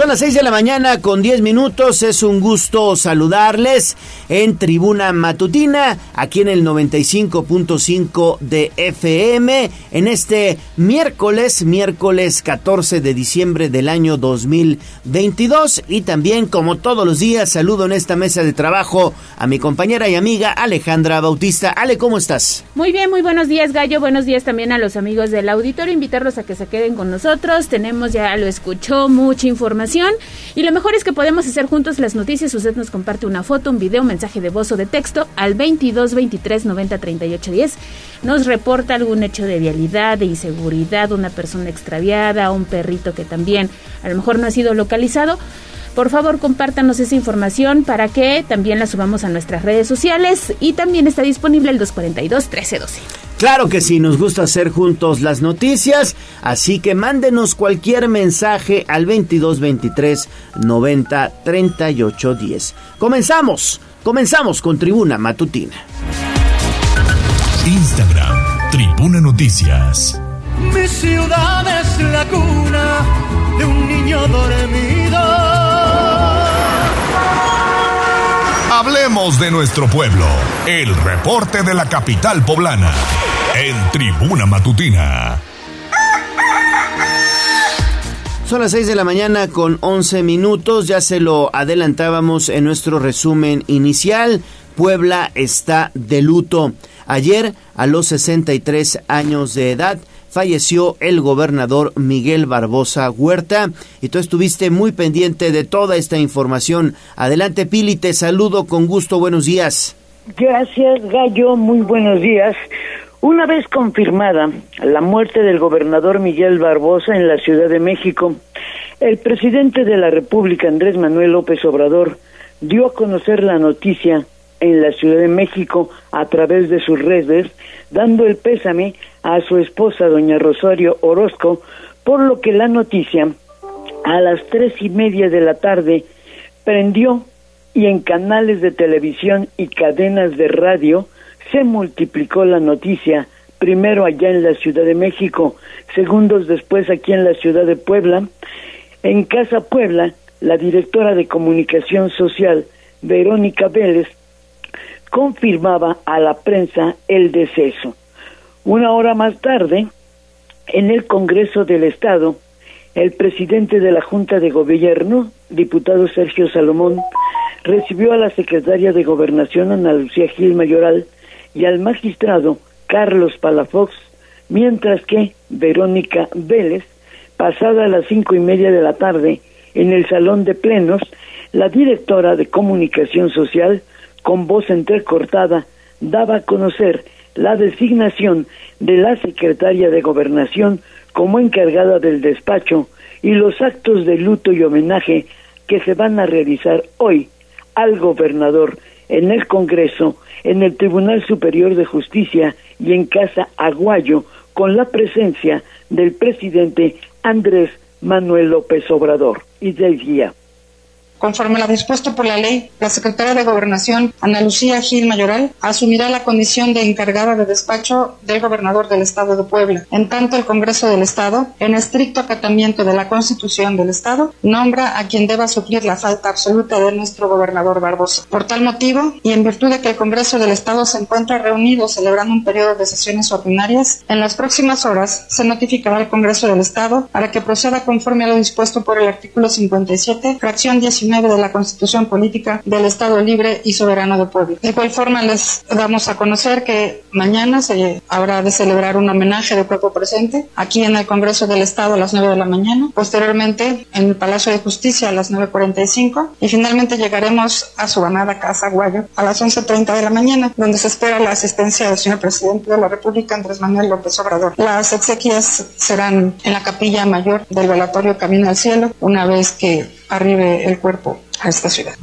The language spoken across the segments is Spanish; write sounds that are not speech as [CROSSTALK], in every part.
Son las 6 de la mañana con 10 minutos. Es un gusto saludarles en Tribuna Matutina, aquí en el 95.5 de FM, en este miércoles, miércoles 14 de diciembre del año 2022. Y también, como todos los días, saludo en esta mesa de trabajo a mi compañera y amiga Alejandra Bautista. Ale, ¿cómo estás? Muy bien, muy buenos días, Gallo. Buenos días también a los amigos del auditorio. Invitarlos a que se queden con nosotros. Tenemos, ya lo escuchó, mucha información y lo mejor es que podemos hacer juntos las noticias. Usted nos comparte una foto, un video, un mensaje de voz o de texto al 22 23 90 38 10. Nos reporta algún hecho de vialidad, de inseguridad, una persona extraviada, un perrito que también a lo mejor no ha sido localizado. Por favor, compártanos esa información para que también la subamos a nuestras redes sociales y también está disponible el 242 1312. Claro que sí, nos gusta hacer juntos las noticias, así que mándenos cualquier mensaje al 2223 90 38 10. Comenzamos, comenzamos con Tribuna Matutina. Instagram, Tribuna Noticias. Mi ciudad es la cuna de un niño dormido. Hablemos de nuestro pueblo. El reporte de la capital poblana en Tribuna Matutina. Son las 6 de la mañana con 11 minutos, ya se lo adelantábamos en nuestro resumen inicial. Puebla está de luto. Ayer, a los 63 años de edad, falleció el gobernador Miguel Barbosa Huerta y tú estuviste muy pendiente de toda esta información. Adelante Pili, te saludo con gusto, buenos días. Gracias Gallo, muy buenos días. Una vez confirmada la muerte del gobernador Miguel Barbosa en la Ciudad de México, el presidente de la República, Andrés Manuel López Obrador, dio a conocer la noticia en la Ciudad de México a través de sus redes, dando el pésame a su esposa, doña Rosario Orozco, por lo que la noticia a las tres y media de la tarde prendió y en canales de televisión y cadenas de radio se multiplicó la noticia, primero allá en la Ciudad de México, segundos después aquí en la Ciudad de Puebla. En Casa Puebla, la directora de comunicación social, Verónica Vélez, confirmaba a la prensa el deceso. Una hora más tarde, en el Congreso del Estado, el presidente de la Junta de Gobierno, diputado Sergio Salomón, recibió a la secretaria de Gobernación, Ana Lucía Gil Mayoral, y al magistrado Carlos Palafox, mientras que Verónica Vélez, pasada a las cinco y media de la tarde, en el salón de plenos, la directora de comunicación social, con voz entrecortada, daba a conocer la designación de la secretaria de gobernación como encargada del despacho y los actos de luto y homenaje que se van a realizar hoy al gobernador en el Congreso en el Tribunal Superior de Justicia y en Casa Aguayo con la presencia del presidente Andrés Manuel López Obrador y del guía. Conforme a lo dispuesto por la ley, la secretaria de Gobernación, Ana Lucía Gil Mayoral, asumirá la condición de encargada de despacho del gobernador del Estado de Puebla. En tanto, el Congreso del Estado, en estricto acatamiento de la Constitución del Estado, nombra a quien deba suplir la falta absoluta de nuestro gobernador Barbosa. Por tal motivo, y en virtud de que el Congreso del Estado se encuentra reunido celebrando un periodo de sesiones ordinarias, en las próximas horas se notificará al Congreso del Estado para que proceda conforme a lo dispuesto por el artículo 57, fracción 19 de la Constitución Política del Estado Libre y Soberano de Puebla. De igual forma, les damos a conocer que mañana se habrá de celebrar un homenaje de cuerpo presente aquí en el Congreso del Estado a las 9 de la mañana, posteriormente en el Palacio de Justicia a las 9.45 y finalmente llegaremos a su amada Casa Guayo a las 11.30 de la mañana, donde se espera la asistencia del señor presidente de la República, Andrés Manuel López Obrador. Las exequias serán en la capilla mayor del velatorio Camino al Cielo, una vez que arribe el cuerpo a esta ciudad.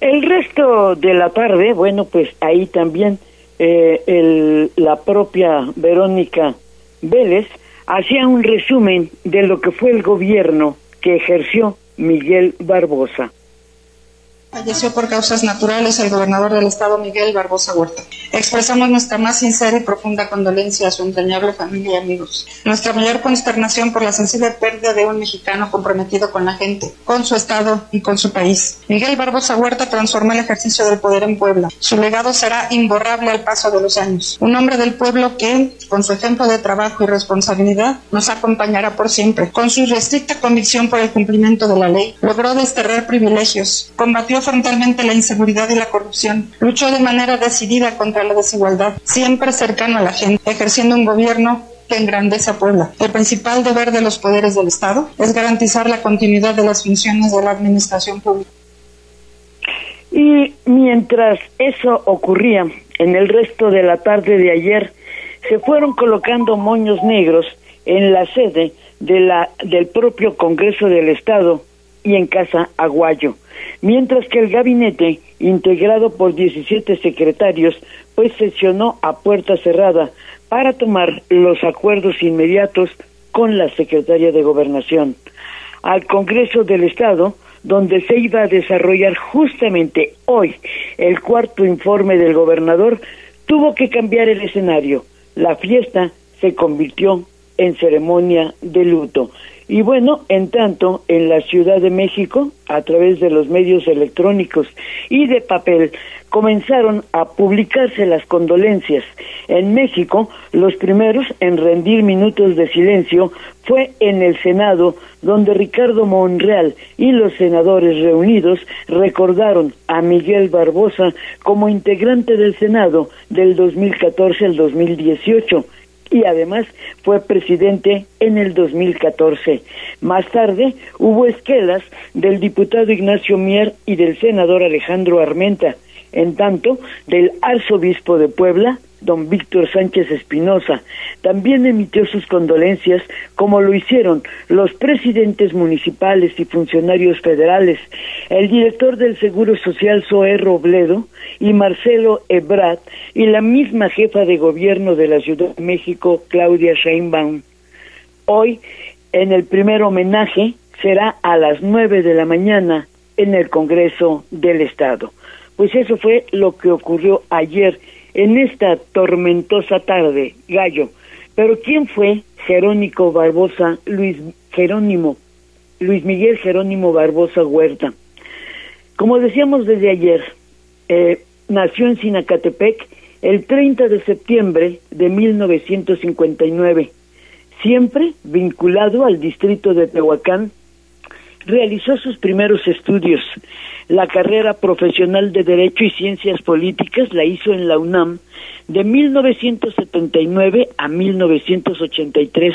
El resto de la tarde, bueno, pues ahí también eh, el, la propia Verónica Vélez hacía un resumen de lo que fue el gobierno que ejerció Miguel Barbosa. Falleció por causas naturales el gobernador del estado Miguel Barbosa Huerta. Expresamos nuestra más sincera y profunda condolencia a su entrañable familia y amigos. Nuestra mayor consternación por la sensible pérdida de un mexicano comprometido con la gente, con su estado y con su país. Miguel Barbosa Huerta transformó el ejercicio del poder en Puebla. Su legado será imborrable al paso de los años. Un hombre del pueblo que, con su ejemplo de trabajo y responsabilidad, nos acompañará por siempre. Con su restricta convicción por el cumplimiento de la ley, logró desterrar privilegios, combatió frontalmente la inseguridad y la corrupción. Luchó de manera decidida contra la desigualdad, siempre cercano a la gente, ejerciendo un gobierno que engrandece a Puebla. El principal deber de los poderes del Estado es garantizar la continuidad de las funciones de la administración pública. Y mientras eso ocurría, en el resto de la tarde de ayer, se fueron colocando moños negros en la sede de la, del propio Congreso del Estado y en Casa Aguayo mientras que el gabinete, integrado por 17 secretarios, pues sesionó a puerta cerrada para tomar los acuerdos inmediatos con la secretaria de Gobernación. Al Congreso del Estado, donde se iba a desarrollar justamente hoy el cuarto informe del gobernador, tuvo que cambiar el escenario. La fiesta se convirtió en ceremonia de luto. Y bueno, en tanto, en la Ciudad de México, a través de los medios electrónicos y de papel, comenzaron a publicarse las condolencias. En México, los primeros en rendir minutos de silencio fue en el Senado, donde Ricardo Monreal y los senadores reunidos recordaron a Miguel Barbosa como integrante del Senado del 2014 al 2018 y además fue presidente en el 2014. Más tarde hubo esquelas del diputado Ignacio Mier y del senador Alejandro Armenta, en tanto del arzobispo de Puebla, don Víctor Sánchez Espinosa. También emitió sus condolencias, como lo hicieron los presidentes municipales y funcionarios federales, el director del Seguro Social Zoé Robledo y Marcelo Ebrard y la misma jefa de gobierno de la Ciudad de México, Claudia Sheinbaum. Hoy, en el primer homenaje, será a las nueve de la mañana en el Congreso del Estado. Pues eso fue lo que ocurrió ayer en esta tormentosa tarde, Gallo. Pero ¿quién fue Jerónimo Barbosa, Luis Jerónimo, Luis Miguel Jerónimo Barbosa Huerta? Como decíamos desde ayer, eh, nació en Sinacatepec el 30 de septiembre de 1959. Siempre vinculado al distrito de Tehuacán, realizó sus primeros estudios la carrera profesional de Derecho y Ciencias Políticas la hizo en la UNAM de 1979 a 1983.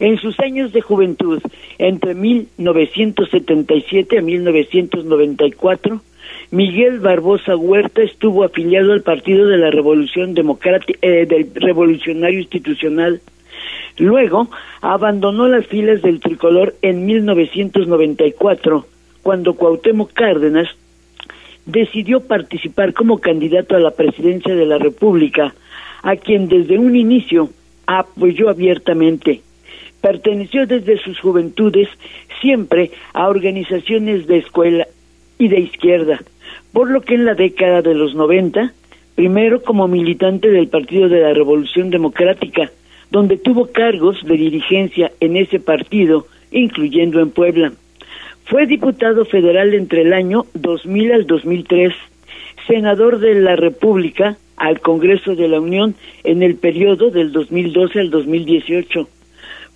En sus años de juventud, entre 1977 a 1994, Miguel Barbosa Huerta estuvo afiliado al Partido de la Revolución Democrática, eh, del Revolucionario Institucional. Luego abandonó las filas del tricolor en 1994 cuando Cuauhtémoc Cárdenas decidió participar como candidato a la presidencia de la República, a quien desde un inicio apoyó abiertamente. Perteneció desde sus juventudes siempre a organizaciones de escuela y de izquierda, por lo que en la década de los 90, primero como militante del Partido de la Revolución Democrática, donde tuvo cargos de dirigencia en ese partido, incluyendo en Puebla. Fue diputado federal entre el año 2000 al 2003, senador de la República al Congreso de la Unión en el periodo del 2012 al 2018.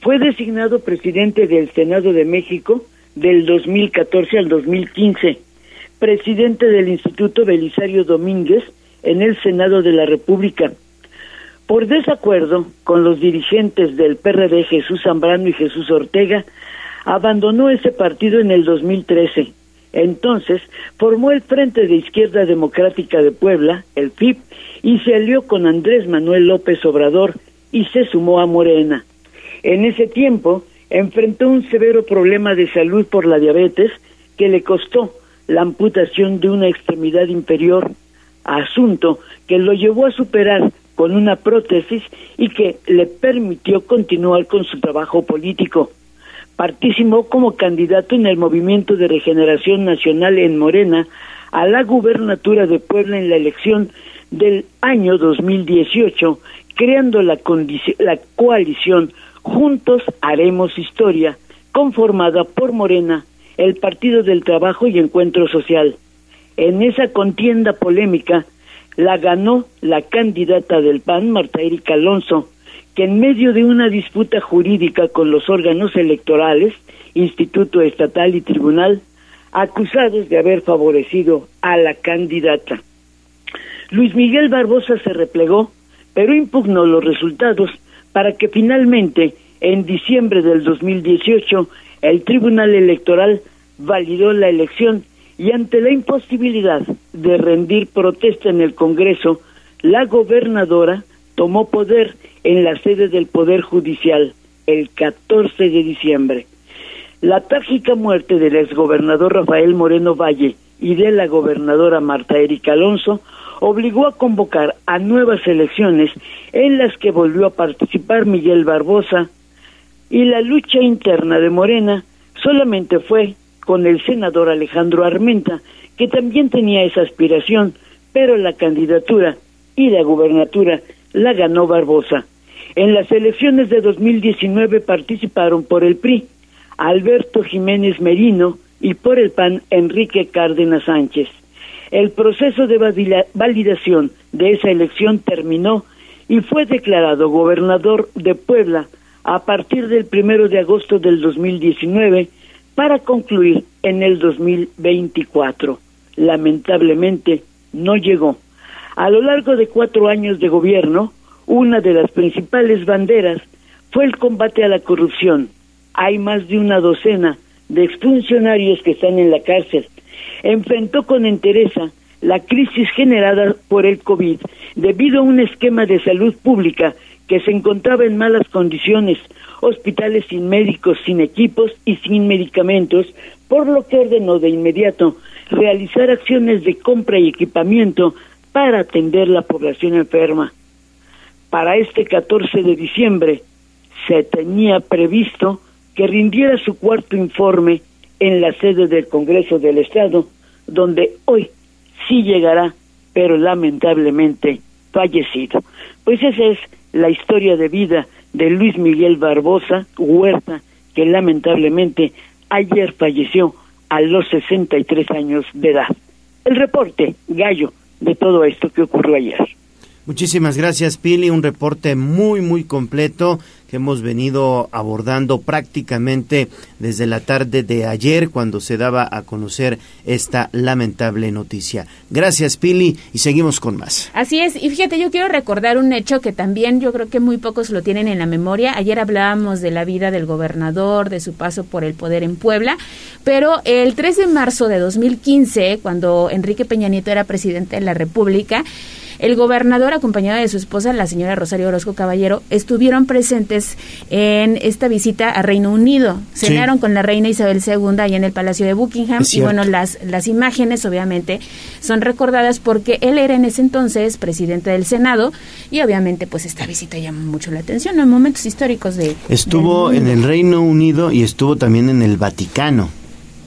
Fue designado presidente del Senado de México del 2014 al 2015, presidente del Instituto Belisario Domínguez en el Senado de la República. Por desacuerdo con los dirigentes del PRD Jesús Zambrano y Jesús Ortega, abandonó ese partido en el 2013. Entonces formó el Frente de Izquierda Democrática de Puebla, el FIP, y se alió con Andrés Manuel López Obrador y se sumó a Morena. En ese tiempo enfrentó un severo problema de salud por la diabetes que le costó la amputación de una extremidad inferior, asunto que lo llevó a superar con una prótesis y que le permitió continuar con su trabajo político. participó como candidato en el Movimiento de Regeneración Nacional en Morena a la gubernatura de Puebla en la elección del año 2018, creando la, la coalición Juntos Haremos Historia, conformada por Morena, el Partido del Trabajo y Encuentro Social. En esa contienda polémica la ganó la candidata del PAN, Marta Erika Alonso, que en medio de una disputa jurídica con los órganos electorales, Instituto Estatal y Tribunal, acusados de haber favorecido a la candidata. Luis Miguel Barbosa se replegó, pero impugnó los resultados para que finalmente, en diciembre del 2018, el Tribunal Electoral validó la elección y ante la imposibilidad de rendir protesta en el Congreso, la gobernadora tomó poder en la sede del Poder Judicial el 14 de diciembre. La trágica muerte del exgobernador Rafael Moreno Valle y de la gobernadora Marta Erika Alonso obligó a convocar a nuevas elecciones en las que volvió a participar Miguel Barbosa y la lucha interna de Morena solamente fue con el senador Alejandro Armenta, que también tenía esa aspiración, pero la candidatura y la gubernatura la ganó Barbosa. En las elecciones de 2019 participaron por el PRI Alberto Jiménez Merino y por el PAN Enrique Cárdenas Sánchez. El proceso de validación de esa elección terminó y fue declarado gobernador de Puebla a partir del primero de agosto del 2019 para concluir en el 2024. Lamentablemente no llegó. A lo largo de cuatro años de gobierno, una de las principales banderas fue el combate a la corrupción. Hay más de una docena de exfuncionarios que están en la cárcel. Enfrentó con entereza la crisis generada por el COVID debido a un esquema de salud pública que se encontraba en malas condiciones, hospitales sin médicos, sin equipos y sin medicamentos, por lo que ordenó de inmediato realizar acciones de compra y equipamiento para atender la población enferma. Para este 14 de diciembre se tenía previsto que rindiera su cuarto informe en la sede del Congreso del Estado, donde hoy sí llegará, pero lamentablemente fallecido. Pues esa es la historia de vida de Luis Miguel Barbosa Huerta, que lamentablemente ayer falleció a los 63 años de edad. El reporte, Gallo, de todo esto que ocurrió ayer. Muchísimas gracias, Pili. Un reporte muy, muy completo que hemos venido abordando prácticamente desde la tarde de ayer cuando se daba a conocer esta lamentable noticia. Gracias, Pili, y seguimos con más. Así es, y fíjate, yo quiero recordar un hecho que también yo creo que muy pocos lo tienen en la memoria. Ayer hablábamos de la vida del gobernador, de su paso por el poder en Puebla, pero el 3 de marzo de 2015, cuando Enrique Peña Nieto era presidente de la República, el gobernador, acompañado de su esposa, la señora Rosario Orozco Caballero, estuvieron presentes en esta visita a Reino Unido. Cenaron con la reina Isabel II allá en el Palacio de Buckingham. Y bueno, las, las imágenes obviamente son recordadas porque él era en ese entonces presidente del Senado y obviamente pues esta visita llama mucho la atención en momentos históricos de... Estuvo en el Reino Unido y estuvo también en el Vaticano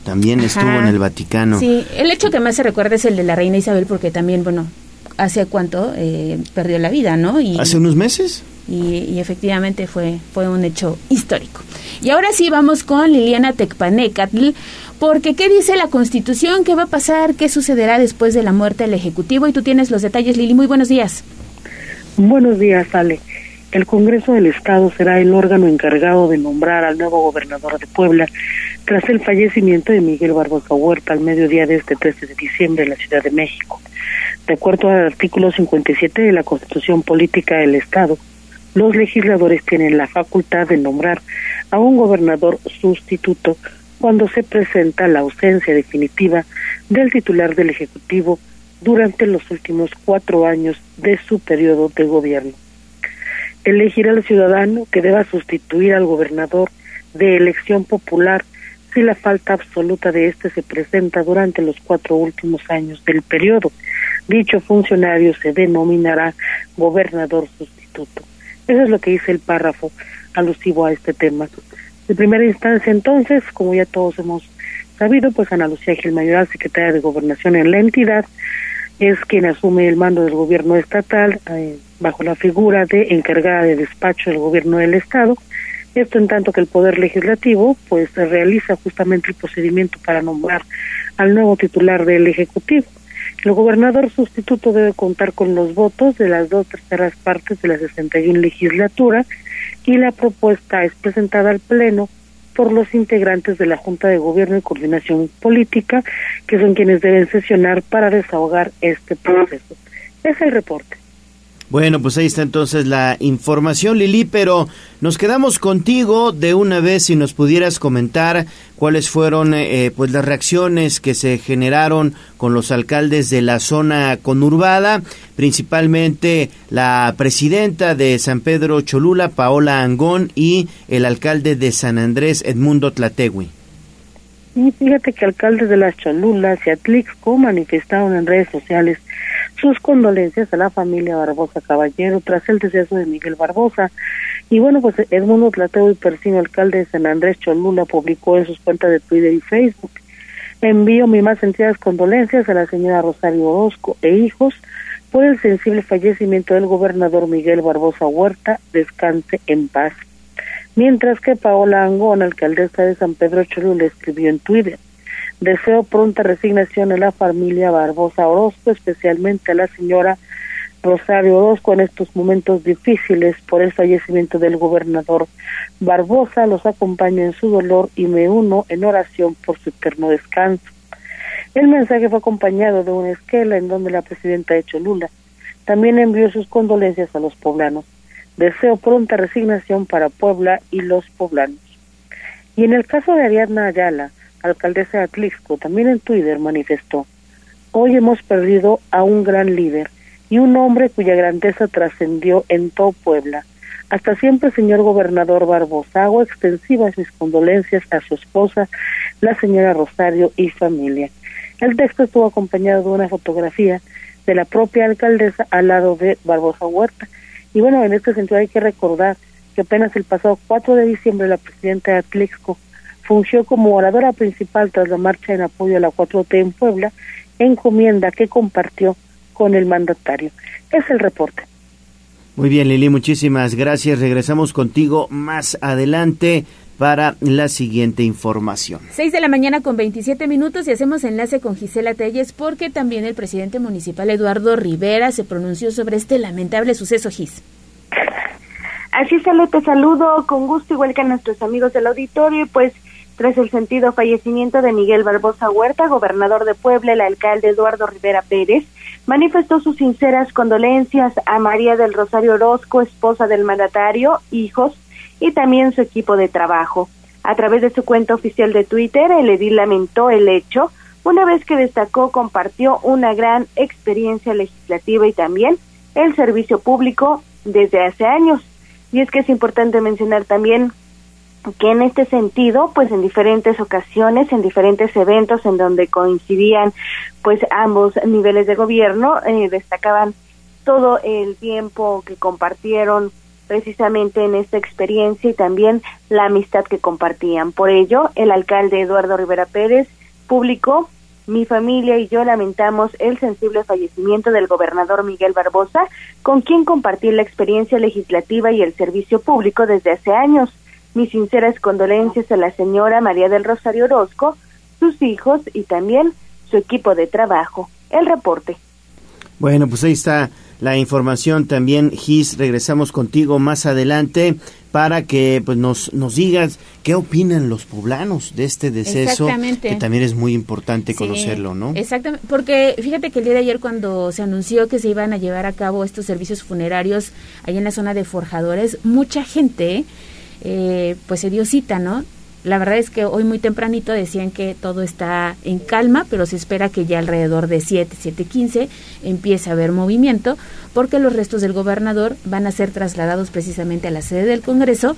también estuvo en el Vaticano. Sí, el hecho que más se recuerda es el de la reina Isabel porque también, bueno, hace cuánto eh, perdió la vida, ¿no? Y, ¿Hace unos meses? Y, efectivamente fue, fue un hecho histórico. Y ahora sí vamos con Liliana Tecpanecatl, porque ¿qué dice la Constitución? ¿Qué va a pasar? ¿Qué sucederá después de la muerte del Ejecutivo? Y tú tienes los detalles, Lili. Muy buenos días. Buenos días, Ale. El Congreso del Estado será el órgano encargado de nombrar al nuevo gobernador de Puebla tras el fallecimiento de Miguel Barbosa Huerta al mediodía de este 13 de diciembre en la Ciudad de México. De acuerdo al artículo 57 de la Constitución Política del Estado, los legisladores tienen la facultad de nombrar a un gobernador sustituto cuando se presenta la ausencia definitiva del titular del Ejecutivo durante los últimos cuatro años de su periodo de gobierno. Elegir al ciudadano que deba sustituir al gobernador de elección popular si la falta absoluta de éste se presenta durante los cuatro últimos años del periodo Dicho funcionario se denominará gobernador sustituto. Eso es lo que dice el párrafo alusivo a este tema. De primera instancia, entonces, como ya todos hemos sabido, pues Ana Lucía Gil Mayoral, secretaria de Gobernación en la entidad, es quien asume el mando del gobierno estatal eh, bajo la figura de encargada de despacho del gobierno del estado. Esto en tanto que el poder legislativo pues realiza justamente el procedimiento para nombrar al nuevo titular del ejecutivo. El gobernador sustituto debe contar con los votos de las dos terceras partes de la 61 legislatura y la propuesta es presentada al Pleno por los integrantes de la Junta de Gobierno y Coordinación Política, que son quienes deben sesionar para desahogar este proceso. Es el reporte. Bueno, pues ahí está entonces la información, Lili, pero nos quedamos contigo de una vez si nos pudieras comentar cuáles fueron eh, pues las reacciones que se generaron con los alcaldes de la zona conurbada, principalmente la presidenta de San Pedro Cholula, Paola Angón, y el alcalde de San Andrés, Edmundo Tlategui. Y fíjate que alcaldes de las Cholulas y Atlixco manifestaron en redes sociales sus condolencias a la familia Barbosa Caballero tras el deceso de Miguel Barbosa. Y bueno, pues Edmundo Tlateo y Persino, alcalde de San Andrés Cholula, publicó en sus cuentas de Twitter y Facebook. Envío mis más sentidas condolencias a la señora Rosario Orozco e hijos por el sensible fallecimiento del gobernador Miguel Barbosa Huerta. Descanse en paz. Mientras que Paola Angón, alcaldesa de San Pedro Cholula, escribió en Twitter Deseo pronta resignación a la familia Barbosa Orozco, especialmente a la señora Rosario Orozco en estos momentos difíciles por el fallecimiento del gobernador Barbosa. Los acompaño en su dolor y me uno en oración por su eterno descanso. El mensaje fue acompañado de una esquela en donde la presidenta de Cholula también envió sus condolencias a los poblanos. Deseo pronta resignación para Puebla y los poblanos. Y en el caso de Ariadna Ayala, alcaldesa de Atlixco, también en Twitter manifestó, hoy hemos perdido a un gran líder y un hombre cuya grandeza trascendió en todo Puebla. Hasta siempre, señor gobernador Barbosa, hago extensivas mis condolencias a su esposa, la señora Rosario y familia. El texto estuvo acompañado de una fotografía de la propia alcaldesa al lado de Barbosa Huerta. Y bueno, en este sentido hay que recordar que apenas el pasado 4 de diciembre la presidenta de Atlixco fungió como oradora principal tras la marcha en apoyo a la 4T en Puebla, encomienda que compartió con el mandatario. Es el reporte. Muy bien, Lili, muchísimas gracias. Regresamos contigo más adelante para la siguiente información. 6 de la mañana con 27 minutos y hacemos enlace con Gisela Telles porque también el presidente municipal Eduardo Rivera se pronunció sobre este lamentable suceso, Gis. Así es, te saludo con gusto, igual que a nuestros amigos del auditorio, pues tras el sentido fallecimiento de Miguel Barbosa Huerta, gobernador de Puebla, el alcalde Eduardo Rivera Pérez manifestó sus sinceras condolencias a María del Rosario Orozco, esposa del mandatario, hijos y también su equipo de trabajo. A través de su cuenta oficial de Twitter, el edil lamentó el hecho, una vez que destacó compartió una gran experiencia legislativa y también el servicio público desde hace años. Y es que es importante mencionar también que en este sentido, pues en diferentes ocasiones, en diferentes eventos en donde coincidían pues ambos niveles de gobierno, eh, destacaban todo el tiempo que compartieron precisamente en esta experiencia y también la amistad que compartían. Por ello, el alcalde Eduardo Rivera Pérez publicó mi familia y yo lamentamos el sensible fallecimiento del gobernador Miguel Barbosa, con quien compartí la experiencia legislativa y el servicio público desde hace años. Mis sinceras condolencias a la señora María del Rosario Orozco, sus hijos y también su equipo de trabajo. El reporte. Bueno, pues ahí está la información también, Gis. Regresamos contigo más adelante para que pues nos, nos digas qué opinan los poblanos de este deceso, que también es muy importante conocerlo, ¿no? Exactamente, porque fíjate que el día de ayer cuando se anunció que se iban a llevar a cabo estos servicios funerarios ahí en la zona de Forjadores, mucha gente eh, pues se dio cita, ¿no? La verdad es que hoy muy tempranito decían que todo está en calma, pero se espera que ya alrededor de 7, 7.15 empiece a haber movimiento, porque los restos del gobernador van a ser trasladados precisamente a la sede del Congreso,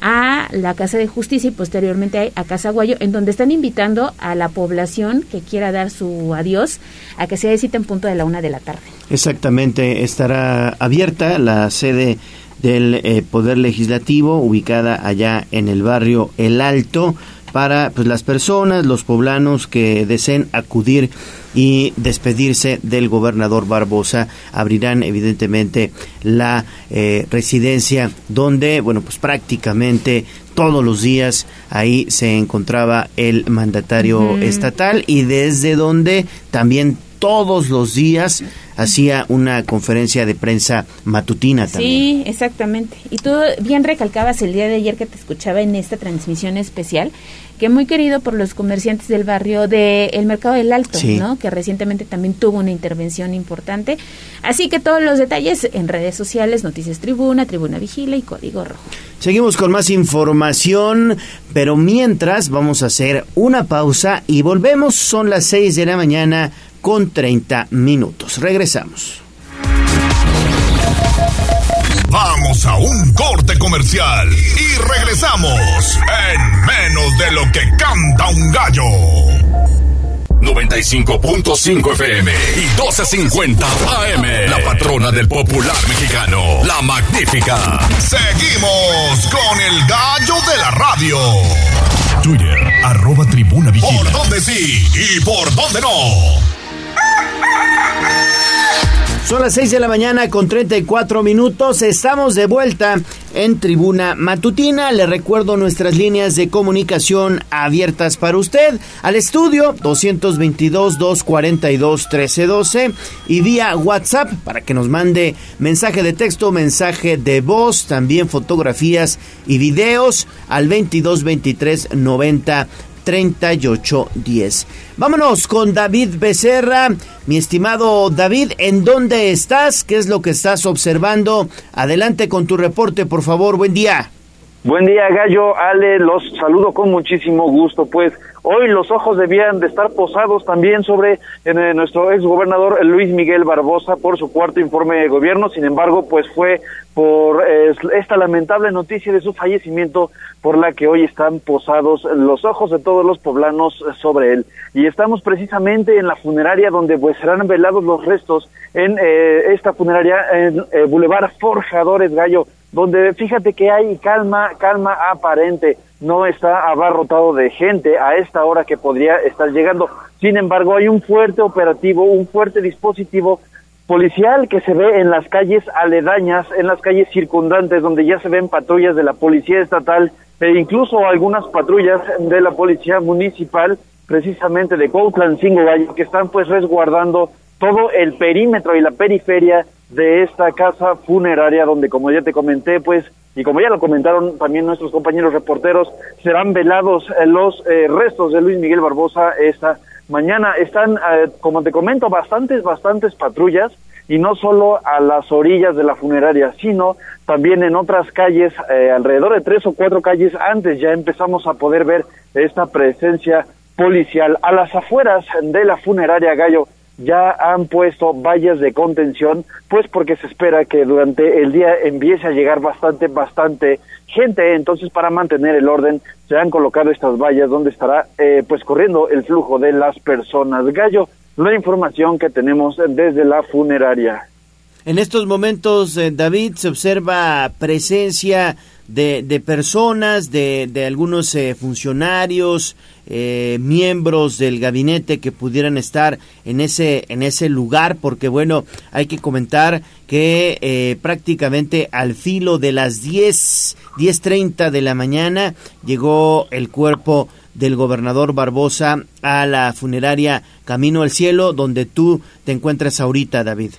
a la Casa de Justicia y posteriormente a Casa Guayo, en donde están invitando a la población que quiera dar su adiós a que se cita en punto de la una de la tarde. Exactamente, estará abierta la sede del eh, Poder Legislativo, ubicada allá en el barrio El Alto, para pues, las personas, los poblanos que deseen acudir y despedirse del gobernador Barbosa. Abrirán evidentemente la eh, residencia donde, bueno, pues prácticamente todos los días ahí se encontraba el mandatario estatal y desde donde también todos los días hacía una conferencia de prensa matutina también. Sí, exactamente. Y tú bien recalcabas el día de ayer que te escuchaba en esta transmisión especial, que muy querido por los comerciantes del barrio del el Mercado del Alto, ¿no? Que recientemente también tuvo una intervención importante. Así que todos los detalles en redes sociales, Noticias Tribuna, Tribuna Vigila y Código Rojo. Seguimos con más información, pero mientras vamos a hacer una pausa y volvemos. Son las 6 de la mañana con 30 minutos. Regresamos. Vamos a un corte comercial y regresamos en menos de lo que canta un gallo. 95.5 FM y 12.50 AM. La patrona del popular mexicano, la magnífica. Seguimos con el gallo de la radio. Twitter, arroba tribuna vigila. ¿Por dónde sí y por dónde no? Son las 6 de la mañana con 34 minutos. Estamos de vuelta en Tribuna Matutina. Le recuerdo nuestras líneas de comunicación abiertas para usted. Al estudio 222-242-1312 y vía WhatsApp para que nos mande mensaje de texto, mensaje de voz, también fotografías y videos al 2223 90 3810. Vámonos con David Becerra. Mi estimado David, ¿en dónde estás? ¿Qué es lo que estás observando? Adelante con tu reporte, por favor. Buen día. Buen día, Gallo. Ale, los saludo con muchísimo gusto. Pues hoy los ojos debían de estar posados también sobre eh, nuestro ex gobernador Luis Miguel Barbosa por su cuarto informe de gobierno. Sin embargo, pues fue por eh, esta lamentable noticia de su fallecimiento por la que hoy están posados los ojos de todos los poblanos sobre él. Y estamos precisamente en la funeraria donde pues serán velados los restos en eh, esta funeraria en Boulevard Forjadores Gallo donde fíjate que hay calma, calma aparente, no está abarrotado de gente a esta hora que podría estar llegando. Sin embargo, hay un fuerte operativo, un fuerte dispositivo policial que se ve en las calles aledañas, en las calles circundantes, donde ya se ven patrullas de la policía estatal e incluso algunas patrullas de la policía municipal, precisamente de Cuautlancingo Valle, que están pues resguardando todo el perímetro y la periferia de esta casa funeraria donde como ya te comenté pues y como ya lo comentaron también nuestros compañeros reporteros serán velados los eh, restos de Luis Miguel Barbosa esta mañana están eh, como te comento bastantes bastantes patrullas y no solo a las orillas de la funeraria sino también en otras calles alrededor de tres o cuatro calles antes ya empezamos a poder ver esta presencia policial a las afueras de la funeraria Gallo ya han puesto vallas de contención, pues porque se espera que durante el día empiece a llegar bastante, bastante gente. Entonces, para mantener el orden, se han colocado estas vallas donde estará, eh, pues, corriendo el flujo de las personas. Gallo, la información que tenemos desde la funeraria. En estos momentos, eh, David, se observa presencia de, de personas, de, de algunos eh, funcionarios, eh, miembros del gabinete que pudieran estar en ese, en ese lugar, porque bueno, hay que comentar que eh, prácticamente al filo de las 10, 10.30 de la mañana llegó el cuerpo del gobernador Barbosa a la funeraria Camino al Cielo, donde tú te encuentras ahorita, David.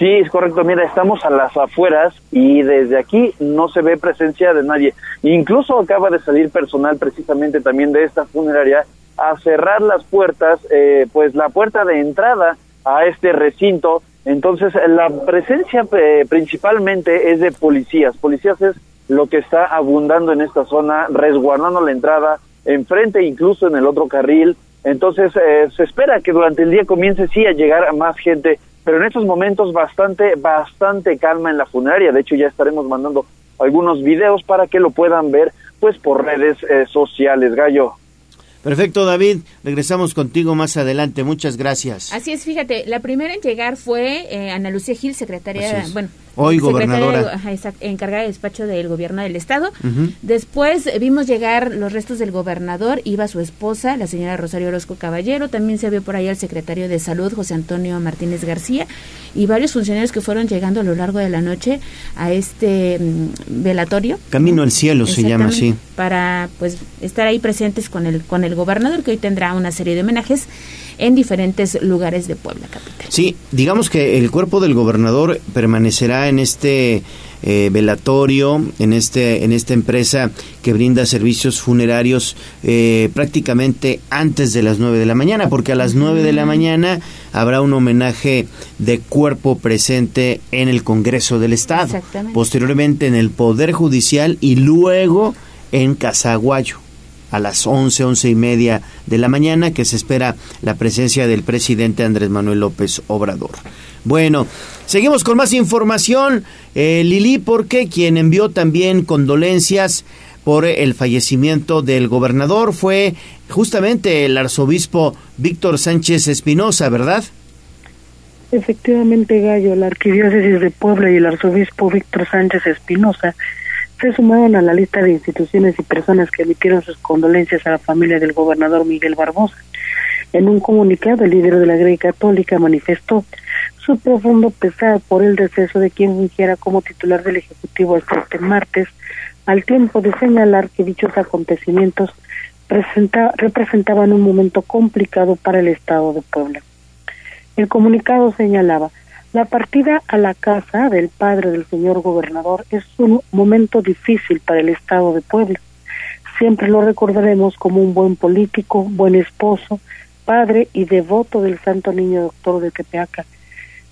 Sí, es correcto. Mira, estamos a las afueras y desde aquí no se ve presencia de nadie. Incluso acaba de salir personal precisamente también de esta funeraria a cerrar las puertas, eh, pues la puerta de entrada a este recinto. Entonces, la presencia eh, principalmente es de policías. Policías es lo que está abundando en esta zona, resguardando la entrada, enfrente incluso en el otro carril. Entonces, eh, se espera que durante el día comience sí a llegar a más gente pero en estos momentos bastante, bastante calma en la funeraria. De hecho, ya estaremos mandando algunos videos para que lo puedan ver, pues por redes eh, sociales, Gallo. Perfecto, David. Regresamos contigo más adelante. Muchas gracias. Así es, fíjate, la primera en llegar fue eh, Ana Lucía Gil, secretaria, bueno, Hoy gobernadora. encargada de despacho del gobierno del estado. Después vimos llegar los restos del gobernador, iba su esposa, la señora Rosario Orozco Caballero, también se vio por ahí el secretario de Salud, José Antonio Martínez García, y varios funcionarios que fueron llegando a lo largo de la noche a este mm, velatorio. Camino al cielo se llama así. Para pues estar ahí presentes con el con el gobernador que hoy tendrá una serie de homenajes en diferentes lugares de Puebla capital. Sí, digamos que el cuerpo del gobernador permanecerá en este eh, velatorio, en este en esta empresa que brinda servicios funerarios eh, prácticamente antes de las 9 de la mañana, porque a las 9 de la mañana habrá un homenaje de cuerpo presente en el Congreso del Estado, posteriormente en el Poder Judicial y luego en Casaguayo a las once, once y media de la mañana, que se espera la presencia del presidente Andrés Manuel López Obrador. Bueno, seguimos con más información. Eh, Lili, porque quien envió también condolencias por el fallecimiento del gobernador fue justamente el arzobispo Víctor Sánchez Espinosa, ¿verdad? Efectivamente, Gallo, la arquidiócesis de Puebla y el arzobispo Víctor Sánchez Espinosa se sumaron a la lista de instituciones y personas que emitieron sus condolencias a la familia del gobernador Miguel Barbosa. En un comunicado, el líder de la Iglesia Católica manifestó su profundo pesar por el deceso de quien fungiera como titular del Ejecutivo este martes, al tiempo de señalar que dichos acontecimientos representaban un momento complicado para el Estado de Puebla. El comunicado señalaba la partida a la casa del padre del señor gobernador es un momento difícil para el Estado de Puebla. Siempre lo recordaremos como un buen político, buen esposo, padre y devoto del Santo Niño Doctor de Tepeaca.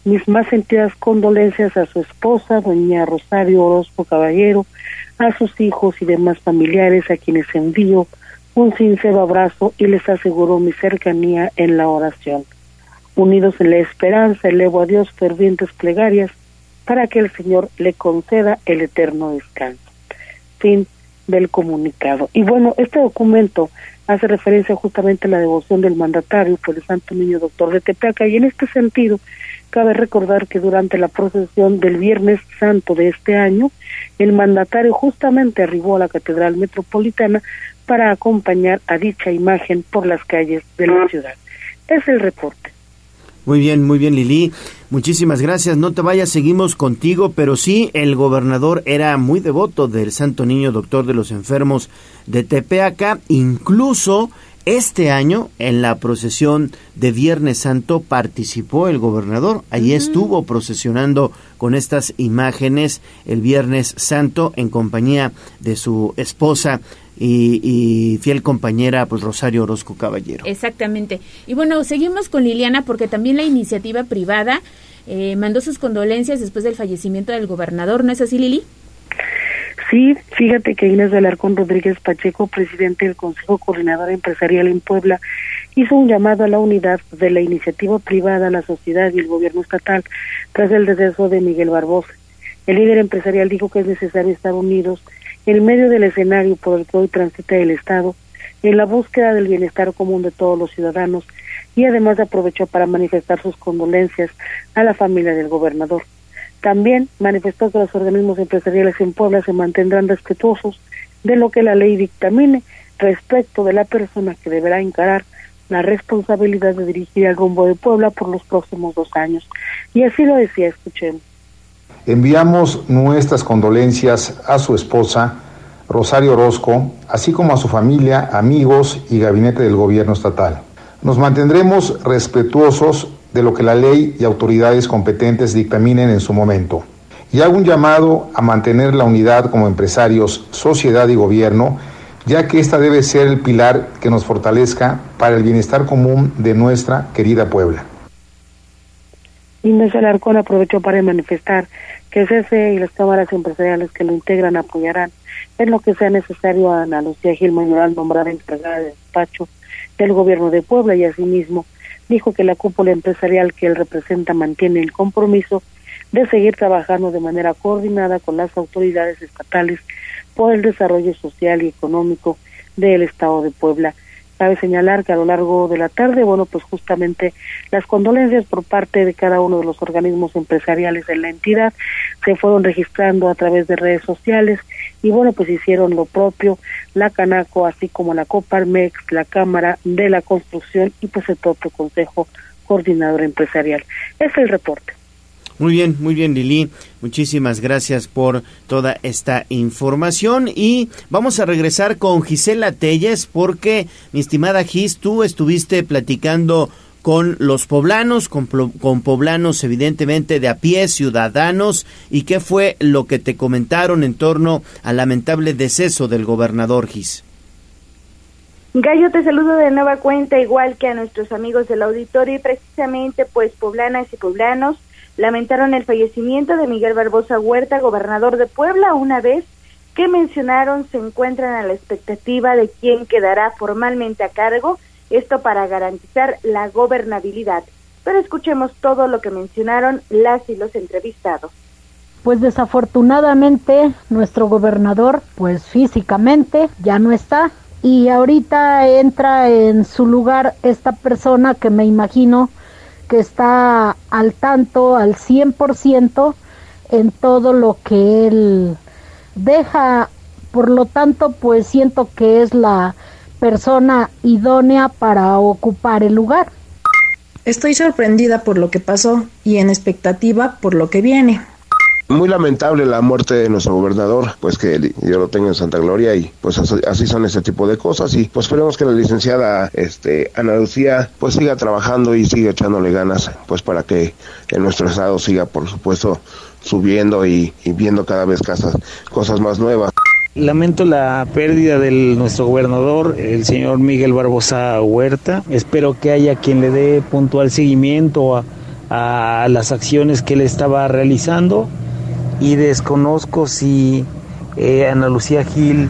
Mis más sentidas condolencias a su esposa, doña Rosario Orozco Caballero, a sus hijos y demás familiares a quienes envío un sincero abrazo y les aseguro mi cercanía en la oración. Unidos en la esperanza, elevo a Dios fervientes plegarias para que el Señor le conceda el eterno descanso. Fin del comunicado. Y bueno, este documento hace referencia justamente a la devoción del mandatario por el Santo Niño Doctor de Tepeaca y en este sentido cabe recordar que durante la procesión del Viernes Santo de este año, el mandatario justamente arribó a la Catedral Metropolitana para acompañar a dicha imagen por las calles de la ciudad. Es el reporte. Muy bien, muy bien, Lili. Muchísimas gracias. No te vayas, seguimos contigo, pero sí, el gobernador era muy devoto del Santo Niño Doctor de los Enfermos de Tepeaca. Incluso este año, en la procesión de Viernes Santo, participó el gobernador. Allí estuvo procesionando con estas imágenes el Viernes Santo en compañía de su esposa y, fiel compañera, pues Rosario Orozco Caballero. Exactamente. Y bueno, seguimos con Liliana porque también la iniciativa privada eh, mandó sus condolencias después del fallecimiento del gobernador, ¿no es así, Lili? Sí, fíjate que Inés de Alarcón Rodríguez Pacheco, presidente del Consejo Coordinador Empresarial en Puebla, hizo un llamado a la unidad de la iniciativa privada, la sociedad y el gobierno estatal tras el deceso de Miguel Barbosa. El líder empresarial dijo que es necesario estar unidos en medio del escenario por el que hoy transita el Estado, en la búsqueda del bienestar común de todos los ciudadanos y además aprovechó para manifestar sus condolencias a la familia del gobernador. También manifestó que los organismos empresariales en Puebla se mantendrán respetuosos de lo que la ley dictamine respecto de la persona que deberá encarar la responsabilidad de dirigir el rumbo de Puebla por los próximos dos años. Y así lo decía, escuchemos. Enviamos nuestras condolencias a su esposa, Rosario Orozco, así como a su familia, amigos y gabinete del gobierno estatal. Nos mantendremos respetuosos de lo que la ley y autoridades competentes dictaminen en su momento. Y hago un llamado a mantener la unidad como empresarios, sociedad y gobierno, ya que esta debe ser el pilar que nos fortalezca para el bienestar común de nuestra querida Puebla. Inés Alarcón aprovechó para manifestar que CFE y las cámaras empresariales que lo integran apoyarán en lo que sea necesario a Ana Lucía Gil Mayoral, nombrada encargada de despacho del gobierno de Puebla y asimismo dijo que la cúpula empresarial que él representa mantiene el compromiso de seguir trabajando de manera coordinada con las autoridades estatales por el desarrollo social y económico del Estado de Puebla. Cabe señalar que a lo largo de la tarde, bueno, pues justamente las condolencias por parte de cada uno de los organismos empresariales de la entidad se fueron registrando a través de redes sociales y bueno, pues hicieron lo propio la Canaco, así como la Coparmex, la Cámara de la Construcción y pues el propio Consejo Coordinador Empresarial. Este es el reporte. Muy bien, muy bien Lili. Muchísimas gracias por toda esta información y vamos a regresar con Gisela Telles porque, mi estimada Gis, tú estuviste platicando con los poblanos, con, con, poblanos evidentemente de a pie, ciudadanos, y qué fue lo que te comentaron en torno al lamentable deceso del gobernador Gis. Gallo, te saludo de nueva cuenta, igual que a nuestros amigos del auditorio, y precisamente pues poblanas y poblanos lamentaron el fallecimiento de Miguel Barbosa Huerta, gobernador de Puebla, una vez que mencionaron se encuentran a la expectativa de quién quedará formalmente a cargo, esto para garantizar la gobernabilidad. Pero escuchemos todo lo que mencionaron las y los entrevistados. Pues desafortunadamente nuestro gobernador, pues físicamente ya no está y ahorita entra en su lugar esta persona que me imagino que está al tanto, al 100% en todo lo que él deja. Por lo tanto, pues siento que es la persona idónea para ocupar el lugar. Estoy sorprendida por lo que pasó y en expectativa por lo que viene. Muy lamentable la muerte de nuestro gobernador, pues que yo lo tengo en Santa Gloria y pues así son ese tipo de cosas y pues esperemos que la licenciada este Ana Lucía pues siga trabajando y siga echándole ganas pues para que en nuestro estado siga por supuesto subiendo y, viendo cada vez casas, cosas más nuevas. Lamento la pérdida de nuestro gobernador, el señor Miguel Barbosa Huerta. Espero que haya quien le dé puntual seguimiento a, a las acciones que él estaba realizando y desconozco si eh, Ana Lucía Gil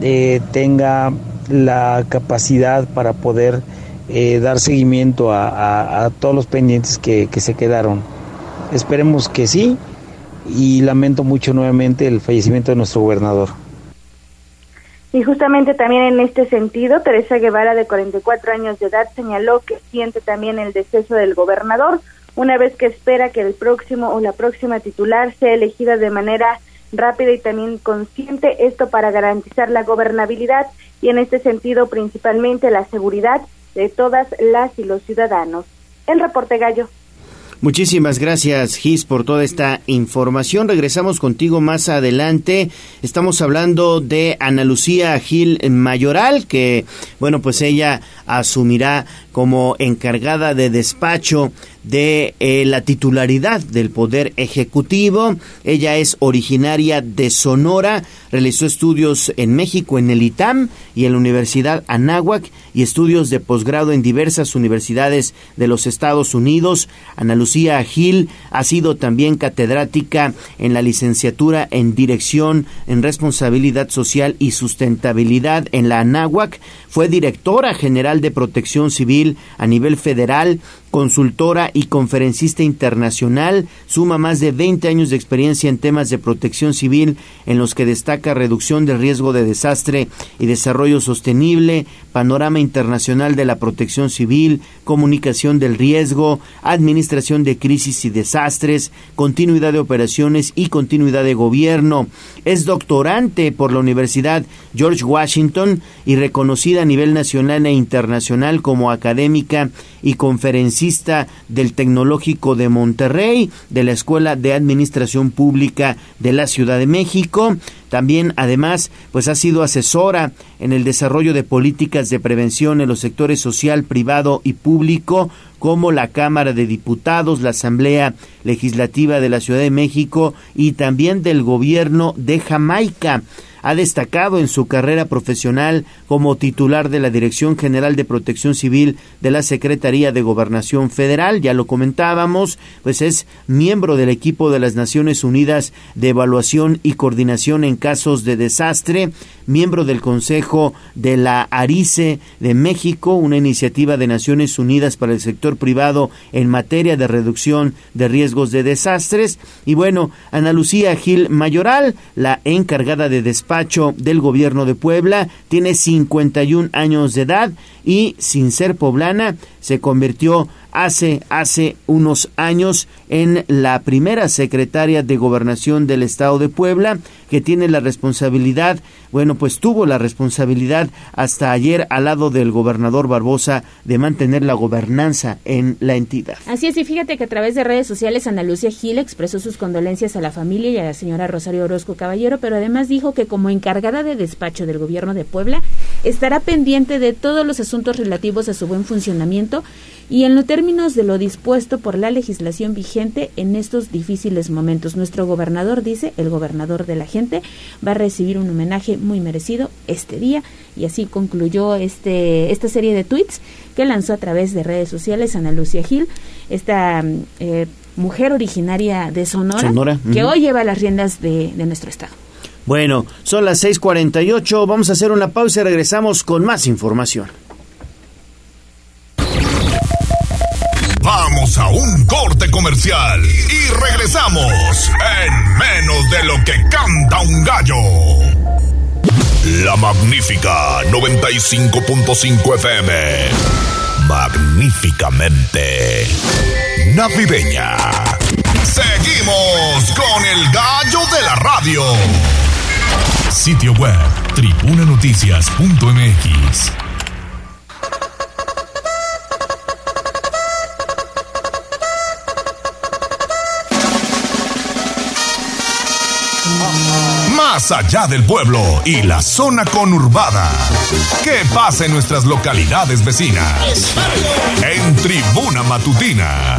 eh, tenga la capacidad para poder eh, dar seguimiento a, todos los pendientes que, que se quedaron. Esperemos que sí y lamento mucho nuevamente el fallecimiento de nuestro gobernador. Y justamente también en este sentido, Teresa Guevara, de 44 años de edad, señaló que siente también el deceso del gobernador, una vez que espera que el próximo o la próxima titular sea elegida de manera rápida y también consciente, esto para garantizar la gobernabilidad y en este sentido principalmente la seguridad de todas las y los ciudadanos. El reporte Gallo. Muchísimas gracias, Gis, por toda esta información. Regresamos contigo más adelante. Estamos hablando de Ana Lucía Gil Mayoral, que, bueno, pues ella asumirá como encargada de despacho de eh, la titularidad del Poder Ejecutivo. Ella es originaria de Sonora, realizó estudios en México en el ITAM y en la Universidad Anáhuac y estudios de posgrado en diversas universidades de los Estados Unidos. Ana Lucía Gil ha sido también catedrática en la licenciatura en Dirección en Responsabilidad Social y Sustentabilidad en la Anáhuac. Fue directora general de Protección Civil a nivel federal consultora y conferencista internacional, suma más de 20 años de experiencia en temas de protección civil, en los que destaca reducción del riesgo de desastre y desarrollo sostenible, panorama internacional de la protección civil, comunicación del riesgo, administración de crisis y desastres, continuidad de operaciones y continuidad de gobierno. Es doctorante por la Universidad George Washington y reconocida a nivel nacional e internacional como académica y conferencista del Tecnológico de Monterrey, de la Escuela de Administración Pública de la Ciudad de México. También, además, pues ha sido asesora en el desarrollo de políticas de prevención en los sectores social, privado y público, como la Cámara de Diputados, la Asamblea Legislativa de la Ciudad de México y también del Gobierno de Jamaica ha destacado en su carrera profesional como titular de la Dirección General de Protección Civil de la Secretaría de Gobernación Federal, ya lo comentábamos, pues es miembro del equipo de las Naciones Unidas de Evaluación y Coordinación en casos de desastre, miembro del Consejo de la ARICE de México, una iniciativa de Naciones Unidas para el sector privado en materia de reducción de riesgos de desastres, y bueno, Ana Lucía Gil Mayoral, la encargada de despacho despacho del gobierno de Puebla, tiene 51 años de edad y sin ser poblana se convirtió hace, hace unos años en la primera secretaria de gobernación del estado de Puebla, que tiene la responsabilidad, bueno, pues tuvo la responsabilidad hasta ayer al lado del gobernador Barbosa de mantener la gobernanza en la entidad. Así es, y fíjate que a través de redes sociales Ana Lucia Gil expresó sus condolencias a la familia y a la señora Rosario Orozco Caballero, pero además dijo que como encargada de despacho del gobierno de Puebla, estará pendiente de todos los asuntos relativos a su buen funcionamiento y en los términos de lo dispuesto por la legislación vigente en estos difíciles momentos. Nuestro gobernador dice, el gobernador de la gente, va a recibir un homenaje muy merecido este día y así concluyó este esta serie de tweets que lanzó a través de redes sociales Ana Lucia Gil, esta eh, mujer originaria de Sonora, que hoy lleva las riendas de, de nuestro estado. Bueno, son las 6:48, vamos a hacer una pausa y regresamos con más información. Vamos a un corte comercial y regresamos en menos de lo que canta un gallo. La magnífica 95.5 FM. Magníficamente navideña. Seguimos con el gallo de la radio. Sitio web tribunanoticias.mx. Más allá del pueblo y la zona conurbada. ¿Qué pasa en nuestras localidades vecinas? En Tribuna Matutina.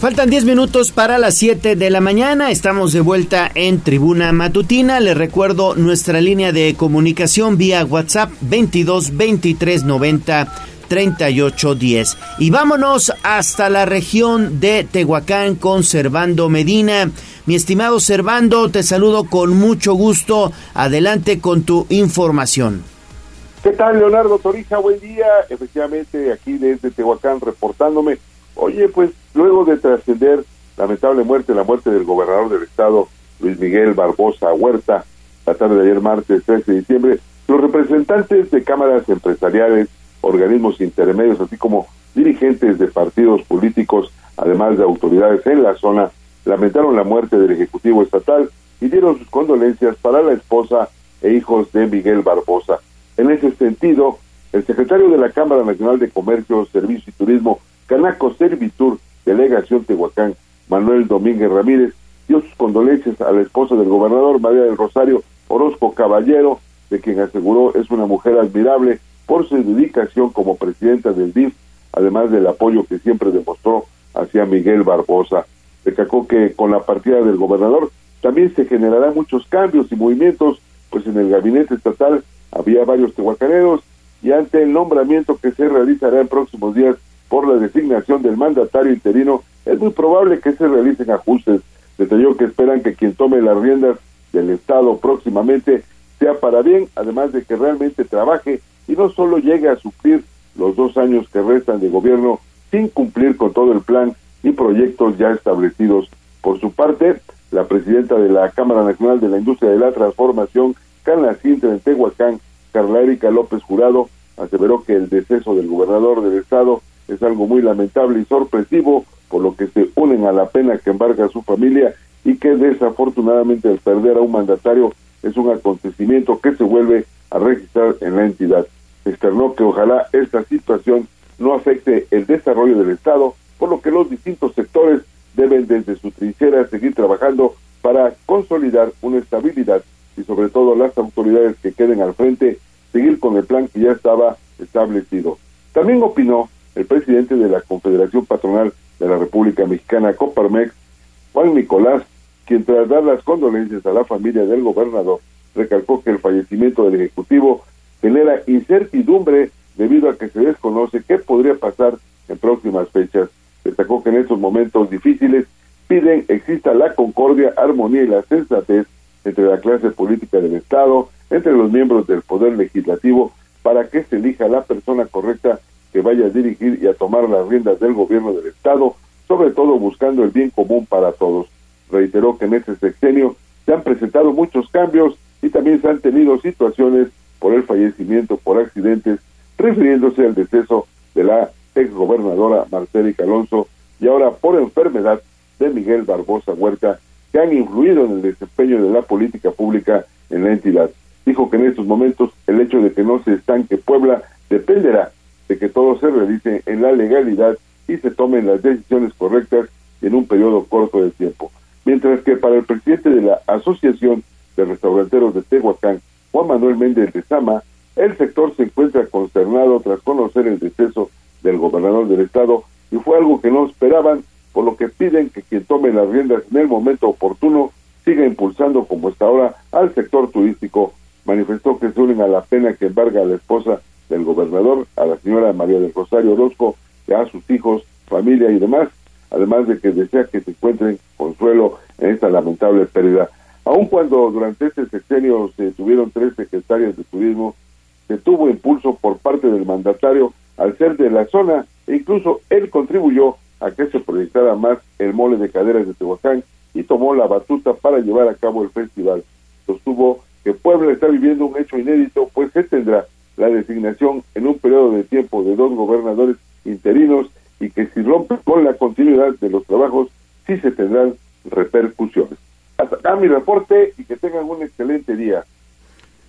Faltan 10 minutos para las 7 de la mañana. Estamos de vuelta en Tribuna Matutina. Les recuerdo nuestra línea de comunicación vía WhatsApp 22 23 90 3810. Y vámonos hasta la región de Tehuacán con Servando Medina. Mi estimado Servando, te saludo con mucho gusto. Adelante con tu información. ¿Qué tal, Leonardo Torija? Buen día. Efectivamente, aquí desde Tehuacán reportándome. Oye, pues luego de trascender lamentable muerte, la muerte del gobernador del estado, Luis Miguel Barbosa Huerta, la tarde de ayer martes 13 de diciembre, los representantes de cámaras empresariales, organismos intermedios, así como dirigentes de partidos políticos, además de autoridades en la zona, lamentaron la muerte del Ejecutivo Estatal y dieron sus condolencias para la esposa e hijos de Miguel Barbosa. En ese sentido, el secretario de la Cámara Nacional de Comercio, Servicio y Turismo, Canaco Servitur, Delegación Tehuacán, Manuel Domínguez Ramírez, dio sus condolencias a la esposa del gobernador, María del Rosario Orozco Caballero, de quien aseguró es una mujer admirable por su dedicación como presidenta del DIF, además del apoyo que siempre demostró hacia Miguel Barbosa. Destacó que con la partida del gobernador también se generarán muchos cambios y movimientos, pues en el gabinete estatal había varios tehuacaneros y ante el nombramiento que se realizará en próximos días por la designación del mandatario interino, es muy probable que se realicen ajustes. Detalló que esperan que quien tome las riendas del Estado próximamente sea para bien, además de que realmente trabaje y no solo llegue a suplir los dos años que restan de gobierno sin cumplir con todo el plan y proyectos ya establecidos. Por su parte, la presidenta de la Cámara Nacional de la Industria de la Transformación, Carla Sintra en Tehuacán, Carla Erika López Jurado, aseveró que el deceso del gobernador del estado es algo muy lamentable y sorpresivo, por lo que se unen a la pena que embarga a su familia y que desafortunadamente al perder a un mandatario es un acontecimiento que se vuelve a registrar en la entidad. Externó que ojalá esta situación no afecte el desarrollo del Estado, por lo que los distintos sectores deben desde su trinchera seguir trabajando para consolidar una estabilidad y sobre todo las autoridades que queden al frente seguir con el plan que ya estaba establecido. También opinó el presidente de la Confederación Patronal de la República Mexicana, Coparmex, Juan Nicolás, quien tras dar las condolencias a la familia del gobernador, recalcó que el fallecimiento del Ejecutivo genera incertidumbre debido a que se desconoce qué podría pasar en próximas fechas. Destacó que en estos momentos difíciles piden exista la concordia, armonía y la sensatez entre la clase política del Estado, entre los miembros del Poder Legislativo, para que se elija la persona correcta que vaya a dirigir y a tomar las riendas del gobierno del Estado, sobre todo buscando el bien común para todos. Reiteró que en este sexenio se han presentado muchos cambios y también se han tenido situaciones por el fallecimiento por accidentes, refiriéndose al deceso de la exgobernadora Marcela Alonso y ahora por enfermedad de Miguel Barbosa Huerta, que han influido en el desempeño de la política pública en la entidad. Dijo que en estos momentos el hecho de que no se estanque Puebla dependerá de que todo se realice en la legalidad y se tomen las decisiones correctas en un periodo corto de tiempo. Mientras que para el presidente de la Asociación de Restauranteros de Tehuacán, Juan Manuel Méndez de Sama, el sector se encuentra consternado tras conocer el deceso del gobernador del estado y fue algo que no esperaban, por lo que piden que quien tome las riendas en el momento oportuno siga impulsando como hasta ahora al sector turístico. Manifestó que se unen a la pena que embarga a la esposa del gobernador, a la señora María del Rosario Orozco, a sus hijos, familia y demás, además de que desea que se encuentren consuelo en esta lamentable pérdida. Aun cuando durante este sexenio se tuvieron tres secretarias de turismo, se tuvo impulso por parte del mandatario al ser de la zona e incluso él contribuyó a que se proyectara más el mole de caderas de Tehuacán y tomó la batuta para llevar a cabo el festival. Sostuvo que Puebla está viviendo un hecho inédito, pues se tendrá la designación en un periodo de tiempo de dos gobernadores interinos y que si rompe con la continuidad de los trabajos, sí se tendrán repercusiones. Hasta acá mi reporte y que tengan un excelente día.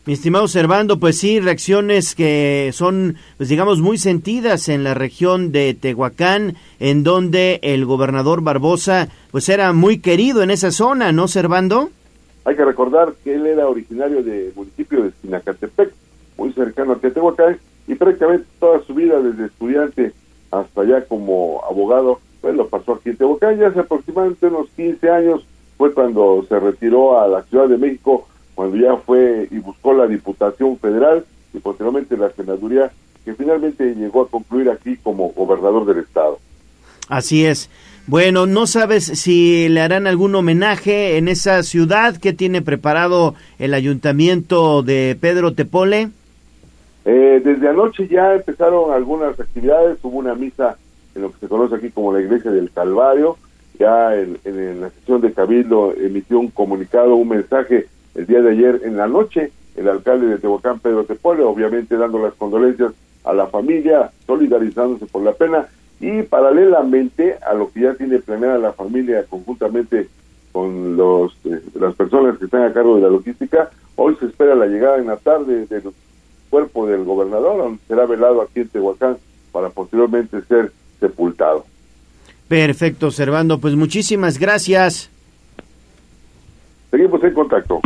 Mi estimado Servando, pues sí, reacciones que son, pues digamos, muy sentidas en la región de Tehuacán, en donde el gobernador Barbosa, pues era muy querido en esa zona, ¿no, Servando? Hay que recordar que él era originario del municipio de Sinacatepec, muy cercano a Tehuacán, y prácticamente toda su vida, desde estudiante hasta allá como abogado, pues lo pasó aquí en Tehuacán, ya hace aproximadamente unos 15 años fue cuando se retiró a la Ciudad de México cuando ya fue y buscó la Diputación Federal y posteriormente la Senaduría, que finalmente llegó a concluir aquí como gobernador del Estado. Así es. Bueno, ¿no sabes si le harán algún homenaje en esa ciudad? que tiene preparado el ayuntamiento de Pedro Tepole? Eh, desde anoche ya empezaron algunas actividades, hubo una misa en lo que se conoce aquí como la Iglesia del Calvario, ya en, en la sesión de Cabildo emitió un comunicado, un mensaje el día de ayer en la noche, el alcalde de Tehuacán, Pedro Tepole, obviamente dando las condolencias a la familia, solidarizándose por la pena. Y paralelamente a lo que ya tiene planeada la familia conjuntamente con los eh, las personas que están a cargo de la logística, hoy se espera la llegada en la tarde del cuerpo del gobernador, donde será velado aquí en Tehuacán para posteriormente ser sepultado. Perfecto, Servando, pues muchísimas gracias. Seguimos en contacto.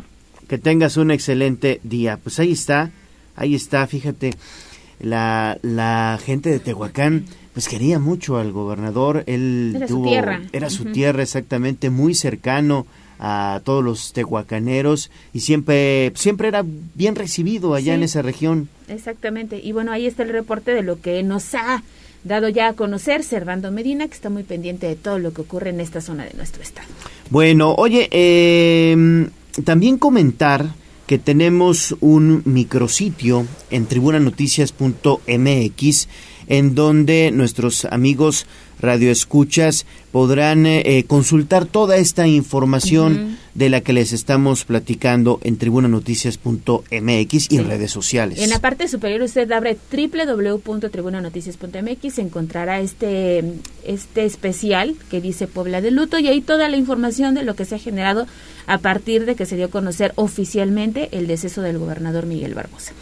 Que tengas un excelente día. Pues ahí está, ahí está, fíjate, la, la gente de Tehuacán pues quería mucho al gobernador, él era su tierra, era su tierra exactamente, muy cercano a todos los tehuacaneros y siempre siempre era bien recibido allá en esa región. Exactamente. Y bueno, ahí está el reporte de lo que nos ha dado ya a conocer Servando Medina, que está muy pendiente de todo lo que ocurre en esta zona de nuestro estado. Bueno, oye, eh, también comentar que tenemos un micrositio en tribunanoticias.mx en donde nuestros amigos radioescuchas podrán eh, consultar toda esta información de la que les estamos platicando en tribunanoticias.mx y en redes sociales. En la parte superior usted abre www.tribunanoticias.mx, encontrará este, este especial que dice Puebla de Luto y ahí toda la información de lo que se ha generado a partir de que se dio a conocer oficialmente el deceso del gobernador Miguel Barbosa.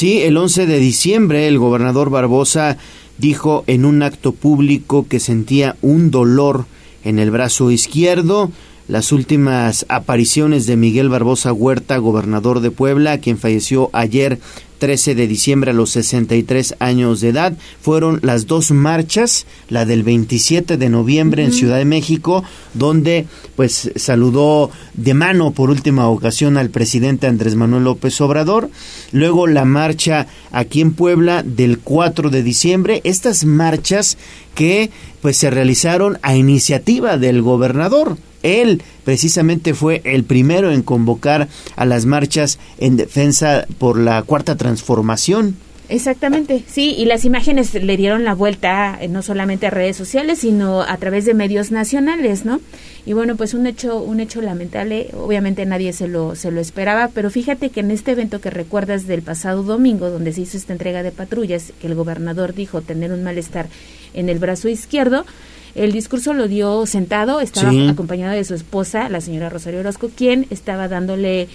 Sí, el 11 de diciembre el gobernador Barbosa dijo en un acto público que sentía un dolor en el brazo izquierdo. Las últimas apariciones de Miguel Barbosa Huerta, gobernador de Puebla, quien falleció ayer 13 de diciembre a los 63 años de edad. Fueron las dos marchas, la del 27 de noviembre en Ciudad de México, donde pues saludó de mano por última ocasión al presidente Andrés Manuel López Obrador. Luego la marcha aquí en Puebla del 4 de diciembre. Estas marchas que pues se realizaron a iniciativa del gobernador. Él precisamente fue el primero en convocar a las marchas en defensa por la cuarta transformación. Exactamente, sí, y las imágenes le dieron la vuelta eh, no solamente a redes sociales, sino a través de medios nacionales, ¿no? Y bueno, pues un hecho un hecho lamentable, obviamente nadie se lo se lo esperaba, pero fíjate que en este evento que recuerdas del pasado domingo donde se hizo esta entrega de patrullas, que el gobernador dijo tener un malestar en el brazo izquierdo, el discurso lo dio sentado, estaba acompañado de su esposa, la señora Rosario Orozco, quien estaba dándole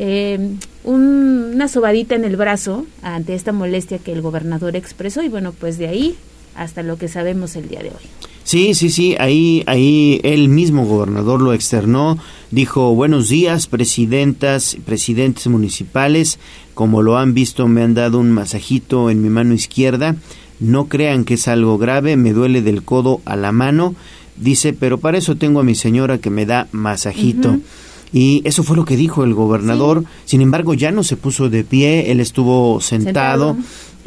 eh, una sobadita en el brazo ante esta molestia que el gobernador expresó y bueno, pues de ahí hasta lo que sabemos el día de hoy. Sí, sí, sí, ahí, ahí el mismo gobernador lo externó, dijo buenos días, presidentas, presidentes municipales, como lo han visto me han dado un masajito en mi mano izquierda, no crean que es algo grave, me duele del codo a la mano, dice, pero para eso tengo a mi señora que me da masajito. Y eso fue lo que dijo el gobernador. Sin embargo, ya no se puso de pie, él estuvo sentado,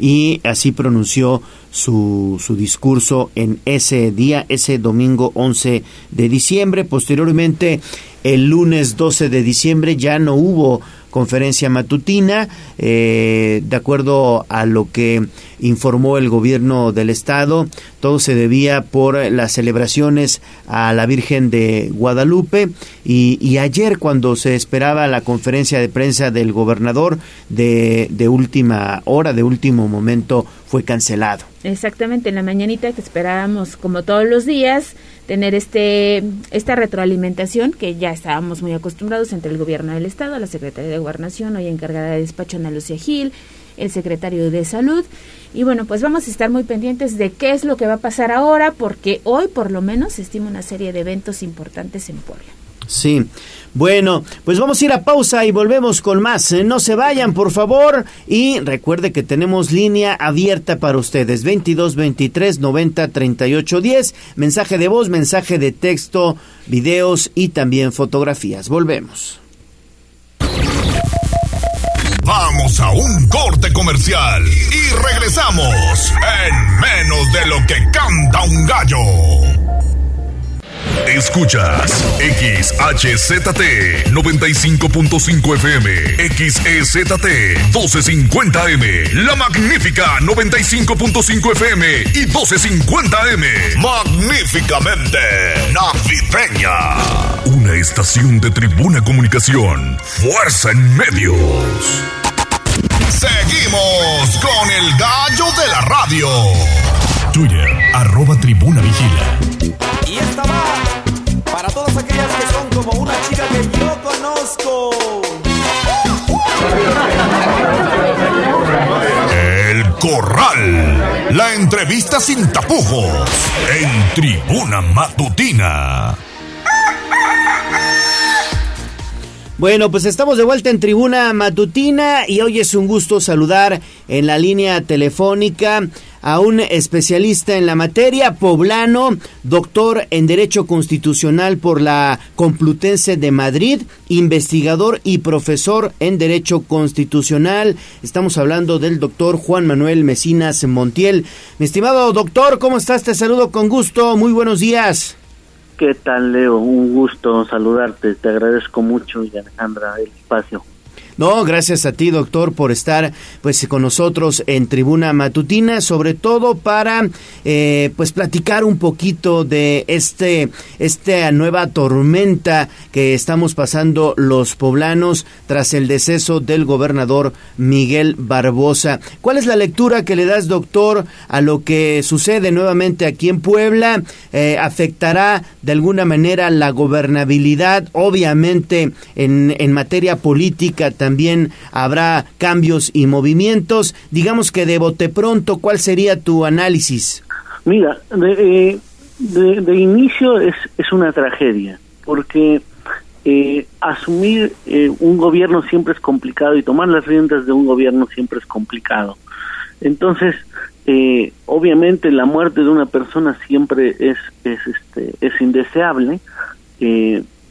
y así pronunció su, su discurso en ese día, ese domingo 11 de diciembre. Posteriormente, el lunes 12 de diciembre ya no hubo conferencia matutina, eh, de acuerdo a lo que informó el gobierno del estado, todo se debía por las celebraciones a la Virgen de Guadalupe y, ayer cuando se esperaba la conferencia de prensa del gobernador de, de última hora, de último momento, fue cancelado. Exactamente, en la mañanita que esperábamos como todos los días, tener este esta retroalimentación que ya estábamos muy acostumbrados entre el gobierno del estado, la secretaria de gobernación, hoy encargada de despacho Ana Lucía Gil, el secretario de salud y bueno pues vamos a estar muy pendientes de qué es lo que va a pasar ahora porque hoy por lo menos se estima una serie de eventos importantes en Puebla. Sí. Bueno, pues vamos a ir a pausa y volvemos con más. Eh, no se vayan, por favor. Y recuerde que tenemos línea abierta para ustedes. 22 23 90 38 10. Mensaje de voz, mensaje de texto, videos y también fotografías. Volvemos. Vamos a un corte comercial y regresamos en menos de lo que canta un gallo. Escuchas XHZT 95.5 FM, XEZT 1250M, La Magnífica 95.5 FM y 1250M. Magníficamente navideña. Una estación de Tribuna Comunicación, Fuerza en Medios. Seguimos con el gallo de la radio. Twitter, arroba tribuna vigila. Y esta va todas aquellas que son como una chica que yo conozco. El Corral. La entrevista sin tapujos. En Tribuna Matutina. Bueno, pues estamos de vuelta en Tribuna Matutina y hoy es un gusto saludar en la línea telefónica a un especialista en la materia, poblano, doctor en Derecho Constitucional por la Complutense de Madrid, investigador y profesor en Derecho Constitucional. Estamos hablando del doctor Juan Manuel Mesinas Montiel. Mi estimado doctor, ¿cómo estás? Te saludo con gusto. Muy buenos días. ¿Qué tal, Leo? Un gusto saludarte. Te agradezco mucho y Alejandra el espacio. No, gracias a ti, doctor, por estar pues con nosotros en Tribuna Matutina, sobre todo para eh, pues platicar un poquito de este esta nueva tormenta que estamos pasando los poblanos tras el deceso del gobernador Miguel Barbosa. ¿Cuál es la lectura que le das, doctor, a lo que sucede nuevamente aquí en Puebla? Eh, ¿Afectará de alguna manera la gobernabilidad? Obviamente en, en materia política también habrá cambios y movimientos. Digamos que de bote pronto, ¿cuál sería tu análisis? Mira, de, eh, de, inicio es, es una tragedia, porque eh, asumir eh, un gobierno siempre es complicado y tomar las riendas de un gobierno siempre es complicado. Entonces, obviamente la muerte de una persona siempre es, es, este, es indeseable,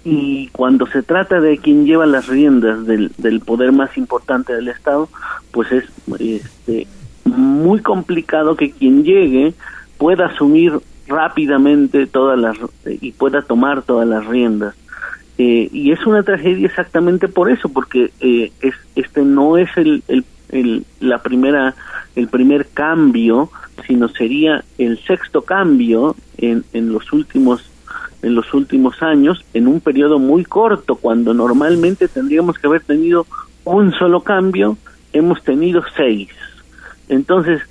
y cuando se trata de quien lleva las riendas del, del poder más importante del Estado, pues es este, muy complicado que quien llegue pueda asumir rápidamente todas las y pueda tomar todas las riendas. Eh, y es una tragedia exactamente por eso, porque eh, es, este no es el, el, la primera el primer cambio, sino sería el sexto cambio en, en los últimos en los últimos años en un periodo muy corto cuando normalmente tendríamos que haber tenido un solo cambio hemos tenido seis. Entonces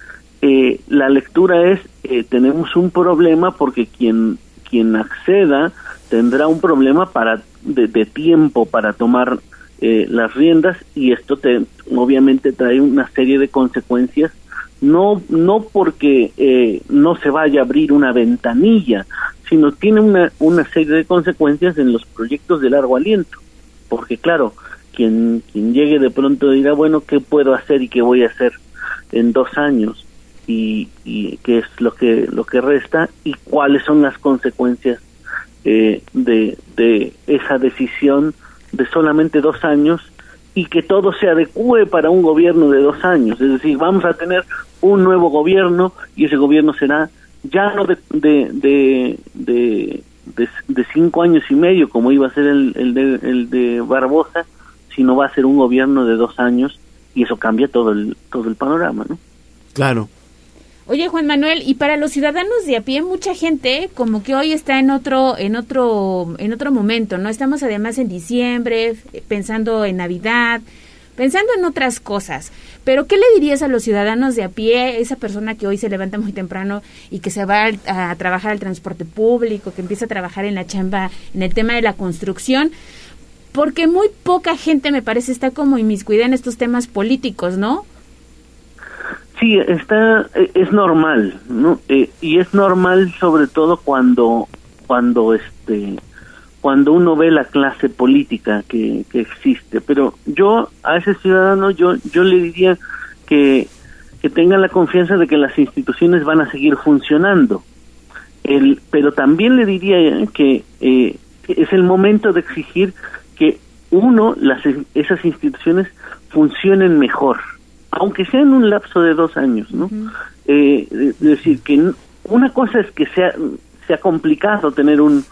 eh, la lectura es eh, tenemos un problema porque quien quien acceda tendrá un problema para de, de tiempo para tomar eh, las riendas y esto te, obviamente trae una serie de consecuencias. No no porque eh, no se vaya a abrir una ventanilla sino tiene una una serie de consecuencias en los proyectos de largo aliento porque claro quien quien llegue de pronto dirá bueno qué puedo hacer y qué voy a hacer en dos años y, y qué es lo que lo que resta y cuáles son las consecuencias eh, de, de esa decisión de solamente dos años y que todo se adecue para un gobierno de dos años. Es decir, vamos a tener un nuevo gobierno y ese gobierno será ya no de, de, de, de, de cinco años y medio como iba a ser el, el, de, el de Barbosa, sino va a ser un gobierno de dos años y eso cambia todo el, todo el panorama, ¿no? Claro. Oye, Juan Manuel, y para los ciudadanos de a pie, mucha gente como que hoy está en otro, en otro, en otro momento, ¿no? Estamos además en diciembre, pensando en Navidad, pensando en otras cosas. Pero, ¿qué le dirías a los ciudadanos de a pie, esa persona que hoy se levanta muy temprano y que se va a, a trabajar al transporte público, que empieza a trabajar en la chamba, en el tema de la construcción? Porque muy poca gente, me parece, está como inmiscuida en estos temas políticos, ¿no? Sí, está, es normal, ¿no? Eh, y es normal sobre todo cuando, cuando este, cuando uno ve la clase política que, que existe. Pero yo a ese ciudadano yo, yo le diría que, que tenga la confianza de que las instituciones van a seguir funcionando. El, pero también le diría que, eh, que es el momento de exigir que uno, las, esas instituciones funcionen mejor aunque sea en un lapso de dos años, ¿no? eh, es decir, que una cosa es que sea, sea complicado tener un,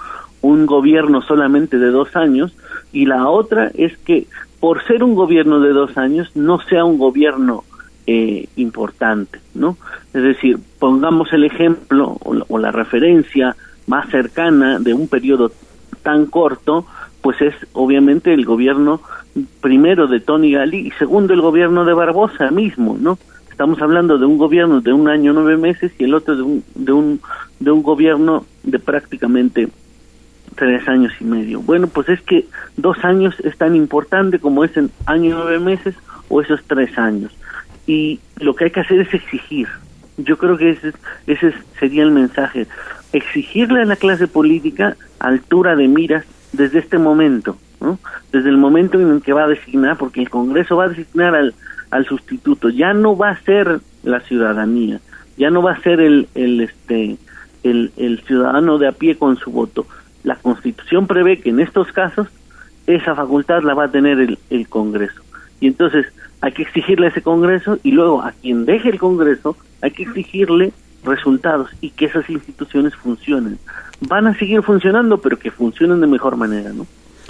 un gobierno solamente de dos años y la otra es que por ser un gobierno de dos años no sea un gobierno eh, importante, ¿no? Es decir, pongamos el ejemplo o la, o la referencia más cercana de un periodo tan corto, pues es obviamente el gobierno primero de Tony Gali y segundo el gobierno de Barbosa mismo, ¿no? Estamos hablando de un gobierno de un año nueve meses y el otro de un de un de un gobierno de prácticamente tres años y medio. Bueno, pues es que dos años es tan importante como es en año nueve meses o esos tres años. Y lo que hay que hacer es exigir. Yo creo que ese, ese sería el mensaje. Exigirle a la clase política altura de miras desde este momento, ¿no? desde el momento en el que va a designar, porque el Congreso va a designar al, al sustituto, ya no va a ser la ciudadanía, ya no va a ser el, el este el, el ciudadano de a pie con su voto. La Constitución prevé que en estos casos esa facultad la va a tener el, el Congreso. Y entonces hay que exigirle a ese Congreso y luego a quien deje el Congreso hay que exigirle resultados y que esas instituciones funcionen. Van a seguir funcionando, pero que funcionen de mejor manera, ¿no?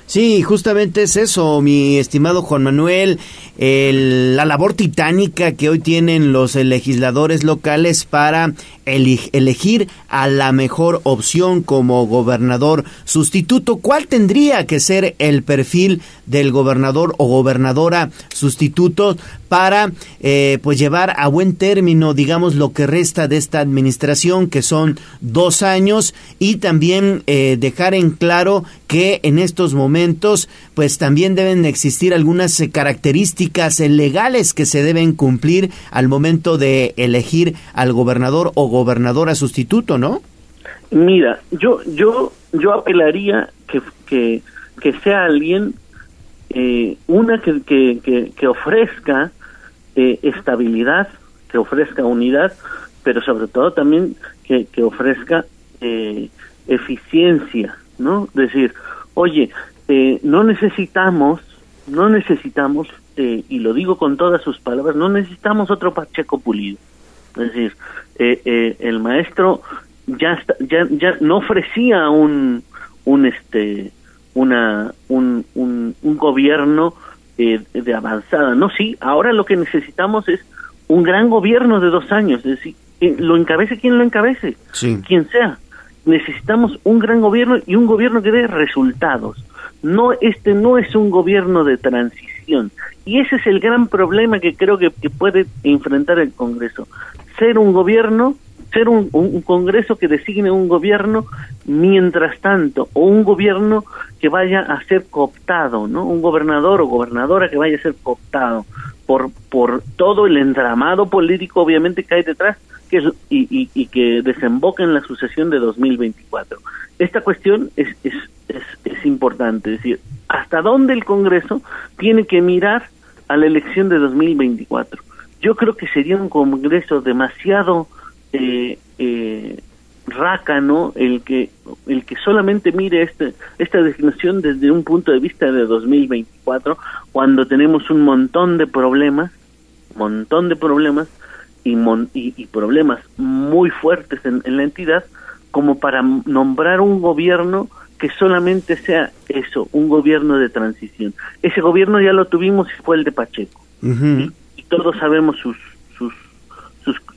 Sí, justamente es eso, mi estimado Juan Manuel, el, la labor titánica que hoy tienen los legisladores locales para elegir a la mejor opción como gobernador sustituto. ¿Cuál tendría que ser el perfil del gobernador o gobernadora sustituto para eh, pues llevar a buen término, digamos, lo que resta de esta administración, que son dos años, y también eh, dejar en claro que en estos momentos, pues también deben existir algunas eh, características legales que se deben cumplir al momento de elegir al gobernador o gobernadora sustituto, ¿no? Mira, yo yo yo apelaría que que, que sea alguien eh, una que, que, que, que ofrezca eh, estabilidad, que ofrezca unidad, pero sobre todo también que, que ofrezca eh, eficiencia, ¿no? Decir, oye, eh, no necesitamos, no necesitamos, eh, y lo digo con todas sus palabras, no necesitamos otro Pacheco Pulido. Es decir, eh, eh, el maestro ya, está, ya, ya no ofrecía un, un este, una, un, un, un gobierno eh, de avanzada. No, sí, ahora lo que necesitamos es un gran gobierno de dos años, es decir, lo encabece quien lo encabece, quien sea. Necesitamos un gran gobierno y un gobierno que dé resultados. No, este no es un gobierno de transición. Y ese es el gran problema que creo que, que puede enfrentar el Congreso. Ser un gobierno ser un, un, Congreso que designe un gobierno mientras tanto, o un gobierno que vaya a ser cooptado, ¿no? Un gobernador o gobernadora que vaya a ser cooptado por, por todo el entramado político, obviamente, que hay detrás que y, y, y, que desemboca en la sucesión de 2024. Esta cuestión es, es, es, es importante, es decir, hasta dónde el Congreso tiene que mirar a la elección de 2024. Yo creo que sería un Congreso demasiado eh, eh, rácano el que el que solamente mire este, esta designación desde un punto de vista de 2024 cuando tenemos un montón de problemas montón de problemas y, y, problemas muy fuertes en, la entidad como para nombrar un gobierno que solamente sea eso, un gobierno de transición. Ese gobierno ya lo tuvimos y fue el de Pacheco. y, todos sabemos sus, sus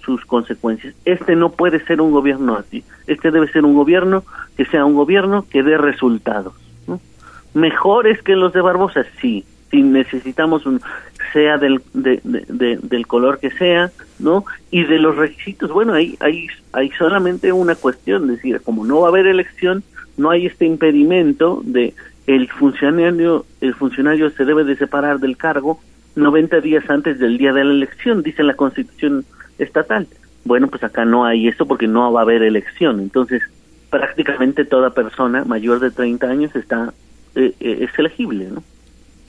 sus consecuencias. Este no puede ser un gobierno así. Este debe ser un gobierno que sea un gobierno que dé resultados. Mejores que los de Barbosa, sí. Si necesitamos un, sea del, del color que sea, ¿no? Y de los requisitos, bueno, hay, hay, hay solamente una cuestión, es decir, como no va a haber elección, no hay este impedimento de el funcionario, el funcionario se debe de separar del cargo 90 días antes del día de la elección, dice la Constitución estatal. Bueno, pues acá no hay eso porque no va a haber elección. Entonces, prácticamente toda persona mayor de 30 años está eh, eh, es elegible, ¿no?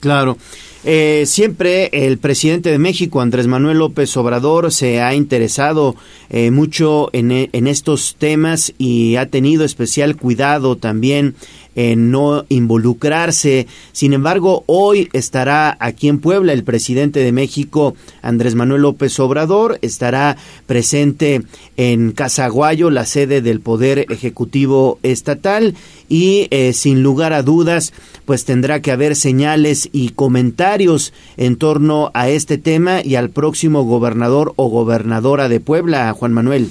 Claro. Eh, siempre el presidente de México, Andrés Manuel López Obrador, se ha interesado eh, mucho en, en, estos temas y ha tenido especial cuidado también en no involucrarse. Sin embargo, hoy estará aquí en Puebla el presidente de México, Andrés Manuel López Obrador, estará presente en Casaguayo, la sede del Poder Ejecutivo Estatal, y eh, sin lugar a dudas, pues tendrá que haber señales y comentarios en torno a este tema y al próximo gobernador o gobernadora de Puebla, Juan Manuel.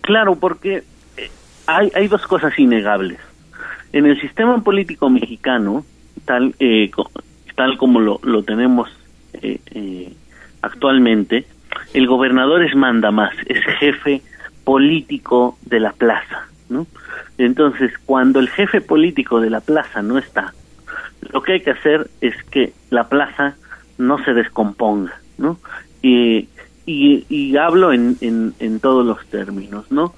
Claro, porque eh, hay, hay dos cosas innegables. En el sistema político mexicano, tal, eh, tal como lo, tenemos actualmente, el gobernador es manda más, es jefe político de la plaza, ¿no? Entonces, cuando el jefe político de la plaza no está, lo que hay que hacer es que la plaza no se descomponga, ¿no? Y, y, hablo en, en, todos los términos, ¿no?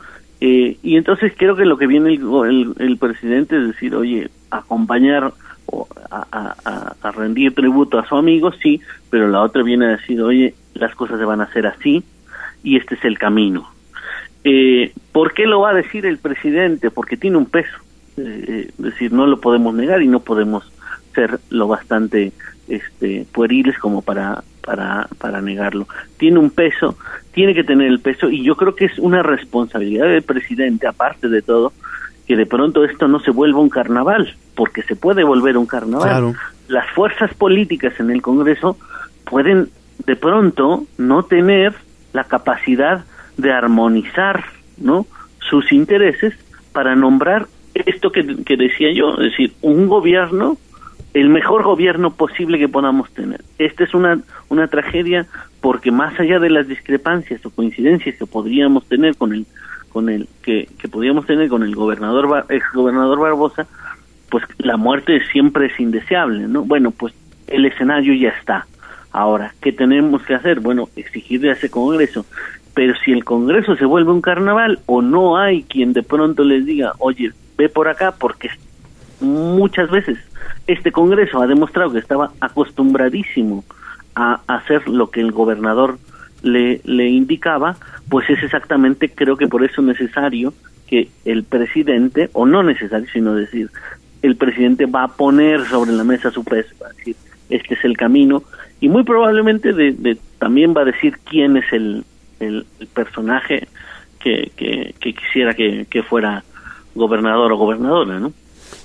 Eh, y entonces creo que lo que viene el, el, presidente es decir, oye, acompañar o a, a, rendir tributo a su amigo, sí, pero la otra viene a decir, oye, las cosas se van a hacer así y este es el camino, eh, ¿Por qué lo va a decir el presidente? Porque tiene un peso. Eh, es decir, no lo podemos negar y no podemos ser lo bastante este, pueriles como para, para, para negarlo. Tiene un peso, tiene que tener el peso y yo creo que es una responsabilidad del presidente, aparte de todo, que de pronto esto no se vuelva un carnaval, porque se puede volver un carnaval. Las fuerzas políticas en el Congreso pueden de pronto no tener la capacidad de armonizar no sus intereses para nombrar esto que, decía yo, es decir, un gobierno, el mejor gobierno posible que podamos tener. Esta es una, una tragedia porque más allá de las discrepancias o coincidencias que podríamos tener con el con el que, que podríamos tener con el gobernador ex gobernador Barbosa, pues la muerte siempre es indeseable, ¿no? Bueno, pues el escenario ya está. Ahora, ¿qué tenemos que hacer? Bueno, exigirle a ese Congreso pero si el Congreso se vuelve un carnaval o no hay quien de pronto les diga, oye, ve por acá, porque muchas veces este Congreso ha demostrado que estaba acostumbradísimo a hacer lo que el gobernador le, indicaba, pues es exactamente, creo que por eso es necesario que el presidente, o no necesario, sino decir, el presidente va a poner sobre la mesa su peso, va a decir, este es el camino, y muy probablemente de, también va a decir quién es el, el, personaje que, que, quisiera que, fuera gobernador o gobernadora, ¿no?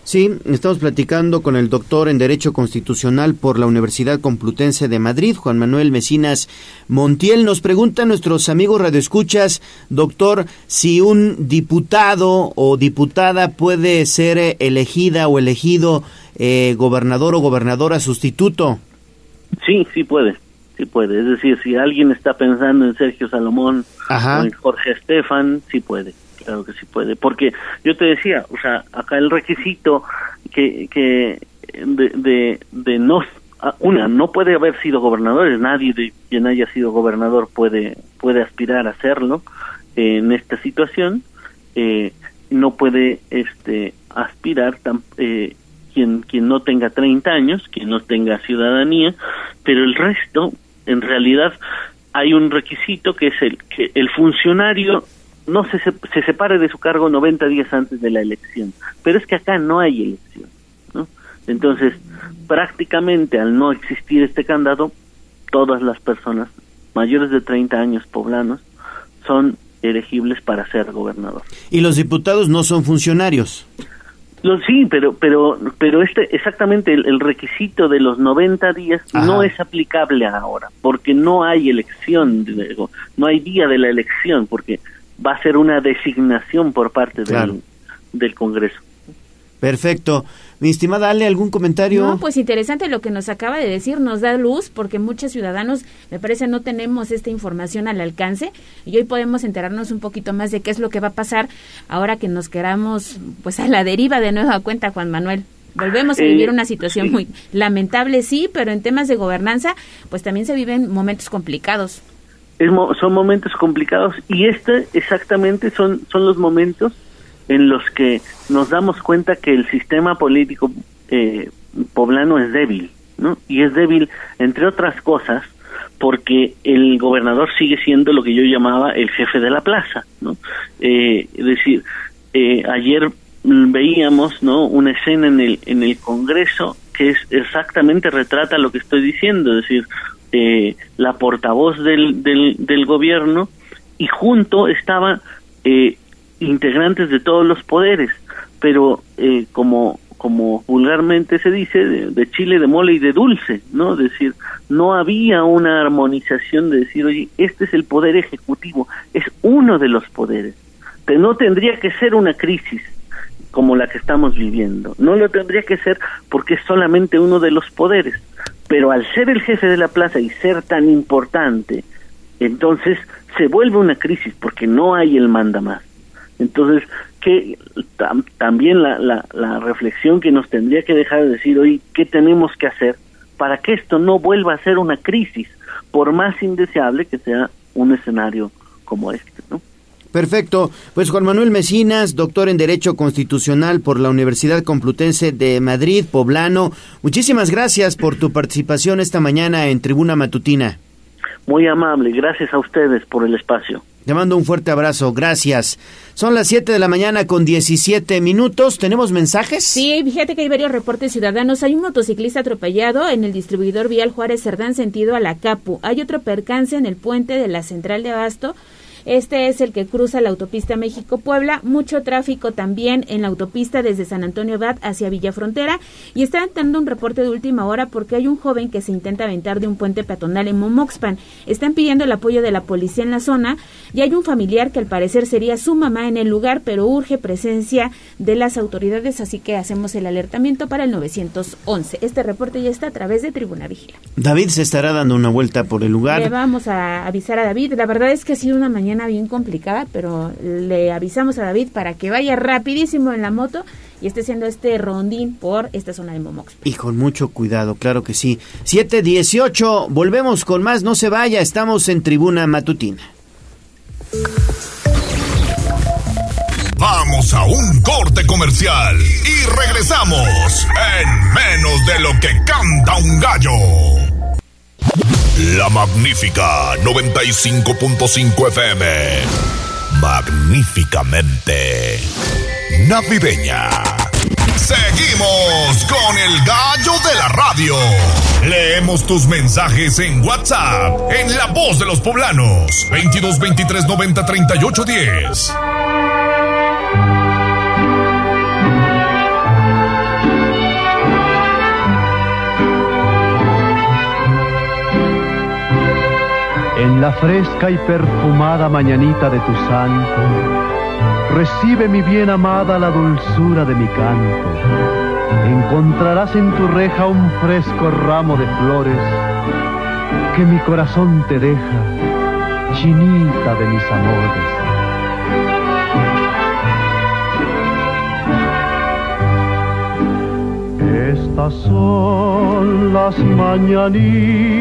Sí, estamos platicando con el doctor en Derecho Constitucional por la Universidad Complutense de Madrid, Juan Manuel Mecinas Montiel. Nos preguntan nuestros amigos radioescuchas, doctor, si un diputado o diputada puede ser eh, elegida o elegido eh, gobernador o gobernadora sustituto. Sí, sí puede, sí puede. Es decir, si alguien está pensando en Sergio Salomón o en Jorge Estefan, sí puede claro que sí puede, porque yo te decía, o sea, acá el requisito que, que de, de, no, una, no puede haber sido gobernador, nadie de quien haya sido gobernador puede, puede aspirar a hacerlo en esta situación, eh, no puede este aspirar eh, quien, quien no tenga 30 años, quien no tenga ciudadanía, pero el resto, en realidad, hay un requisito que es el que el funcionario no se, se separe de su cargo 90 días antes de la elección. Pero es que acá no hay elección. ¿no? Entonces, prácticamente al no existir este candado, todas las personas mayores de 30 años poblanos son elegibles para ser gobernador. ¿Y los diputados no son funcionarios? Los, sí, pero pero pero este exactamente el, requisito de los 90 días no es aplicable ahora, porque no hay elección, no hay día de la elección, porque va a ser una designación por parte del, del Congreso. Perfecto. Mi estimada Ale, ¿algún comentario? No, pues interesante lo que nos acaba de decir, nos da luz porque muchos ciudadanos, me parece, no tenemos esta información al alcance y hoy podemos enterarnos un poquito más de qué es lo que va a pasar ahora que nos queramos pues a la deriva de nueva cuenta, Juan Manuel. Volvemos a vivir eh, una situación muy lamentable, sí, pero en temas de gobernanza, pues también se viven momentos complicados son momentos complicados y este exactamente son, son los momentos en los que nos damos cuenta que el sistema político eh, poblano es débil, ¿no? Y es débil, entre otras cosas, porque el gobernador sigue siendo lo que yo llamaba el jefe de la plaza, ¿no? Eh, es decir, eh, ayer veíamos, ¿no? Una escena en el en el Congreso que es exactamente retrata lo que estoy diciendo, es decir, eh, la portavoz del, del, gobierno y junto estaban eh, integrantes de todos los poderes, pero eh, como como vulgarmente se dice, de, chile, de mole y de dulce, ¿no? Es decir, no había una armonización de decir, oye, este es el poder ejecutivo, es uno de los poderes. no tendría que ser una crisis como la que estamos viviendo, no lo tendría que ser porque es solamente uno de los poderes pero al ser el jefe de la plaza y ser tan importante, entonces se vuelve una crisis porque no hay el manda más. Entonces, que también la, la, la, reflexión que nos tendría que dejar de decir hoy, ¿qué tenemos que hacer para que esto no vuelva a ser una crisis, por más indeseable que sea un escenario como este? ¿no? Perfecto. Pues Juan Manuel Mesinas, doctor en Derecho Constitucional por la Universidad Complutense de Madrid, Poblano. Muchísimas gracias por tu participación esta mañana en Tribuna Matutina. Muy amable, gracias a ustedes por el espacio. Te mando un fuerte abrazo, gracias. Son las 7 de la mañana con 17 minutos. ¿Tenemos mensajes? Sí, fíjate que hay varios reportes ciudadanos. Hay un motociclista atropellado en el distribuidor vial Juárez Cerdán sentido a la Capu. Hay otro percance en el puente de la central de Abasto este es el que cruza la autopista México-Puebla. Mucho tráfico también en la autopista desde San Antonio Abad hacia Villa Frontera. Y está dando un reporte de última hora porque hay un joven que se intenta aventar de un puente peatonal en Momoxpan. Están pidiendo el apoyo de la policía en la zona y hay un familiar que al parecer sería su mamá en el lugar, pero urge presencia de las autoridades, así que hacemos el alertamiento para el 911. Este reporte ya está a través de Tribuna Vigila. David se estará dando una vuelta por el lugar. Le vamos a avisar a David. La verdad es que ha sido una mañana bien complicada, pero le avisamos a David para que vaya rapidísimo en la moto y esté haciendo este rondín por esta zona de Momox. Y con mucho cuidado, claro que sí. 718, volvemos con más, no se vaya, estamos en tribuna matutina. Vamos a un corte comercial y regresamos en menos de lo que canta un gallo. La magnífica 95.5 FM. Magníficamente navideña. Seguimos con el gallo de la radio. Leemos tus mensajes en WhatsApp, en La Voz de los Poblanos, 22 23 90 38 10. La fresca y perfumada mañanita de tu santo, recibe mi bien amada la dulzura de mi canto. Encontrarás en tu reja un fresco ramo de flores que mi corazón te deja, chinita de mis amores. Son las mañanitas.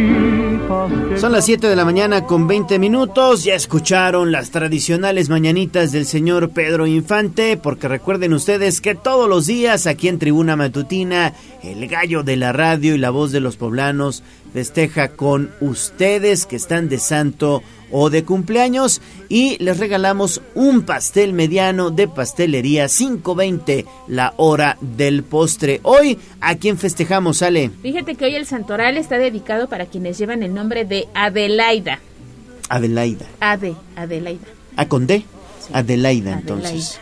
Son las 7 de la mañana con 20 minutos. Ya escucharon las tradicionales mañanitas del señor Pedro Infante, porque recuerden ustedes que todos los días aquí en Tribuna Matutina, el gallo de la radio y la voz de los poblanos festeja con ustedes que están de santo o de cumpleaños y les regalamos un pastel mediano de pastelería 5.20 la hora del postre. Hoy, ¿a quién festejamos, Ale? Fíjate que hoy el santoral está dedicado para quienes llevan el nombre de Adelaida. Adelaida. Ade, Adelaida. ¿A con D? Adelaida, entonces.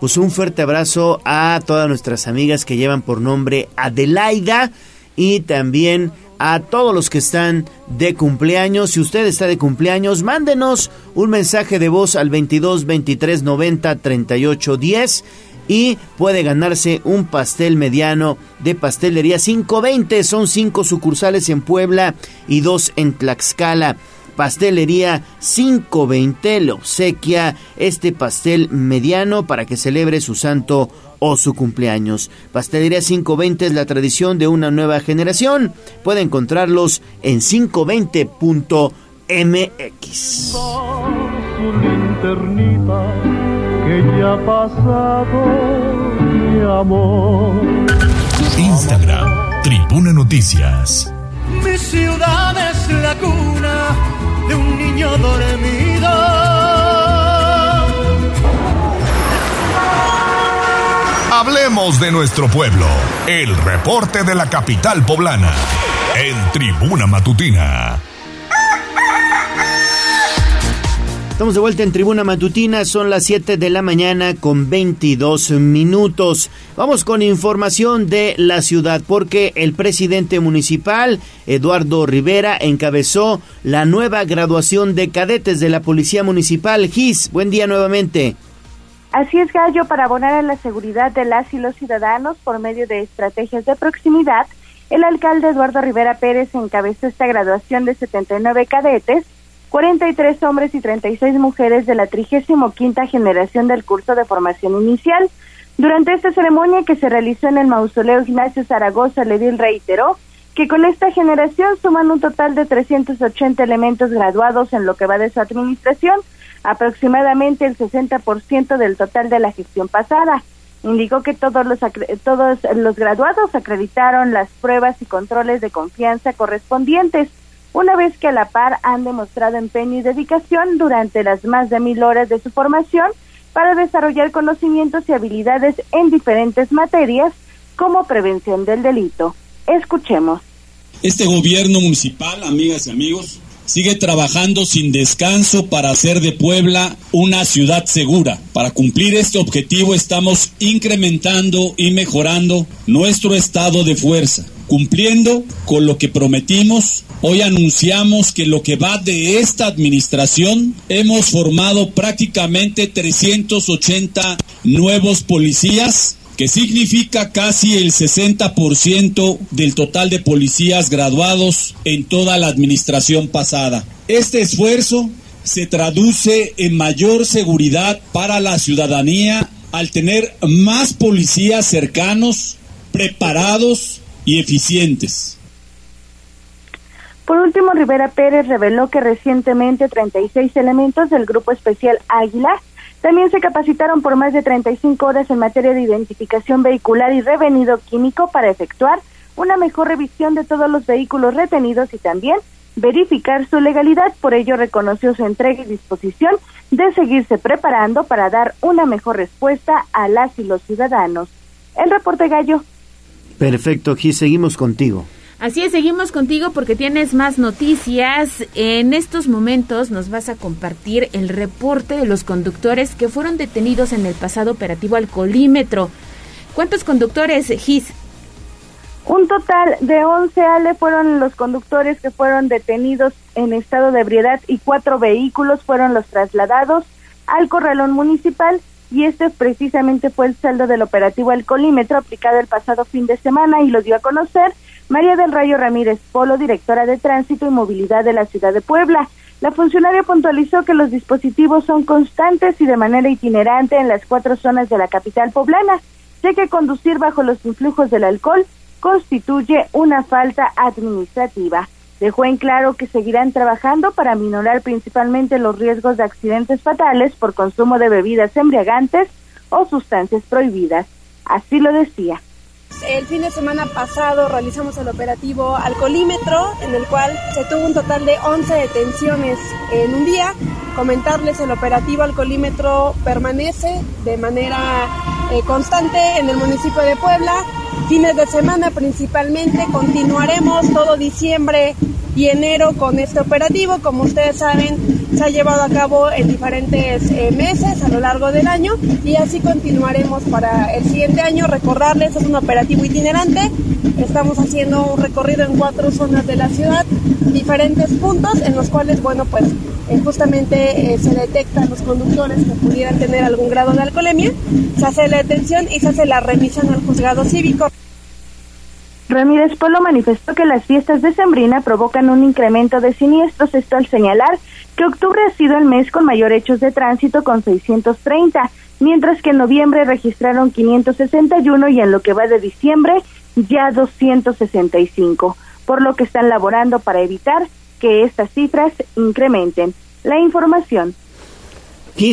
Pues un fuerte abrazo a todas nuestras amigas que llevan por nombre Adelaida y también a todos los que están de cumpleaños. Si usted está de cumpleaños, mándenos un mensaje de voz al 22 23 90 38 10 y puede ganarse un pastel mediano de pastelería 520. Son cinco sucursales en Puebla y dos en Tlaxcala. Pastelería 520 le obsequia este pastel mediano para que celebre su santo o su cumpleaños. Pastelería 520 es la tradición de una nueva generación. Puede encontrarlos en 520.mx. Su linternita que ya ha pasado mi amor. Instagram, Tribuna Noticias. Mi ciudad es la cuna de un niño dormido. Hablemos de nuestro pueblo. El reporte de la capital poblana. En Tribuna Matutina. Estamos de vuelta en Tribuna Matutina, son las 7 de la mañana con 22 minutos. Vamos con información de la ciudad porque el presidente municipal, Eduardo Rivera, encabezó la nueva graduación de cadetes de la Policía Municipal. GIS, buen día nuevamente. Así es, Gallo, para abonar a la seguridad de las y los ciudadanos por medio de estrategias de proximidad, el alcalde Eduardo Rivera Pérez encabezó esta graduación de 79 cadetes, 43 hombres y 36 mujeres de la 35 generación del curso de formación inicial. Durante esta ceremonia que se realizó en el mausoleo Ignacio Zaragoza, Ledil reiteró que con esta generación suman un total de 380 elementos graduados en lo que va de su administración, aproximadamente el 60% del total de la gestión pasada. Indicó que todos los, todos los graduados acreditaron las pruebas y controles de confianza correspondientes, una vez que a la par han demostrado empeño y dedicación durante las más de mil horas de su formación para desarrollar conocimientos y habilidades en diferentes materias como prevención del delito. Escuchemos. Este gobierno municipal, amigas y amigos, sigue trabajando sin descanso para hacer de Puebla una ciudad segura. Para cumplir este objetivo estamos incrementando y mejorando nuestro estado de fuerza. Cumpliendo con lo que prometimos, hoy anunciamos que lo que va de esta administración hemos formado prácticamente 380 nuevos policías que significa casi el 60% del total de policías graduados en toda la administración pasada. Este esfuerzo se traduce en mayor seguridad para la ciudadanía al tener más policías cercanos, preparados y eficientes. Por último, Rivera Pérez reveló que recientemente 36 elementos del Grupo Especial Águila también se capacitaron por más de 35 horas en materia de identificación vehicular y revenido químico para efectuar una mejor revisión de todos los vehículos retenidos y también verificar su legalidad. Por ello reconoció su entrega y disposición de seguirse preparando para dar una mejor respuesta a las y los ciudadanos. El reporte Gallo. Perfecto, Gis, seguimos contigo. Así es, seguimos contigo porque tienes más noticias. En estos momentos nos vas a compartir el reporte de los conductores que fueron detenidos en el pasado operativo alcoholímetro. ¿Cuántos conductores, Gis? Un total de 11 Ale fueron los conductores que fueron detenidos en estado de ebriedad y cuatro vehículos fueron los trasladados al corralón municipal y este precisamente fue el saldo del operativo alcoholímetro aplicado el pasado fin de semana y lo dio a conocer María del Rayo Ramírez Polo, directora de Tránsito y Movilidad de la ciudad de Puebla. La funcionaria puntualizó que los dispositivos son constantes y de manera itinerante en las cuatro zonas de la capital poblana, ya que conducir bajo los influjos del alcohol constituye una falta administrativa. Dejó en claro que seguirán trabajando para minorar principalmente los riesgos de accidentes fatales por consumo de bebidas embriagantes o sustancias prohibidas. Así lo decía. El fin de semana pasado realizamos el operativo alcoholímetro, en el cual se tuvo un total de 11 detenciones en un día. Comentarles, el operativo alcoholímetro permanece de manera eh, constante en el municipio de Puebla. Fines de semana principalmente, continuaremos todo diciembre y enero con este operativo. Como ustedes saben, se ha llevado a cabo en diferentes eh, meses a lo largo del año y así continuaremos para el siguiente año. Recordarles, es un operativo itinerante. Estamos haciendo un recorrido en cuatro zonas de la ciudad, diferentes puntos en los cuales, bueno, pues eh, justamente eh, se detectan los conductores que pudieran tener algún grado de alcoholemia, se hace la detención y se hace la remisión al juzgado cívico. Ramírez Polo manifestó que las fiestas de Sembrina provocan un incremento de siniestros, esto al señalar que octubre ha sido el mes con mayor hechos de tránsito con 630, mientras que en noviembre registraron 561 y en lo que va de diciembre ya 265, por lo que están laborando para evitar que estas cifras incrementen. La información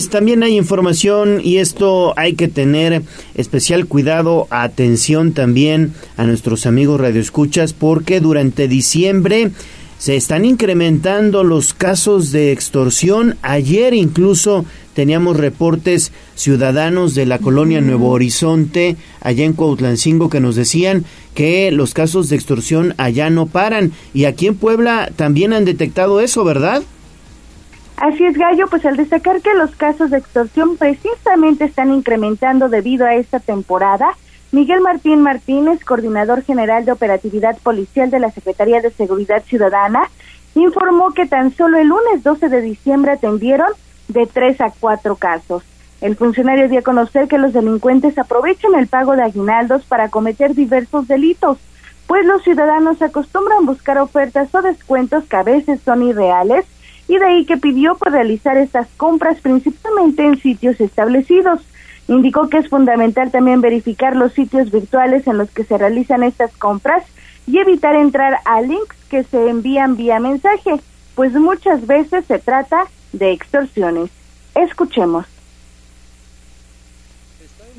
También hay información y esto hay que tener especial cuidado, atención también a nuestros amigos radioescuchas porque durante diciembre se están incrementando los casos de extorsión. Ayer incluso teníamos reportes ciudadanos de la colonia Nuevo Horizonte, allá en Cuautlancingo, que nos decían que los casos de extorsión allá no paran. Y aquí en Puebla también han detectado eso, ¿verdad? Así es, Gallo, pues al destacar que los casos de extorsión precisamente están incrementando debido a esta temporada, Miguel Martín Martínez, coordinador general de operatividad policial de la Secretaría de Seguridad Ciudadana, informó que tan solo el lunes 12 de diciembre atendieron de tres a cuatro casos. El funcionario dio a conocer que los delincuentes aprovechan el pago de aguinaldos para cometer diversos delitos, pues los ciudadanos acostumbran buscar ofertas o descuentos que a veces son irreales y de ahí que pidió por realizar estas compras principalmente en sitios establecidos. Indicó que es fundamental también verificar los sitios virtuales en los que se realizan estas compras y evitar entrar a links que se envían vía mensaje, pues muchas veces se trata de extorsiones. Escuchemos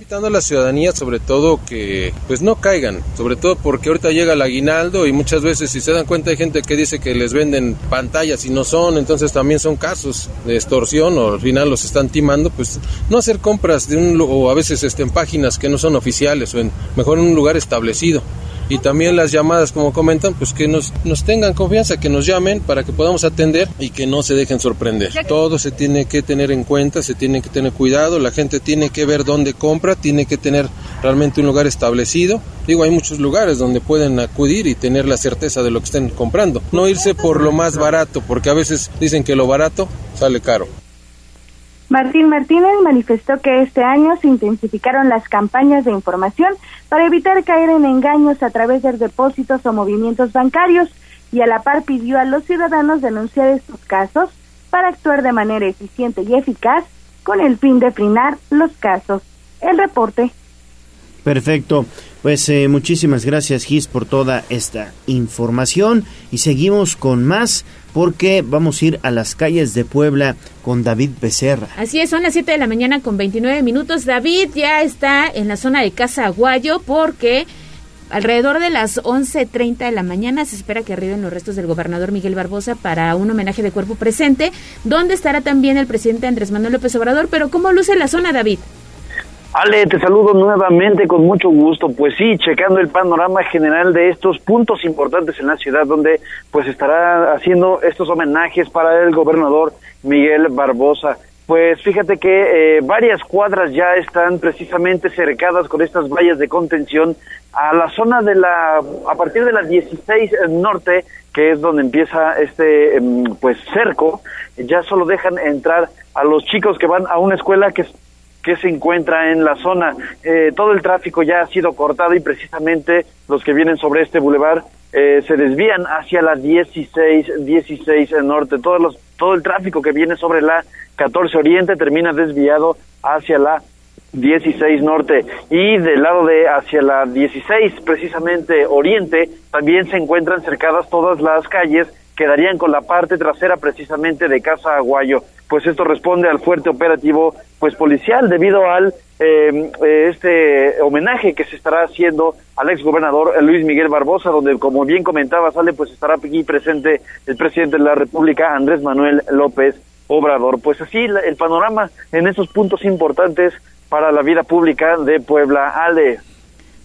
invitando a la ciudadanía sobre todo que pues no caigan, sobre todo porque ahorita llega el aguinaldo y muchas veces si se dan cuenta hay gente que dice que les venden pantallas y no son, entonces también son casos de extorsión o al final los están timando, pues no hacer compras de un o a veces este, en páginas que no son oficiales o en mejor en un lugar establecido y también las llamadas, como comentan, pues que nos, nos tengan confianza, que nos llamen para que podamos atender y que no se dejen sorprender. Todo se tiene que tener en cuenta, se tiene que tener cuidado, la gente tiene que ver dónde compra, tiene que tener realmente un lugar establecido. Digo, hay muchos lugares donde pueden acudir y tener la certeza de lo que estén comprando. No irse por lo más barato, porque a veces dicen que lo barato sale caro. Martín Martínez manifestó que este año se intensificaron las campañas de información para evitar caer en engaños a través de depósitos o movimientos bancarios y a la par pidió a los ciudadanos denunciar estos casos para actuar de manera eficiente y eficaz con el fin de frenar los casos. El reporte. Perfecto. Pues eh, muchísimas gracias Gis por toda esta información y seguimos con más porque vamos a ir a las calles de Puebla con David Becerra. Así es, son las 7 de la mañana con 29 minutos. David ya está en la zona de Casa Aguayo porque alrededor de las 11.30 de la mañana se espera que arriben los restos del gobernador Miguel Barbosa para un homenaje de cuerpo presente, donde estará también el presidente Andrés Manuel López Obrador. Pero ¿cómo luce la zona, David? Ale, te saludo nuevamente con mucho gusto. Pues sí, checando el panorama general de estos puntos importantes en la ciudad donde pues estará haciendo estos homenajes para el gobernador Miguel Barbosa. pues fíjate que eh, varias cuadras ya están precisamente cercadas con estas vallas de contención a la zona de la, a partir de la 16 norte, que es donde empieza este em, pues cerco, ya solo dejan entrar a los chicos que van a una escuela que que se encuentra en la zona. Eh, todo el tráfico ya ha sido cortado y precisamente los que vienen sobre este bulevar eh, se desvían hacia la 16, 16 norte. Todos los, todo el tráfico que viene sobre la 14 oriente termina desviado hacia la 16 norte y del lado de hacia la 16 precisamente oriente también se encuentran cercadas todas las calles que darían con la parte trasera precisamente de Casa Aguayo. Pues esto responde al fuerte operativo pues policial debido al eh, eh, este homenaje que se estará haciendo al ex gobernador Luis Miguel Barbosa, donde como bien comentaba sale pues estará aquí presente el presidente de la República Andrés Manuel López Obrador. Pues así el panorama en esos puntos importantes para la vida pública de Puebla. Ale.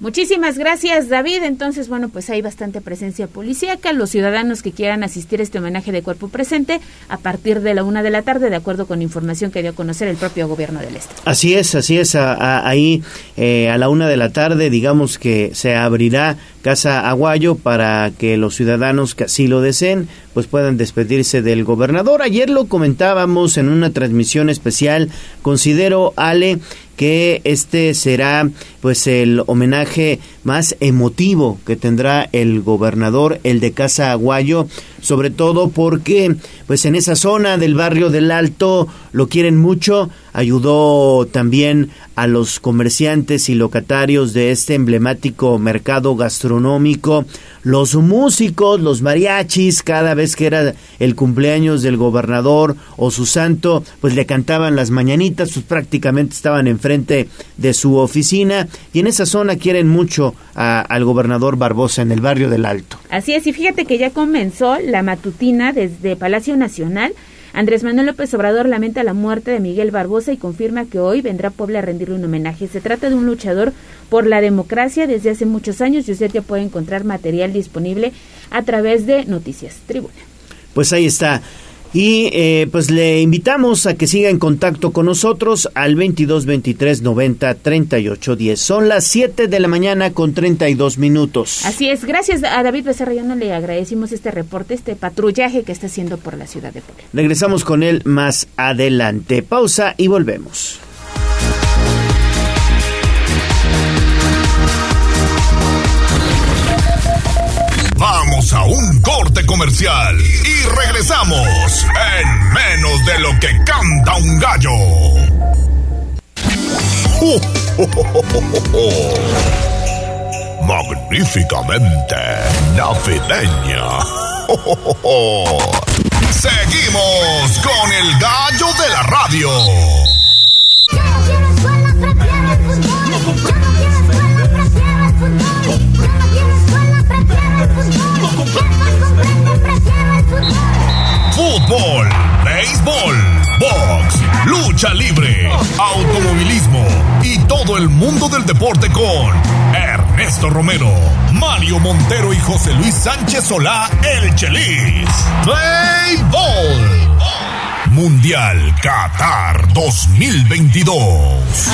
Muchísimas gracias, David. Entonces, bueno, pues hay bastante presencia policíaca. Los ciudadanos que quieran asistir a este homenaje de cuerpo presente a partir de la una de la tarde, de acuerdo con información que dio a conocer el propio gobierno del Estado. Así es, así es. ahí eh, a la una de la tarde, digamos que se abrirá Casa Aguayo para que los ciudadanos que así lo deseen, pues puedan despedirse del gobernador. Ayer lo comentábamos en una transmisión especial. Considero, Ale, que este será pues el homenaje más emotivo que tendrá el gobernador, el de Casa Aguayo, sobre todo porque pues en esa zona del barrio del Alto lo quieren mucho, ayudó también a los comerciantes y locatarios de este emblemático mercado gastronómico, los músicos, los mariachis, cada vez que era el cumpleaños del gobernador o su santo, pues le cantaban las mañanitas, pues prácticamente estaban enfrente de su oficina y en esa zona quieren mucho al gobernador Barbosa en el barrio del Alto. Así es, y fíjate que ya comenzó la matutina desde Palacio Nacional Andrés Manuel López Obrador lamenta la muerte de Miguel Barbosa y confirma que hoy vendrá Puebla a rendirle un homenaje. Se trata de un luchador por la democracia desde hace muchos años y usted ya puede encontrar material disponible a través de Noticias Tribuna. Pues ahí está. Y eh, pues le invitamos a que siga en contacto con nosotros al 22 23 90 38 10. Son las 7 de la mañana con 32 minutos. Así es. Gracias a David Becerra. le agradecimos este reporte, este patrullaje que está haciendo por la ciudad de Puebla. Regresamos con él más adelante. Pausa y volvemos. A un corte comercial y regresamos en menos de lo que canta un gallo. [LAUGHS] Magníficamente navideña. [LAUGHS] Seguimos con el gallo de la radio. Automovilismo y todo el mundo del deporte con Ernesto Romero, Mario Montero y José Luis Sánchez Solá, el Chelis. Béisbol. Mundial Qatar 2022.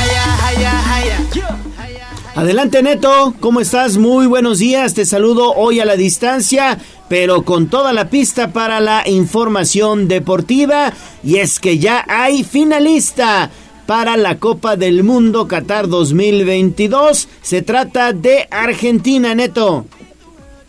Adelante Neto, ¿cómo estás? Muy buenos días, te saludo hoy a la distancia, pero con toda la pista para la información deportiva y es que ya hay finalista para la Copa del Mundo Qatar 2022. Se trata de Argentina, Neto.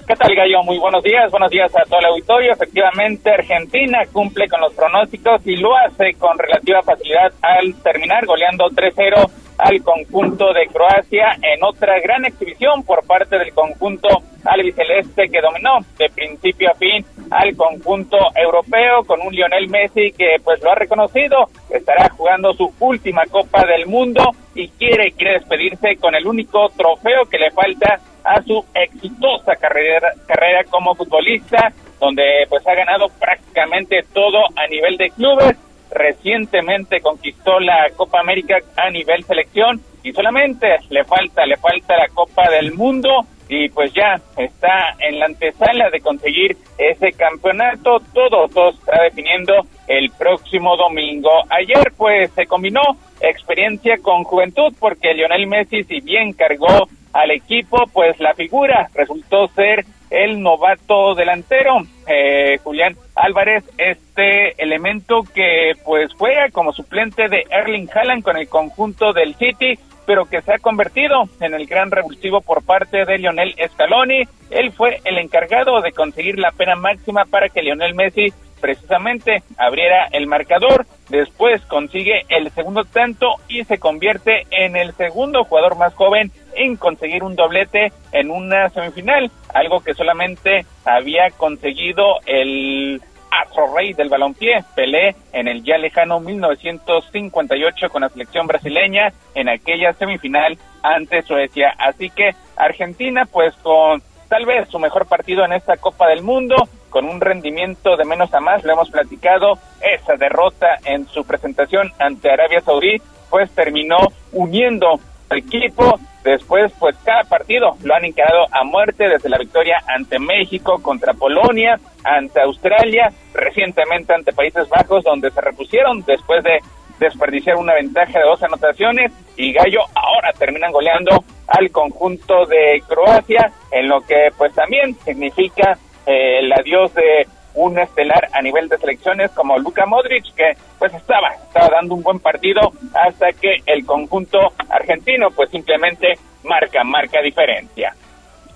¿Qué tal, Gallo? Muy buenos días, buenos días a todo el auditorio. Efectivamente, Argentina cumple con los pronósticos y lo hace con relativa facilidad al terminar goleando 3-0 al conjunto de Croacia en otra gran exhibición por parte del conjunto albiceleste que dominó de principio a fin al conjunto europeo con un Lionel Messi que pues lo ha reconocido, estará jugando su última Copa del Mundo y quiere quiere despedirse con el único trofeo que le falta a su exitosa carrera carrera como futbolista donde pues ha ganado prácticamente todo a nivel de clubes recientemente conquistó la Copa América a nivel selección y solamente le falta, le falta la Copa del Mundo y pues ya está en la antesala de conseguir ese campeonato. Todo, todo está definiendo el próximo domingo. Ayer pues se combinó experiencia con juventud porque Lionel Messi si bien cargó al equipo pues la figura resultó ser el novato delantero eh, Julián Álvarez este elemento que pues juega como suplente de Erling Haaland con el conjunto del City pero que se ha convertido en el gran revulsivo por parte de Lionel Scaloni. Él fue el encargado de conseguir la pena máxima para que Lionel Messi precisamente abriera el marcador, después consigue el segundo tanto y se convierte en el segundo jugador más joven en conseguir un doblete en una semifinal, algo que solamente había conseguido el astro rey del balompié, Pelé, en el ya lejano 1958 con la selección brasileña en aquella semifinal ante Suecia. Así que Argentina, pues con tal vez su mejor partido en esta Copa del Mundo, con un rendimiento de menos a más, lo hemos platicado, esa derrota en su presentación ante Arabia Saudí, pues terminó uniendo al equipo, después pues cada partido lo han encarado a muerte desde la victoria ante México, contra Polonia, ante Australia, recientemente ante Países Bajos, donde se repusieron después de desperdiciar una ventaja de dos anotaciones y Gallo ahora terminan goleando al conjunto de Croacia, en lo que pues también significa eh, el adiós de un estelar a nivel de selecciones como Luka Modric, que pues estaba, estaba dando un buen partido hasta que el conjunto argentino pues simplemente marca, marca diferencia.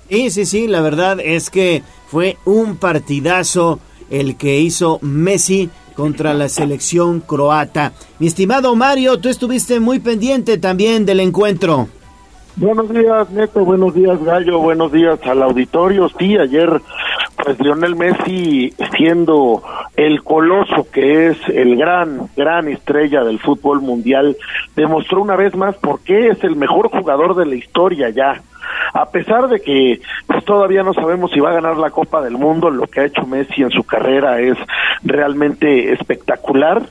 Y sí, sí, la verdad es que fue un partidazo el que hizo Messi contra la selección croata. Mi estimado Mario, tú estuviste muy pendiente también del encuentro. Buenos días, Neto. Buenos días, Gallo. Buenos días al auditorio. Sí, ayer, pues Lionel Messi, siendo el coloso que es el gran, gran estrella del fútbol mundial, demostró una vez más por qué es el mejor jugador de la historia ya. A pesar de que pues todavía no sabemos si va a ganar la Copa del Mundo, lo que ha hecho Messi en su carrera es realmente espectacular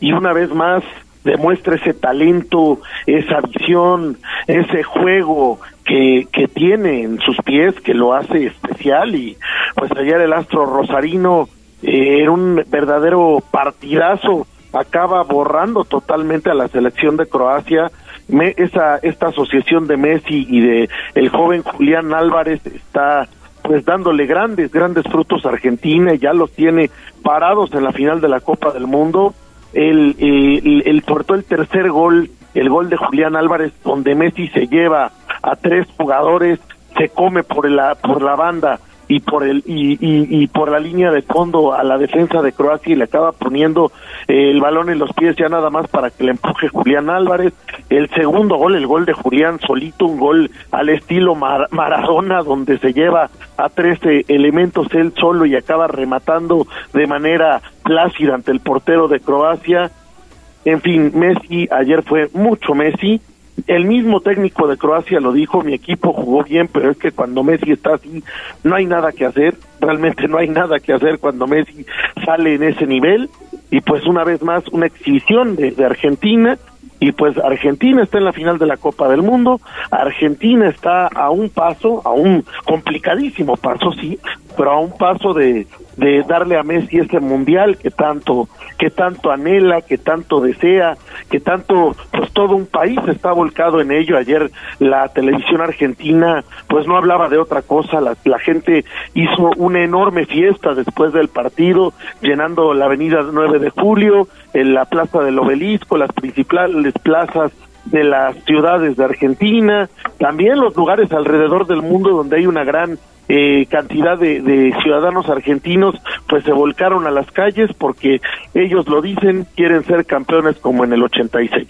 y una vez más demuestra ese talento, esa visión, ese juego que, que tiene en sus pies que lo hace especial. Y pues ayer el astro rosarino eh, era un verdadero partidazo. Acaba borrando totalmente a la selección de Croacia. Me, esa esta asociación de Messi y de el joven Julián Álvarez está pues dándole grandes grandes frutos a Argentina. Ya los tiene parados en la final de la Copa del Mundo el, el, el, el tercer gol, el gol de Julián Álvarez, donde Messi se lleva a tres jugadores, se come por la, por la banda y por el y, y, por la línea de fondo a la defensa de Croacia y le acaba poniendo eh, el balón en los pies ya nada más para que le empuje Julián Álvarez. El segundo gol el gol de Julián solito un gol al estilo Mar Maradona donde se lleva a 13 elementos él solo y acaba rematando de manera plácida ante el portero de Croacia. En fin Messi ayer fue mucho Messi el mismo técnico de Croacia lo dijo, mi equipo jugó bien, pero es que cuando Messi está así, no hay nada que hacer, realmente no hay nada que hacer cuando Messi sale en ese nivel, y pues una vez más una exhibición de, de Argentina, y pues Argentina está en la final de la Copa del Mundo, Argentina está a un paso, a un complicadísimo paso, sí, pero a un paso de, de darle a Messi ese mundial que tanto que tanto anhela, que tanto desea, que tanto pues todo un país está volcado en ello. Ayer la televisión argentina pues no hablaba de otra cosa, la, la gente hizo una enorme fiesta después del partido, llenando la avenida 9 de julio, en la plaza del obelisco, las principales plazas de las ciudades de Argentina, también los lugares alrededor del mundo donde hay una gran eh, cantidad de, de, ciudadanos argentinos pues se volcaron a las calles porque ellos lo dicen, quieren ser campeones como en el 86.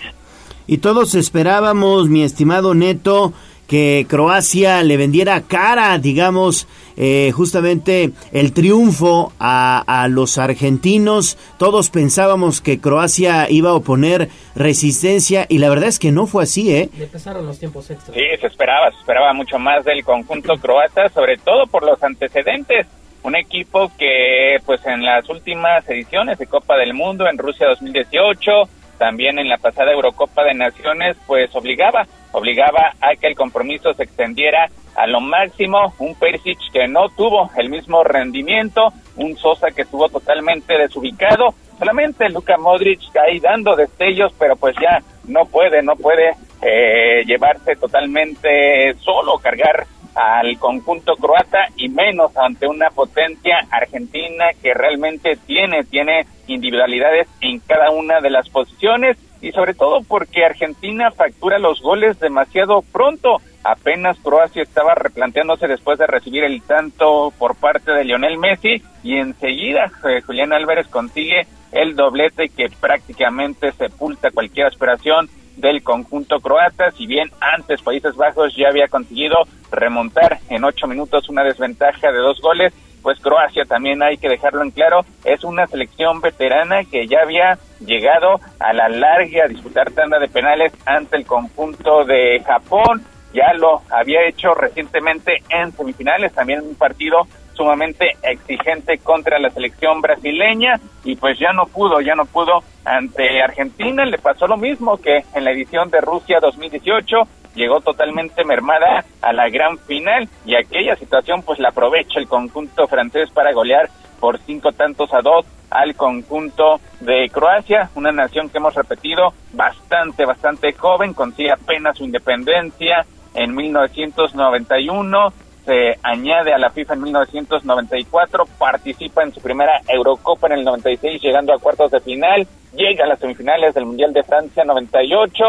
Y todos esperábamos, mi estimado Neto, que Croacia le vendiera cara, digamos, eh, justamente el triunfo a, a, los argentinos. Todos pensábamos que Croacia iba a oponer resistencia y la verdad es que no fue así, ¿eh? Le pasaron los tiempos extras. Sí, se esperaba, se esperaba mucho más del conjunto croata, sobre todo por los antecedentes. Un equipo que, pues, en las últimas ediciones de Copa del Mundo, en Rusia 2018, también en la pasada Eurocopa de Naciones, pues obligaba obligaba a que el compromiso se extendiera a lo máximo, un Perisic que no tuvo el mismo rendimiento, un Sosa que estuvo totalmente desubicado, solamente Luka Modric ahí dando destellos, pero pues ya no puede, no puede eh, llevarse totalmente solo, cargar al conjunto croata y menos ante una potencia argentina que realmente tiene, tiene individualidades en cada una de las posiciones y sobre todo porque Argentina factura los goles demasiado pronto. Apenas Croacia estaba replanteándose después de recibir el tanto por parte de Lionel Messi y enseguida eh, Julián Álvarez consigue el doblete que prácticamente sepulta cualquier aspiración del conjunto croata, si bien antes Países Bajos ya había conseguido remontar en ocho minutos una desventaja de dos goles, pues Croacia también hay que dejarlo en claro, es una selección veterana que ya había llegado a la larga a disputar tanda de penales ante el conjunto de Japón, ya lo había hecho recientemente en semifinales, también un partido sumamente exigente contra la selección brasileña y pues ya no pudo, ya no pudo ante Argentina, le pasó lo mismo que en la edición de Rusia 2018, llegó totalmente mermada a la gran final y aquella situación pues la aprovecha el conjunto francés para golear por cinco tantos a dos al conjunto de Croacia, una nación que hemos repetido bastante, bastante joven, consigue apenas su independencia en 1991, se añade a la FIFA en 1994, participa en su primera Eurocopa en el 96 llegando a cuartos de final, llega a las semifinales del Mundial de Francia 98,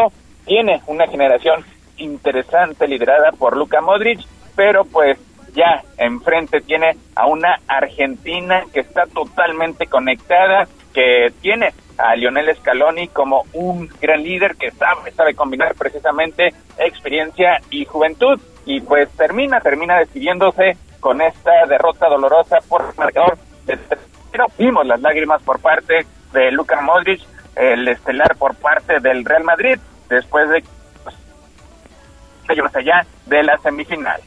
tiene una generación interesante liderada por Luka Modric, pero pues ya enfrente tiene a una Argentina que está totalmente conectada, que tiene a Lionel Scaloni como un gran líder que sabe, sabe combinar precisamente experiencia y juventud y pues termina, termina decidiéndose con esta derrota dolorosa por el marcador pero vimos las lágrimas por parte de Luka Modric, el estelar por parte del Real Madrid, después de pues, allá de la semifinal.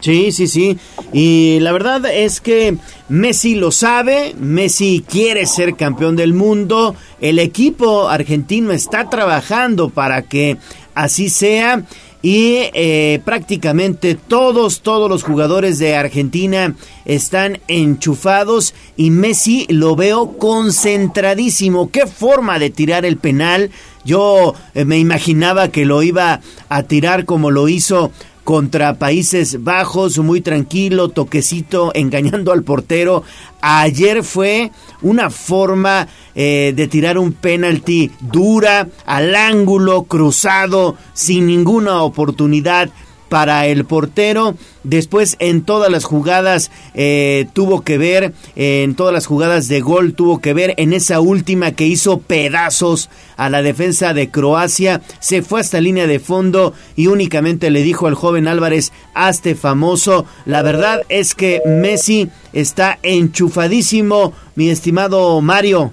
Sí, sí, sí. Y la verdad es que Messi lo sabe, Messi quiere ser campeón del mundo, el equipo argentino está trabajando para que así sea y eh, prácticamente todos, todos los jugadores de Argentina están enchufados y Messi lo veo concentradísimo. Qué forma de tirar el penal. Yo eh, me imaginaba que lo iba a tirar como lo hizo contra Países Bajos, muy tranquilo, toquecito, engañando al portero. Ayer fue una forma eh, de tirar un penalti dura, al ángulo, cruzado, sin ninguna oportunidad para el portero. Después en todas las jugadas eh, tuvo que ver, en todas las jugadas de gol tuvo que ver, en esa última que hizo pedazos a la defensa de Croacia, se fue hasta línea de fondo y únicamente le dijo al joven Álvarez, hazte famoso. La verdad es que Messi está enchufadísimo, mi estimado Mario.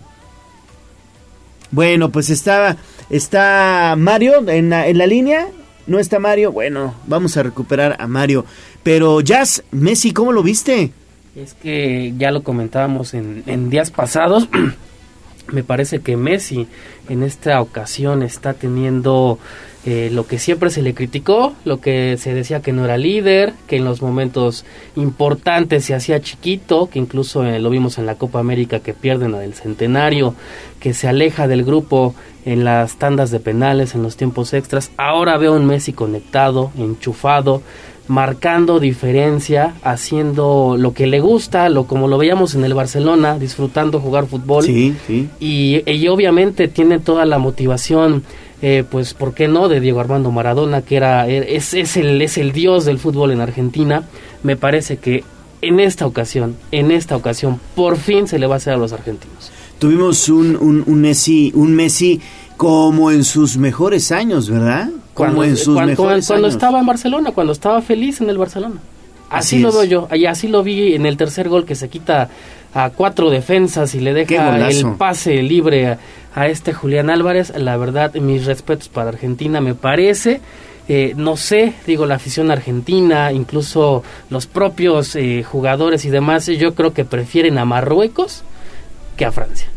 Bueno, pues está, está Mario en la, en la línea. ¿No está Mario? Bueno, vamos a recuperar a Mario. Pero Jazz, Messi, ¿cómo lo viste? Es que ya lo comentábamos en, en días pasados. [CLEARS THROAT] Me parece que Messi en esta ocasión está teniendo eh, lo que siempre se le criticó, lo que se decía que no era líder, que en los momentos importantes se hacía chiquito, que incluso eh, lo vimos en la Copa América que pierden la del centenario, que se aleja del grupo en las tandas de penales, en los tiempos extras. Ahora veo un Messi conectado, enchufado, marcando diferencia, haciendo lo que le gusta, lo como lo veíamos en el Barcelona, disfrutando jugar fútbol. Sí, sí. Y, y obviamente tiene toda la motivación eh, pues, ¿por qué no?, de Diego Armando Maradona, que era, es, es, el, es el dios del fútbol en Argentina. Me parece que en esta ocasión, en esta ocasión, por fin se le va a hacer a los argentinos. Tuvimos un, un, un Messi, un Messi como en sus mejores años, ¿verdad? Como Cuando, en sus cuando, mejores cuando años. estaba en Barcelona, cuando estaba feliz en el Barcelona. Así, Así lo veo yo, y así lo vi en el tercer gol que se quita a cuatro defensas y le deja el pase libre a, a este Julián Álvarez. La verdad, mis respetos para Argentina, me parece. eh, no sé, digo, la afición argentina, incluso los propios eh, jugadores y demás, yo creo que prefieren a Marruecos que a Francia.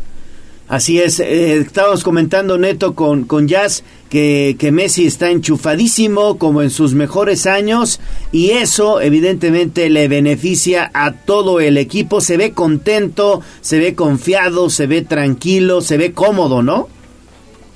Así es, eh, estábamos comentando Neto con, con Jazz que, que Messi está enchufadísimo como en sus mejores años y eso evidentemente le beneficia a todo el equipo, se ve contento, se ve confiado, se ve tranquilo, se ve cómodo, ¿no?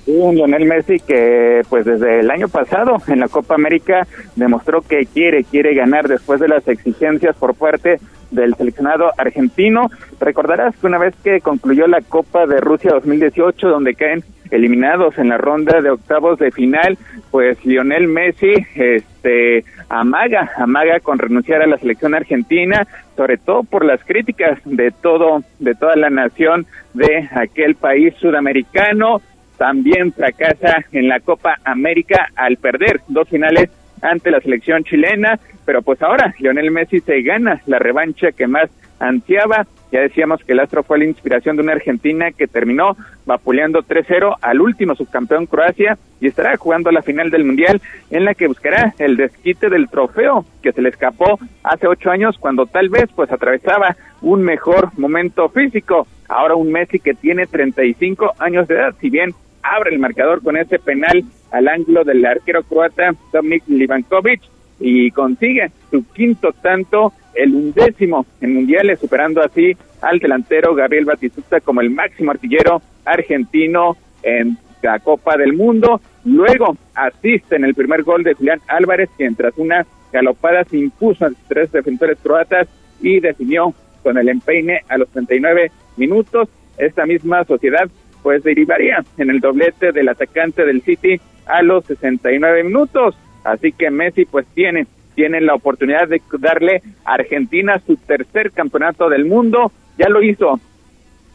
Un Lionel Messi que pues desde el año pasado en la Copa América demostró que quiere, quiere ganar después de las exigencias por parte del seleccionado argentino. Recordarás que una vez que concluyó la Copa de Rusia 2018, donde caen eliminados en la ronda de octavos de final, pues Lionel Messi este amaga, amaga con renunciar a la selección argentina, sobre todo por las críticas de todo de toda la nación de aquel país sudamericano. También fracasa en la Copa América al perder dos finales ante la selección chilena, pero pues ahora Lionel Messi se gana la revancha que más ansiaba. Ya decíamos que el astro fue la inspiración de una Argentina que terminó vapuleando 3-0 al último subcampeón Croacia y estará jugando la final del Mundial en la que buscará el desquite del trofeo que se le escapó hace ocho años cuando tal vez pues atravesaba un mejor momento físico. Ahora un Messi que tiene 35 años de edad, si bien abre el marcador con ese penal al ángulo del arquero croata Dominic Livankovic y consigue su quinto tanto, el undécimo en mundiales, superando así al delantero Gabriel Batistuta como el máximo artillero argentino en la Copa del Mundo. Luego asiste en el primer gol de Julián Álvarez, quien tras una galopada se impuso a tres defensores croatas y definió con el empeine a los 39 minutos. Esta misma sociedad pues derivaría en el doblete del atacante del City a los 69 minutos. Así que Messi pues tiene tiene la oportunidad de darle a Argentina su tercer campeonato del mundo. Ya lo hizo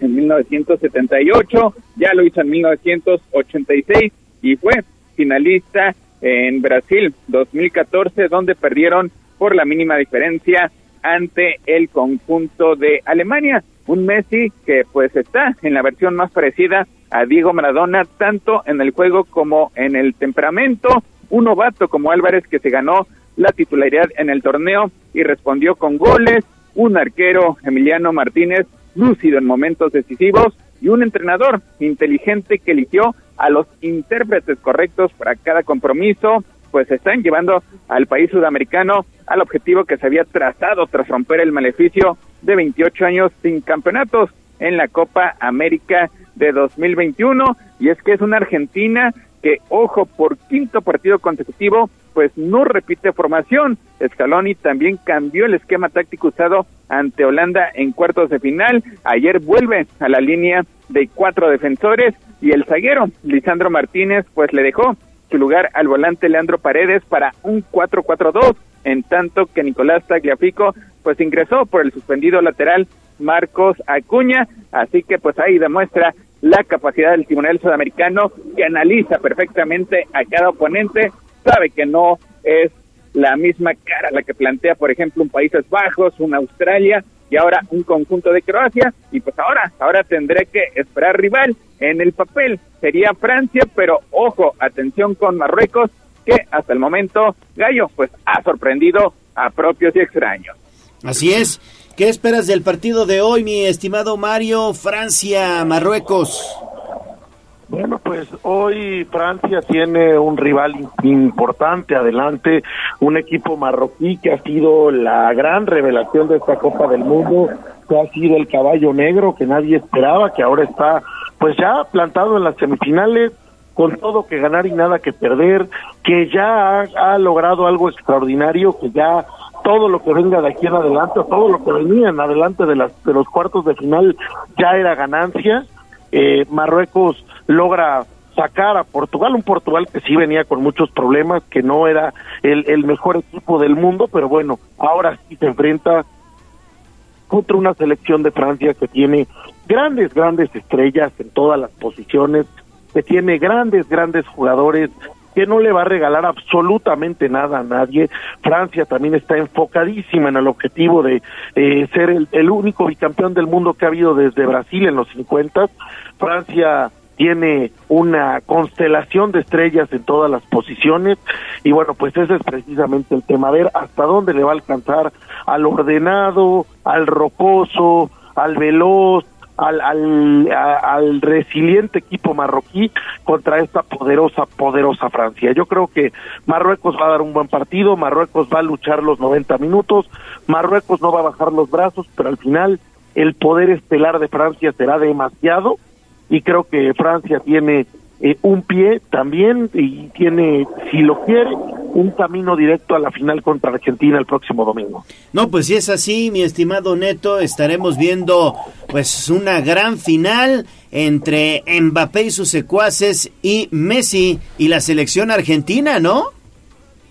en 1978, ya lo hizo en 1986 y fue finalista en Brasil 2014 donde perdieron por la mínima diferencia ante el conjunto de Alemania un Messi que pues está en la versión más parecida a Diego Maradona, tanto en el juego como en el temperamento, un novato como Álvarez que se ganó la titularidad en el torneo y respondió con goles, un arquero Emiliano Martínez lúcido en momentos decisivos. Y un entrenador inteligente que eligió a los intérpretes correctos para cada compromiso, pues están llevando al país sudamericano al objetivo que se había trazado tras romper el maleficio de 28 años sin campeonatos en la Copa América de 2021 y es que es una Argentina que, ojo, por quinto partido consecutivo, pues no repite formación. Scaloni también cambió el esquema táctico usado ante Holanda en cuartos de final. Ayer vuelve a la línea de cuatro defensores y el zaguero Lisandro Martínez pues le dejó su lugar al volante Leandro Paredes para un 4-4-2 en tanto que Nicolás Tagliafico pues ingresó por el suspendido lateral Marcos Acuña, así que pues ahí demuestra la capacidad del tribunal sudamericano que analiza perfectamente a cada oponente, sabe que no es la misma cara la que plantea, por ejemplo, un Países Bajos, un Australia y ahora un conjunto de Croacia. Y pues ahora, ahora tendré que esperar rival. En el papel, sería Francia, pero ojo, atención con Marruecos, que hasta el momento Gallo pues ha sorprendido a propios y extraños. Así es. ¿Qué esperas del partido de hoy, mi estimado Mario? Francia, Marruecos. Bueno, pues hoy Francia tiene un rival importante adelante, un equipo marroquí que ha sido la gran revelación de esta Copa del Mundo, que ha sido el caballo negro que nadie esperaba, que ahora está pues ya plantado en las semifinales, con todo que ganar y nada que perder, que ya ha, logrado algo extraordinario, que ya todo lo que venga de aquí en adelante, todo lo que venía en adelante de, las, de los cuartos de final ya era ganancia. Eh, Marruecos logra sacar a Portugal, un Portugal que sí venía con muchos problemas, que no era el, el mejor equipo del mundo, pero bueno, ahora sí se enfrenta contra una selección de Francia que tiene grandes, grandes estrellas en todas las posiciones, que tiene grandes, grandes jugadores, que no le va a regalar absolutamente nada a nadie. Francia también está enfocadísima en el objetivo de eh, ser el, el, único bicampeón del mundo que ha habido desde Brasil en los 50. Francia tiene una constelación de estrellas en todas las posiciones y bueno, pues ese es precisamente el tema, a ver hasta dónde le va a alcanzar al ordenado, al rocoso, al veloz, al, al, resiliente equipo marroquí contra esta poderosa, poderosa Francia. Yo creo que Marruecos va a dar un buen partido, Marruecos va a luchar los 90 minutos, Marruecos no va a bajar los brazos, pero al final el poder estelar de Francia será demasiado y creo que Francia tiene eh, un pie también y tiene, si lo quiere, un camino directo a la final contra Argentina el próximo domingo. No, pues si es así, mi estimado Neto, estaremos viendo pues una gran final entre Mbappé y sus secuaces y Messi y la selección argentina, ¿no?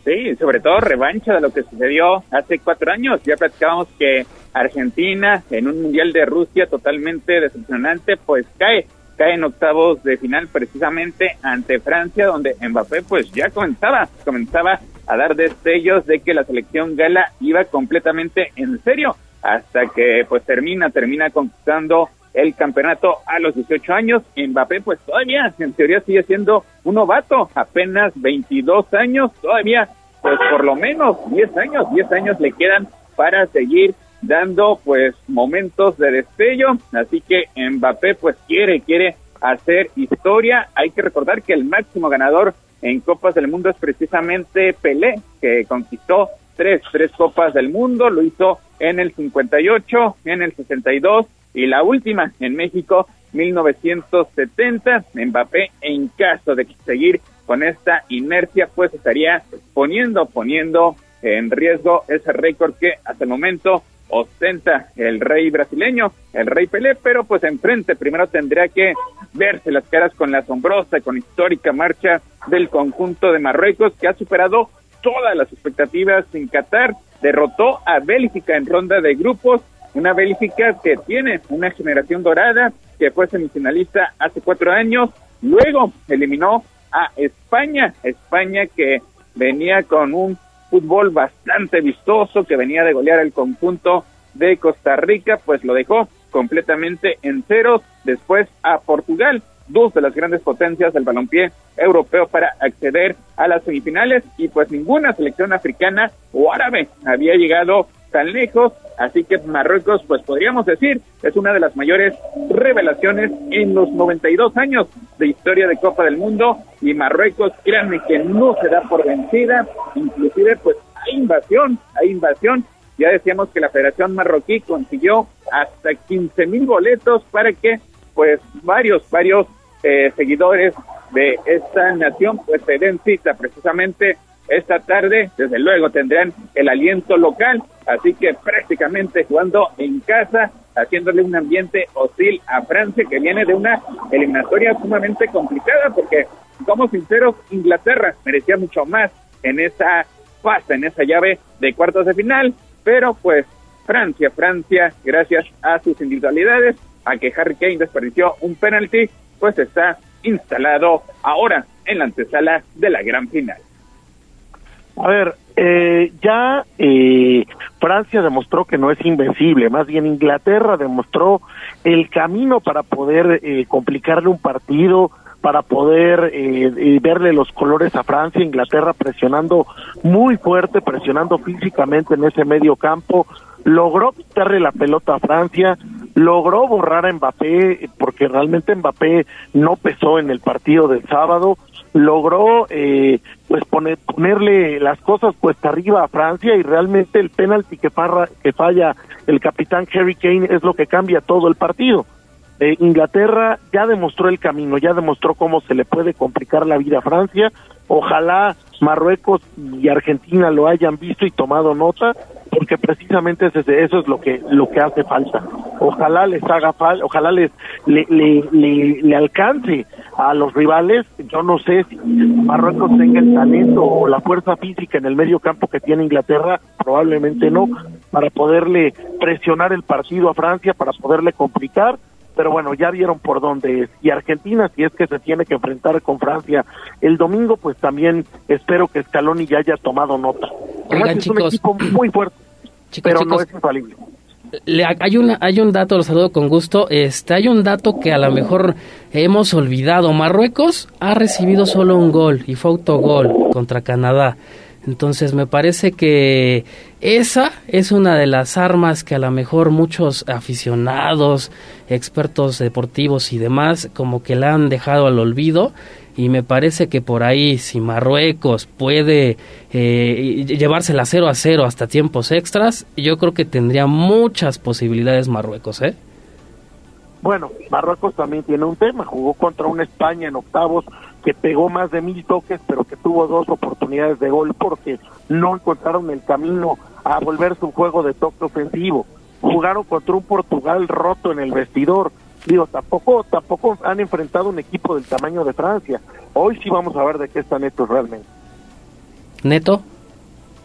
Sí, sobre todo revancha de lo que sucedió hace cuatro años. Ya platicábamos que Argentina en un Mundial de Rusia totalmente decepcionante, pues cae cae en octavos de final precisamente ante Francia, donde Mbappé pues ya comenzaba, comenzaba a dar destellos de que la selección gala iba completamente en serio, hasta que pues termina, termina conquistando el campeonato a los 18 años. Mbappé pues todavía en teoría sigue siendo un novato, apenas 22 años, todavía pues por lo menos 10 años, 10 años le quedan para seguir dando pues momentos de destello, así que Mbappé pues quiere, quiere hacer historia. Hay que recordar que el máximo ganador en Copas del Mundo es precisamente Pelé, que conquistó tres, tres Copas del Mundo, lo hizo en el 58, en el 62 y la última en México 1970. Mbappé en caso de seguir con esta inercia pues estaría poniendo, poniendo en riesgo ese récord que hasta el momento ostenta el rey brasileño, el rey Pelé, pero pues enfrente primero tendría que verse las caras con la asombrosa, con histórica marcha del conjunto de Marruecos que ha superado todas las expectativas en Qatar, derrotó a Bélgica en ronda de grupos, una Bélgica que tiene una generación dorada, que fue semifinalista hace cuatro años, luego eliminó a España, España que venía con un fútbol bastante vistoso que venía de golear el conjunto de Costa Rica, pues lo dejó completamente en ceros. Después a Portugal, dos de las grandes potencias del balompié europeo para acceder a las semifinales y pues ninguna selección africana o árabe había llegado tan lejos, así que Marruecos, pues podríamos decir, es una de las mayores revelaciones en los 92 años de historia de Copa del Mundo y Marruecos, créanme que no se da por vencida, inclusive pues hay invasión, hay invasión, ya decíamos que la Federación Marroquí consiguió hasta 15 mil boletos para que pues varios, varios eh, seguidores de esta nación pues se den cita precisamente esta tarde, desde luego tendrán el aliento local, así que prácticamente jugando en casa, haciéndole un ambiente hostil a Francia que viene de una eliminatoria sumamente complicada porque, como sinceros, Inglaterra merecía mucho más en esa fase, en esa llave de cuartos de final, pero pues Francia, Francia, gracias a sus individualidades, a que Harry Kane desperdició un penalti, pues está instalado ahora en la antesala de la gran final. A ver, eh, ya eh, Francia demostró que no es invencible, más bien Inglaterra demostró el camino para poder eh, complicarle un partido, para poder eh, verle los colores a Francia, Inglaterra presionando muy fuerte, presionando físicamente en ese medio campo, logró quitarle la pelota a Francia, logró borrar a Mbappé, porque realmente Mbappé no pesó en el partido del sábado, logró eh, pues poner, ponerle las cosas cuesta arriba a Francia y realmente el penalti que, falla el capitán Harry Kane es lo que cambia todo el partido. Eh, Inglaterra ya demostró el camino, ya demostró cómo se le puede complicar la vida a Francia. Ojalá Marruecos y Argentina lo hayan visto y tomado nota, porque precisamente eso es lo que lo que hace falta. Ojalá les haga falta, ojalá les le, le, le, alcance a los rivales. Yo no sé si Marruecos tenga el talento o la fuerza física en el medio campo que tiene Inglaterra, probablemente no, para poderle presionar el partido a Francia, para poderle complicar pero bueno, ya vieron por dónde es. Y Argentina, si es que se tiene que enfrentar con Francia el domingo, pues también espero que Scaloni ya haya tomado nota. es un equipo muy fuerte, pero no es infalible. hay, una, hay un dato, lo saludo con gusto, este, hay un dato que a lo mejor hemos olvidado. Marruecos ha recibido solo un gol y fue autogol contra Canadá. Entonces me parece que esa es una de las armas que a lo mejor muchos aficionados, expertos deportivos y demás como que la han dejado al olvido y me parece que por ahí si Marruecos puede eh, llevársela 0 a 0 hasta tiempos extras, yo creo que tendría muchas posibilidades Marruecos, ¿eh? Bueno, Marruecos también tiene un tema, jugó contra una España en octavos que pegó más de mil toques, pero que tuvo dos oportunidades de gol porque no encontraron el camino a volver su juego de toque ofensivo. Jugaron contra un Portugal roto en el vestidor. Digo, tampoco, tampoco han enfrentado un equipo del tamaño de Francia. Hoy sí vamos a ver de qué están estos realmente. Neto.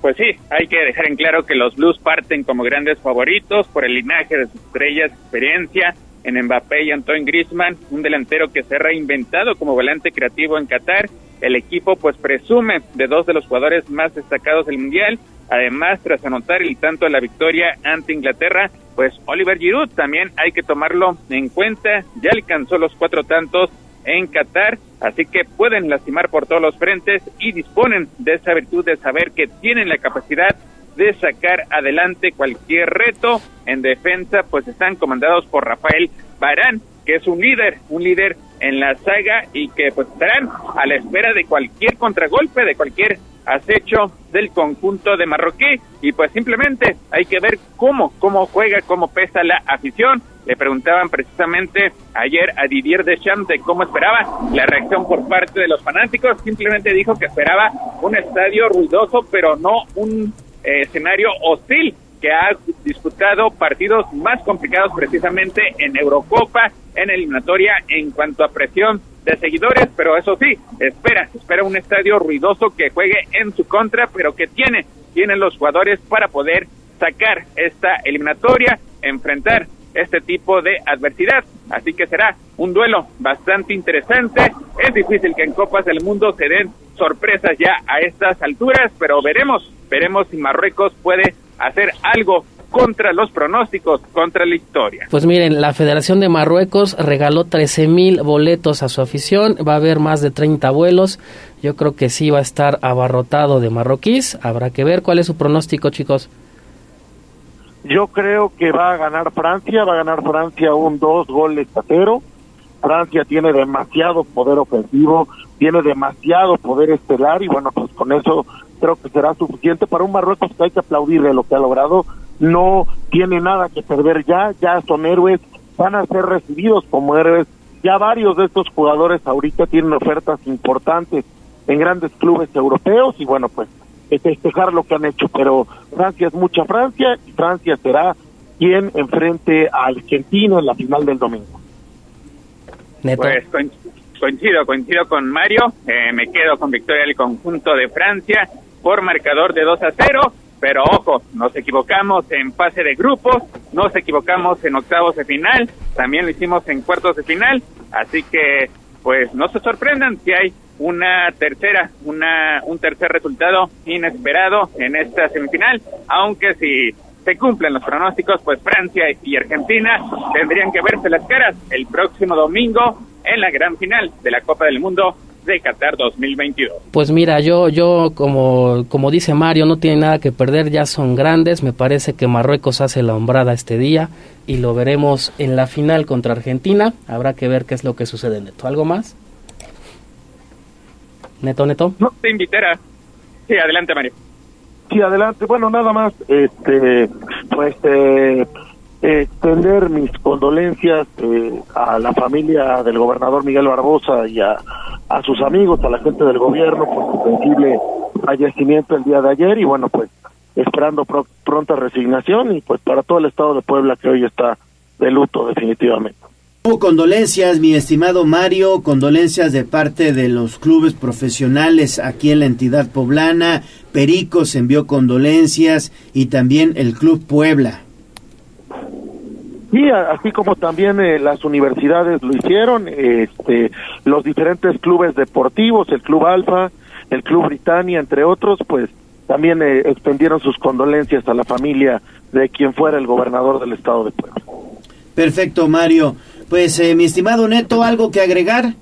Pues sí, hay que dejar en claro que los Blues parten como grandes favoritos por el linaje de sus estrellas, experiencia, en Mbappé y Antoine Griezmann, un delantero que se ha reinventado como volante creativo en Qatar. El equipo pues presume de dos de los jugadores más destacados del Mundial. Además, tras anotar el tanto de la victoria ante Inglaterra, pues Oliver Giroud también hay que tomarlo en cuenta. Ya alcanzó los cuatro tantos en Qatar, así que pueden lastimar por todos los frentes y disponen de esa virtud de saber que tienen la capacidad de sacar adelante cualquier reto. En defensa, pues están comandados por Rafael Barán, que es un líder, un líder en la saga y que pues estarán a la espera de cualquier contragolpe, de cualquier acecho del conjunto de Marroquí y pues simplemente hay que ver cómo, cómo juega, cómo pesa la afición. Le preguntaban precisamente ayer a Didier Deschamps de cómo esperaba la reacción por parte de los fanáticos. Simplemente dijo que esperaba un estadio ruidoso, pero no un eh, escenario hostil que ha disputado partidos más complicados precisamente en Eurocopa, en eliminatoria en cuanto a presión de seguidores, pero eso sí, espera, espera un estadio ruidoso que juegue en su contra, pero que tiene, tiene los jugadores para poder sacar esta eliminatoria, enfrentar este tipo de adversidad. Así que será un duelo bastante interesante. Es difícil que en Copas del Mundo se den sorpresas ya a estas alturas, pero veremos, veremos si Marruecos puede hacer algo contra los pronósticos, contra la historia. Pues miren, la Federación de Marruecos regaló 13 mil boletos a su afición, va a haber más de 30 vuelos, yo creo que sí va a estar abarrotado de marroquíes, habrá que ver cuál es su pronóstico chicos. Yo creo que va a ganar Francia, va a ganar Francia un dos goles a cero. Francia tiene demasiado poder ofensivo, tiene demasiado poder estelar y bueno, pues con eso creo que será suficiente para un Marruecos que hay que aplaudirle lo que ha logrado. No tiene nada que perder ya, ya son héroes, van a ser recibidos como héroes. Ya varios de estos jugadores ahorita tienen ofertas importantes en grandes clubes europeos y bueno, pues festejar lo que han hecho, pero Francia es mucha Francia y Francia será quien enfrente a Argentina en la final del domingo. Pues coincido, coincido con Mario, eh, me quedo con victoria del conjunto de Francia por marcador de 2 a 0, pero ojo, nos equivocamos en fase de grupos, nos equivocamos en octavos de final, también lo hicimos en cuartos de final, así que pues no se sorprendan si hay una tercera, una, un tercer resultado inesperado en esta semifinal, aunque si se cumplen los pronósticos, pues Francia y Argentina tendrían que verse las caras el próximo domingo en la gran final de la Copa del Mundo de Qatar 2022. Pues mira, yo, yo como, como dice Mario, no tiene nada que perder, ya son grandes, me parece que Marruecos hace la hombrada este día y lo veremos en la final contra Argentina, habrá que ver qué es lo que sucede, Neto. ¿Algo más? Neto, Neto. No, te invitará. Sí, adelante, Mario. Sí, adelante. Bueno, nada más, este, pues, eh, extender mis condolencias eh, a la familia del gobernador Miguel Barbosa y a, sus amigos, a la gente del gobierno por su sensible fallecimiento el día de ayer y bueno, pues esperando pronta resignación y pues para todo el estado de Puebla que hoy está de luto definitivamente. Condolencias, mi estimado Mario, condolencias de parte de los clubes profesionales aquí en la entidad poblana. Pericos envió condolencias y también el Club Puebla. Sí, así como también eh, las universidades lo hicieron, este, los diferentes clubes deportivos, el Club Alfa, el Club Britannia, entre otros, pues también eh, extendieron sus condolencias a la familia de quien fuera el gobernador del estado de Puebla. Perfecto, Mario. Pues, eh, mi estimado Neto, ¿algo que agregar?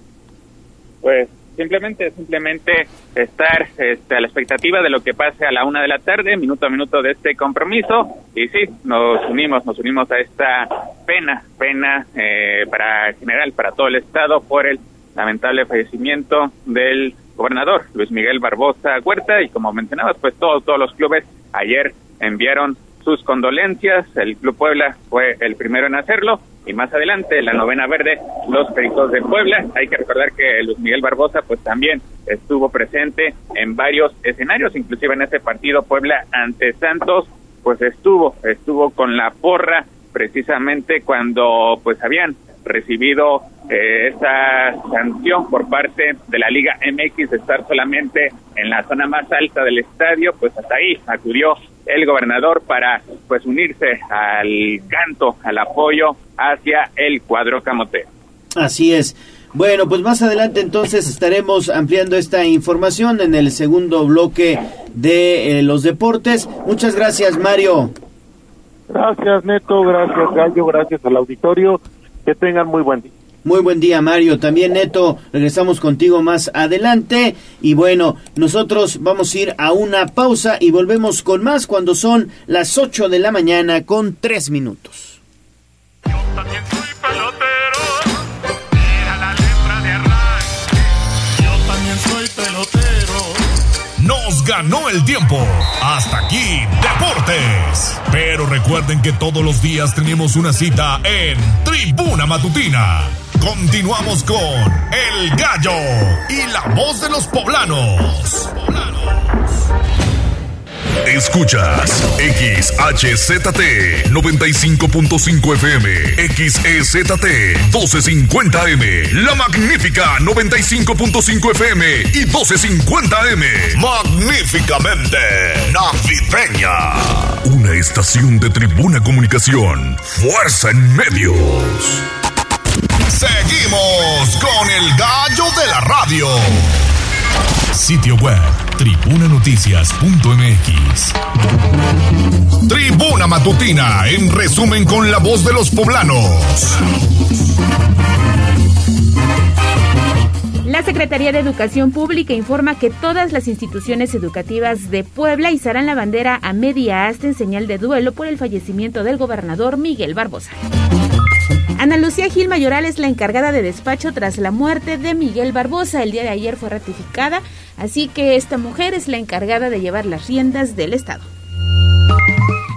Pues simplemente, simplemente estar este, a la expectativa de lo que pase a la una de la tarde, minuto a minuto de este compromiso, y sí, nos unimos, nos unimos a esta pena, pena eh, para general, para todo el Estado por el lamentable fallecimiento del gobernador Luis Miguel Barbosa Huerta, y como mencionabas, pues todos, todos los clubes ayer enviaron sus condolencias. El Club Puebla fue el primero en hacerlo y más adelante la novena verde, los Pericos de Puebla. Hay que recordar que Luis Miguel Barbosa pues también estuvo presente en varios escenarios, inclusive en ese partido Puebla ante Santos, pues estuvo, estuvo con la porra precisamente cuando pues habían recibido eh, esa sanción por parte de la Liga MX de estar solamente en la zona más alta del estadio, pues hasta ahí acudió el gobernador para pues unirse al canto, al apoyo hacia el cuadro camote. Así es. Bueno, pues más adelante entonces estaremos ampliando esta información en el segundo bloque de eh, los deportes. Muchas gracias, Mario. Gracias, Neto. Gracias, Gallo. Gracias al auditorio. Que tengan muy buen día. Muy buen día, Mario. También, Neto, regresamos contigo más adelante. Y bueno, nosotros vamos a ir a una pausa y volvemos con más cuando son las 8 de la mañana con 3 minutos. Nos ganó el tiempo. Hasta aquí, Deportes. Pero recuerden que todos los días tenemos una cita en Tribuna Matutina. Continuamos con El Gallo y la voz de los poblanos. Escuchas XHZT 95.5 FM, XEZT 1250M, La Magnífica 95.5 FM y 1250M. Magníficamente navideña. Una estación de Tribuna Comunicación. Fuerza en medios. Seguimos con el gallo de la radio. Sitio web tribunanoticias.mx. Tribuna Matutina, en resumen con la voz de los poblanos. La Secretaría de Educación Pública informa que todas las instituciones educativas de Puebla izarán la bandera a media asta en señal de duelo por el fallecimiento del gobernador Miguel Barbosa. Ana Lucía Gil Mayoral es la encargada de despacho tras la muerte de Miguel Barbosa. El día de ayer fue ratificada, así que esta mujer es la encargada de llevar las riendas del Estado.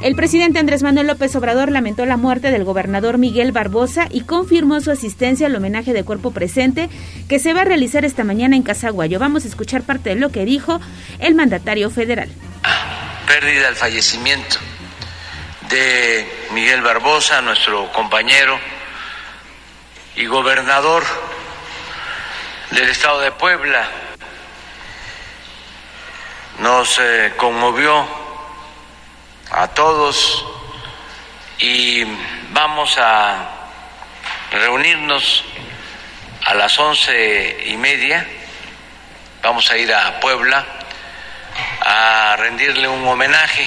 El presidente Andrés Manuel López Obrador lamentó la muerte del gobernador Miguel Barbosa y confirmó su asistencia al homenaje de cuerpo presente que se va a realizar esta mañana en Casaguayo. Vamos a escuchar parte de lo que dijo el mandatario federal. Pérdida al fallecimiento de Miguel Barbosa, nuestro compañero y gobernador del estado de Puebla. Nos eh, conmovió a todos y vamos a reunirnos a las once y media. Vamos a ir a Puebla a rendirle un homenaje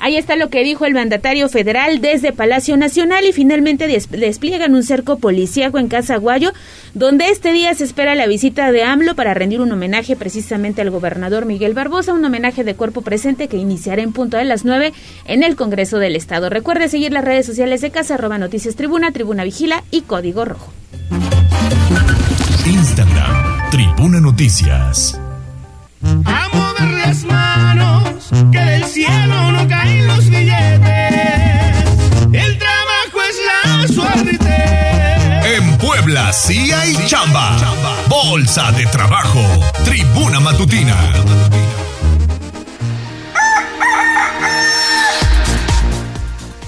Ahí está lo que dijo el mandatario federal desde Palacio Nacional y finalmente despliegan un cerco policíaco en Casa Guayo, donde este día se espera la visita de AMLO para rendir un homenaje precisamente al gobernador Miguel Barbosa, un homenaje de cuerpo presente que iniciará en punto de las 9 en el Congreso del Estado. Recuerde seguir las redes sociales de Casa, arroba Noticias Tribuna, Tribuna Vigila y Código Rojo. Instagram, Tribuna Noticias. A mover las manos, que del cielo no caen los billetes. El trabajo es la suerte. En Puebla sí hay chamba. Bolsa de trabajo. Tribuna Matutina.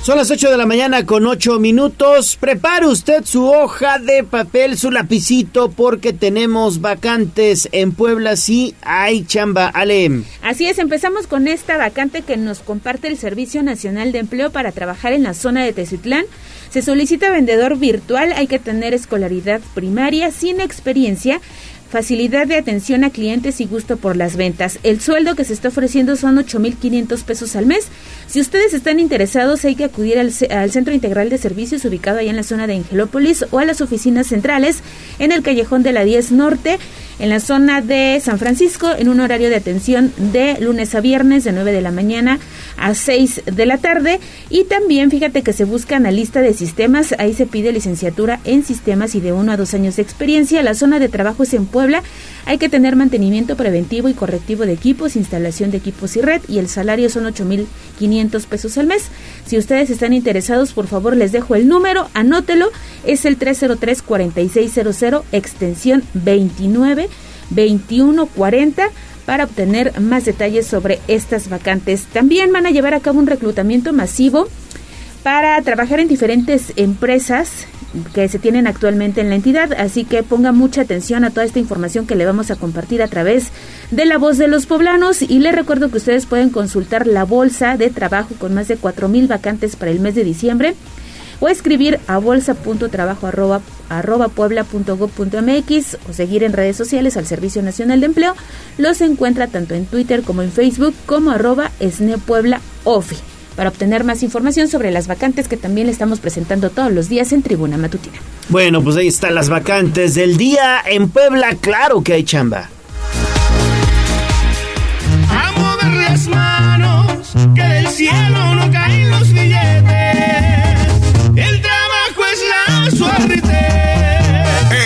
Son las 8 de la mañana con 8 minutos. Prepare usted su hoja de papel, su lapicito, porque tenemos vacantes en Puebla. Sí, hay chamba. Ale. Así es, empezamos con esta vacante que nos comparte el Servicio Nacional de Empleo para trabajar en la zona de Teziutlán. Se solicita vendedor virtual, hay que tener escolaridad primaria sin experiencia facilidad de atención a clientes y gusto por las ventas. El sueldo que se está ofreciendo son 8.500 pesos al mes. Si ustedes están interesados, hay que acudir al, al, Centro Integral de Servicios ubicado allá en la zona de Angelópolis o a las oficinas centrales en el callejón de la 10 Norte en la zona de San Francisco en un horario de atención de lunes a viernes de 9 de la mañana a 6 de la tarde. Y también fíjate que se busca analista de sistemas, ahí se pide licenciatura en sistemas y de uno a dos años de experiencia. La zona de trabajo es en Puebla, hay que tener mantenimiento preventivo y correctivo de equipos, instalación de equipos y red y el salario son 8.500 pesos al mes. Si ustedes están interesados, por favor les dejo el número, anótelo, es el 303-4600, extensión 29 2140 para obtener más detalles sobre estas vacantes. También van a llevar a cabo un reclutamiento masivo para trabajar en diferentes empresas que se tienen actualmente en la entidad, así que ponga mucha atención a toda esta información que le vamos a compartir a través de la voz de los poblanos. Y les recuerdo que ustedes pueden consultar la bolsa de trabajo con más de mil vacantes para el mes de diciembre o escribir a bolsa.trabajo.puebla.gov.mx o seguir en redes sociales al Servicio Nacional de Empleo. Los encuentra tanto en Twitter como en Facebook como arroba esnepueblaofi para obtener más información sobre las vacantes que también le estamos presentando todos los días en Tribuna Matutina. Bueno, pues ahí están las vacantes del día en Puebla. Claro que hay chamba. A mover las manos, que del cielo no caen los billetes. El trabajo es la suerte.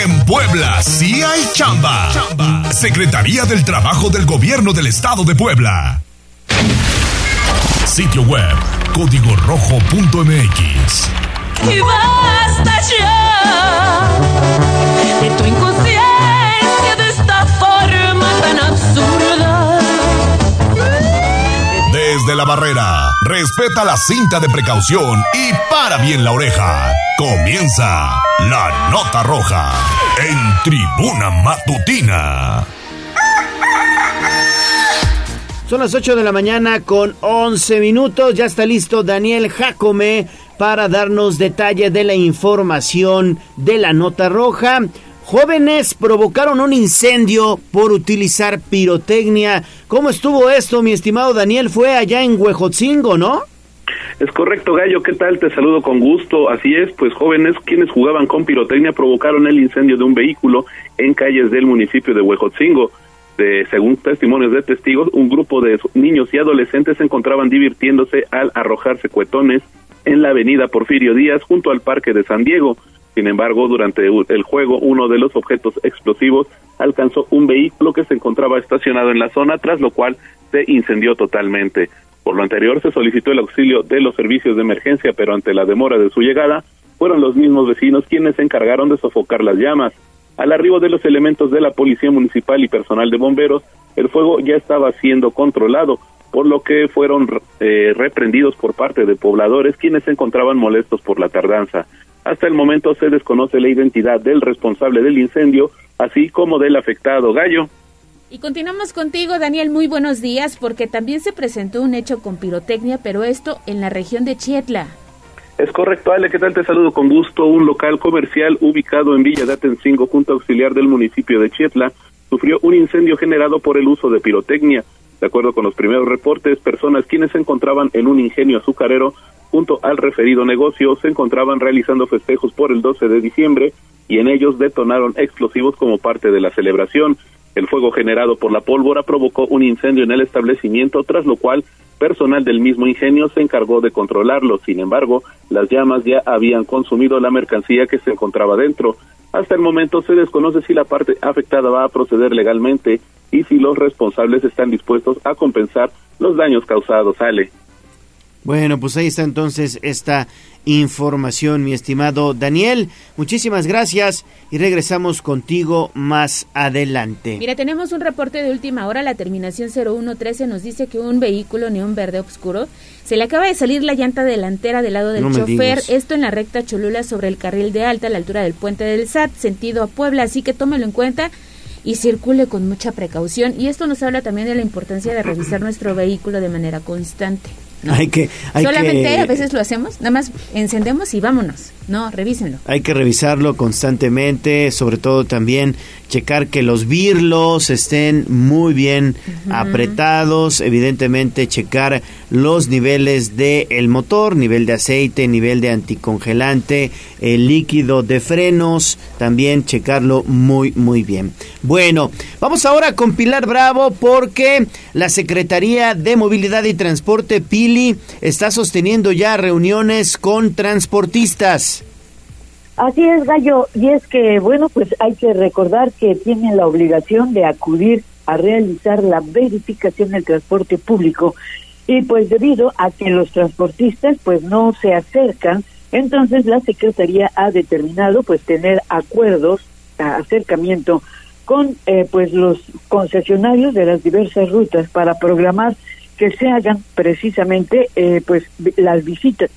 En Puebla sí hay chamba. Secretaría del Trabajo del Gobierno del Estado de Puebla. Sitio web código rojo.mx. Y basta ya de tu inconsciencia de esta forma tan absurda. Desde la barrera, respeta la cinta de precaución y para bien la oreja. Comienza la nota roja en tribuna matutina. Son las 8 de la mañana con 11 minutos. Ya está listo Daniel Jacome para darnos detalle de la información de la nota roja. Jóvenes provocaron un incendio por utilizar pirotecnia. ¿Cómo estuvo esto, mi estimado Daniel? Fue allá en Huejotzingo, ¿no? Es correcto, Gallo. ¿Qué tal? Te saludo con gusto. Así es, pues jóvenes quienes jugaban con pirotecnia provocaron el incendio de un vehículo en calles del municipio de Huejotzingo de, según testimonios de testigos, un grupo de niños y adolescentes se encontraban divirtiéndose al arrojarse cuetones en la avenida Porfirio Díaz junto al Parque de San Diego. Sin embargo, durante el juego, uno de los objetos explosivos alcanzó un vehículo que se encontraba estacionado en la zona, tras lo cual se incendió totalmente. Por lo anterior, se solicitó el auxilio de los servicios de emergencia, pero ante la demora de su llegada, fueron los mismos vecinos quienes se encargaron de sofocar las llamas. Al arribo de los elementos de la Policía Municipal y personal de bomberos, el fuego ya estaba siendo controlado, por lo que fueron eh, reprendidos por parte de pobladores quienes se encontraban molestos por la tardanza. Hasta el momento se desconoce la identidad del responsable del incendio, así como del afectado gallo. Y continuamos contigo, Daniel. Muy buenos días, porque también se presentó un hecho con pirotecnia, pero esto en la región de Chietla. Es correcto, Ale, ¿qué tal? Te saludo con gusto. Un local comercial ubicado en Villa de Atencingo, junto auxiliar del municipio de Chietla, sufrió un incendio generado por el uso de pirotecnia. De acuerdo con los primeros reportes, personas quienes se encontraban en un ingenio azucarero junto al referido negocio se encontraban realizando festejos por el 12 de diciembre y en ellos detonaron explosivos como parte de la celebración. El fuego generado por la pólvora provocó un incendio en el establecimiento, tras lo cual personal del mismo ingenio se encargó de controlarlo. Sin embargo, las llamas ya habían consumido la mercancía que se encontraba dentro. Hasta el momento se desconoce si la parte afectada va a proceder legalmente y si los responsables están dispuestos a compensar los daños causados. Ale. Bueno, pues ahí está entonces esta información, mi estimado Daniel. Muchísimas gracias y regresamos contigo más adelante. Mira, tenemos un reporte de última hora. La terminación 0113 nos dice que un vehículo neón verde oscuro se le acaba de salir la llanta delantera del lado del No chofer. Esto en la recta Cholula sobre el carril de alta a la altura del puente del SAT, sentido a Puebla. Así que tómelo en cuenta y circule con mucha precaución. Y esto nos habla también de la importancia de revisar nuestro vehículo de manera constante. Hay que, hay Solamente que- a veces lo hacemos, nada más encendemos y vámonos. No, revísenlo. Hay que revisarlo constantemente, sobre todo también checar que los birlos estén muy bien apretados, evidentemente checar los niveles del el motor, nivel de aceite, nivel de anticongelante, el líquido de frenos, también checarlo muy muy bien. Bueno, vamos ahora con Pilar Bravo porque la Secretaría de Movilidad y Transporte Está sosteniendo ya reuniones con transportistas. Así es, Gallo, y es que, bueno, pues hay que recordar que tienen la obligación de acudir a realizar la verificación del transporte público y pues debido a que los transportistas pues no se acercan, entonces la Secretaría ha determinado pues tener acuerdos, acercamiento con eh, pues los concesionarios de las diversas rutas para programar que se hagan precisamente eh, pues las visitas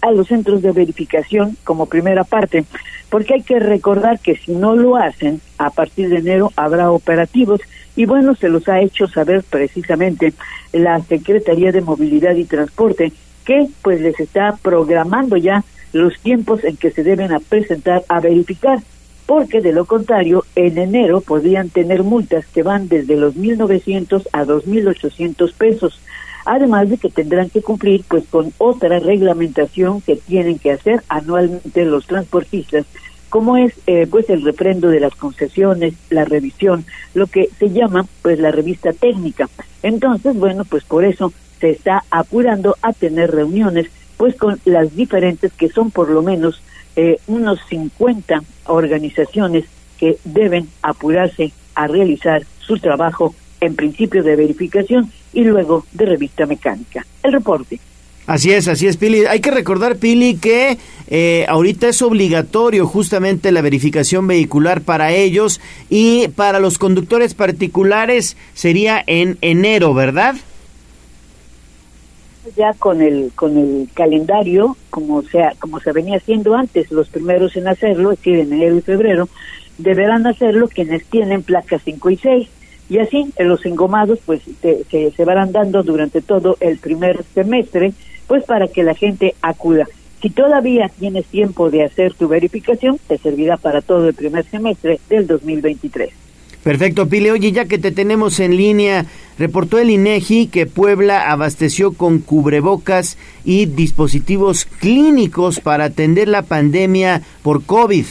a los centros de verificación como primera parte, porque hay que recordar que si no lo hacen, a partir de enero habrá operativos y bueno, se los ha hecho saber precisamente la Secretaría de Movilidad y Transporte que pues les está programando ya los tiempos en que se deben a presentar a verificar, porque de lo contrario, en enero podrían tener multas que van desde los 1.900 a 2.800 pesos además de que tendrán que cumplir pues con otra reglamentación que tienen que hacer anualmente los transportistas como es eh, pues el refrendo de las concesiones, la revisión, lo que se llama pues la revista técnica. Entonces, bueno, pues por eso se está apurando a tener reuniones pues con las diferentes que son por lo menos eh, unos 50 organizaciones que deben apurarse a realizar su trabajo en principio de verificación y luego de revista mecánica. El reporte. Así es, así es, Pili. Hay que recordar, Pili, que eh, ahorita es obligatorio justamente la verificación vehicular para ellos y para los conductores particulares sería en enero, ¿verdad? Ya con el con el calendario como sea como se venía haciendo antes los primeros en hacerlo es decir en enero y febrero deberán hacerlo quienes tienen placas 5 y 6 y así los engomados pues se, se, se van dando durante todo el primer semestre pues para que la gente acuda. Si todavía tienes tiempo de hacer tu verificación te servirá para todo el primer semestre del 2023 Perfecto, Pili. Oye, ya que te tenemos en línea, reportó el INEGI que Puebla abasteció con cubrebocas y dispositivos clínicos para atender la pandemia por COVID.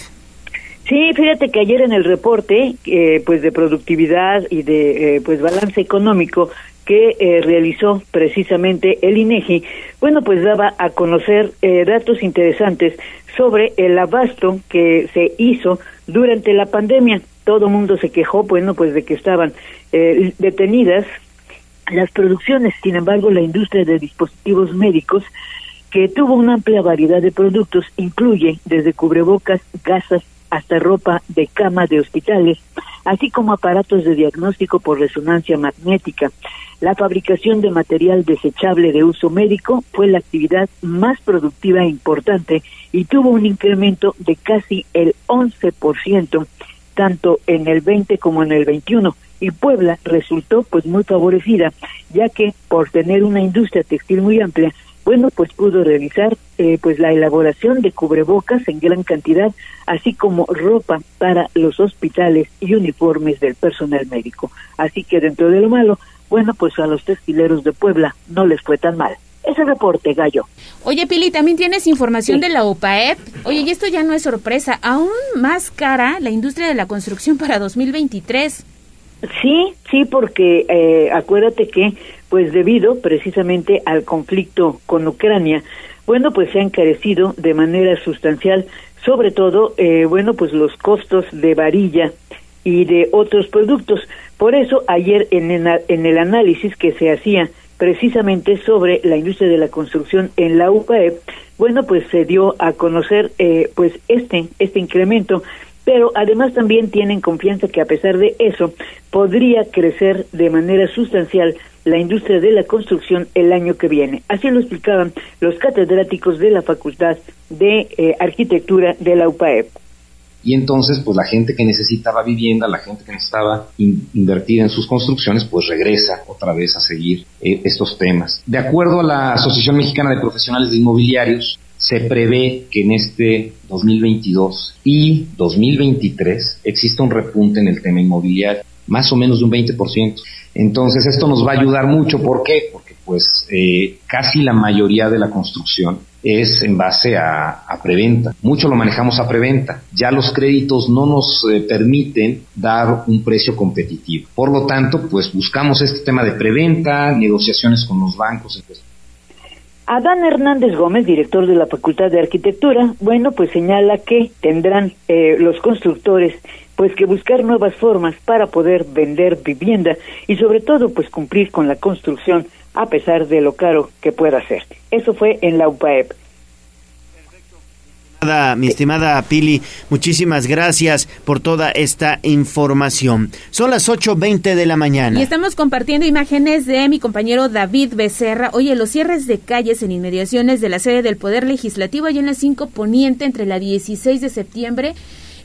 Sí, fíjate que ayer en el reporte, eh, pues de productividad y de eh, pues balance económico que eh, realizó precisamente el INEGI, bueno, pues daba a conocer eh, datos interesantes sobre el abasto que se hizo durante la pandemia. Todo mundo se quejó, bueno, pues de que estaban eh, detenidas las producciones. Sin embargo, la industria de dispositivos médicos que tuvo una amplia variedad de productos, incluye desde cubrebocas, gasas, hasta ropa de cama de hospitales, así como aparatos de diagnóstico por resonancia magnética. La fabricación de material desechable de uso médico fue la actividad más productiva e importante y tuvo un incremento de casi el 11%, tanto en el 20 como en el 21 y Puebla resultó pues muy favorecida, ya que por tener una industria textil muy amplia, bueno, pues pudo realizar eh, pues la elaboración de cubrebocas en gran cantidad, así como ropa para los hospitales y uniformes del personal médico. Así que dentro de lo malo, bueno, pues a los textileros de Puebla no les fue tan mal. Ese reporte, Gallo. Oye, Pili, también tienes información de la UPAEP. Oye, y esto ya no es sorpresa, aún más cara la industria de la construcción para 2023. Sí, sí, porque eh, acuérdate que, pues debido precisamente al conflicto con Ucrania, bueno, pues se ha encarecido de manera sustancial, sobre todo, eh, bueno, pues los costos de varilla y de otros productos. Por eso, ayer en el, en el análisis que se hacía precisamente sobre la industria de la construcción en la UPAE, bueno, pues se dio a conocer, eh, pues este, este incremento pero además también tienen confianza que a pesar de eso podría crecer de manera sustancial la industria de la construcción el año que viene. Así lo explicaban los catedráticos de la Facultad de eh, Arquitectura de la UPAEP. Y entonces pues la gente que necesitaba vivienda, la gente que necesitaba in- invertir en sus construcciones, pues regresa otra vez a seguir eh, estos temas. De acuerdo a la Asociación Mexicana de Profesionales de Inmobiliarios, se prevé que en este 2022 y 2023 exista un repunte en el tema inmobiliario, más o menos de un 20%. Entonces esto nos va a ayudar mucho, ¿por qué? Porque pues eh, casi la mayoría de la construcción es en base a, preventa. Mucho lo manejamos a preventa. Ya los créditos no nos eh, permiten dar un precio competitivo. Por lo tanto, pues buscamos este tema de preventa, negociaciones con los bancos. Entonces, Adán Hernández Gómez, director de la Facultad de Arquitectura, bueno, pues señala que tendrán eh, los constructores pues que buscar nuevas formas para poder vender vivienda y sobre todo pues cumplir con la construcción a pesar de lo caro que pueda ser. Eso fue en la UPAEP. Estimada- Mi estimada Pili, muchísimas gracias por toda esta información. Son las 8.20 de la mañana. Y estamos compartiendo imágenes de mi compañero David Becerra. Oye, los cierres de calles en inmediaciones de la sede del Poder Legislativo, allá en la 5 Poniente, entre la 16 de septiembre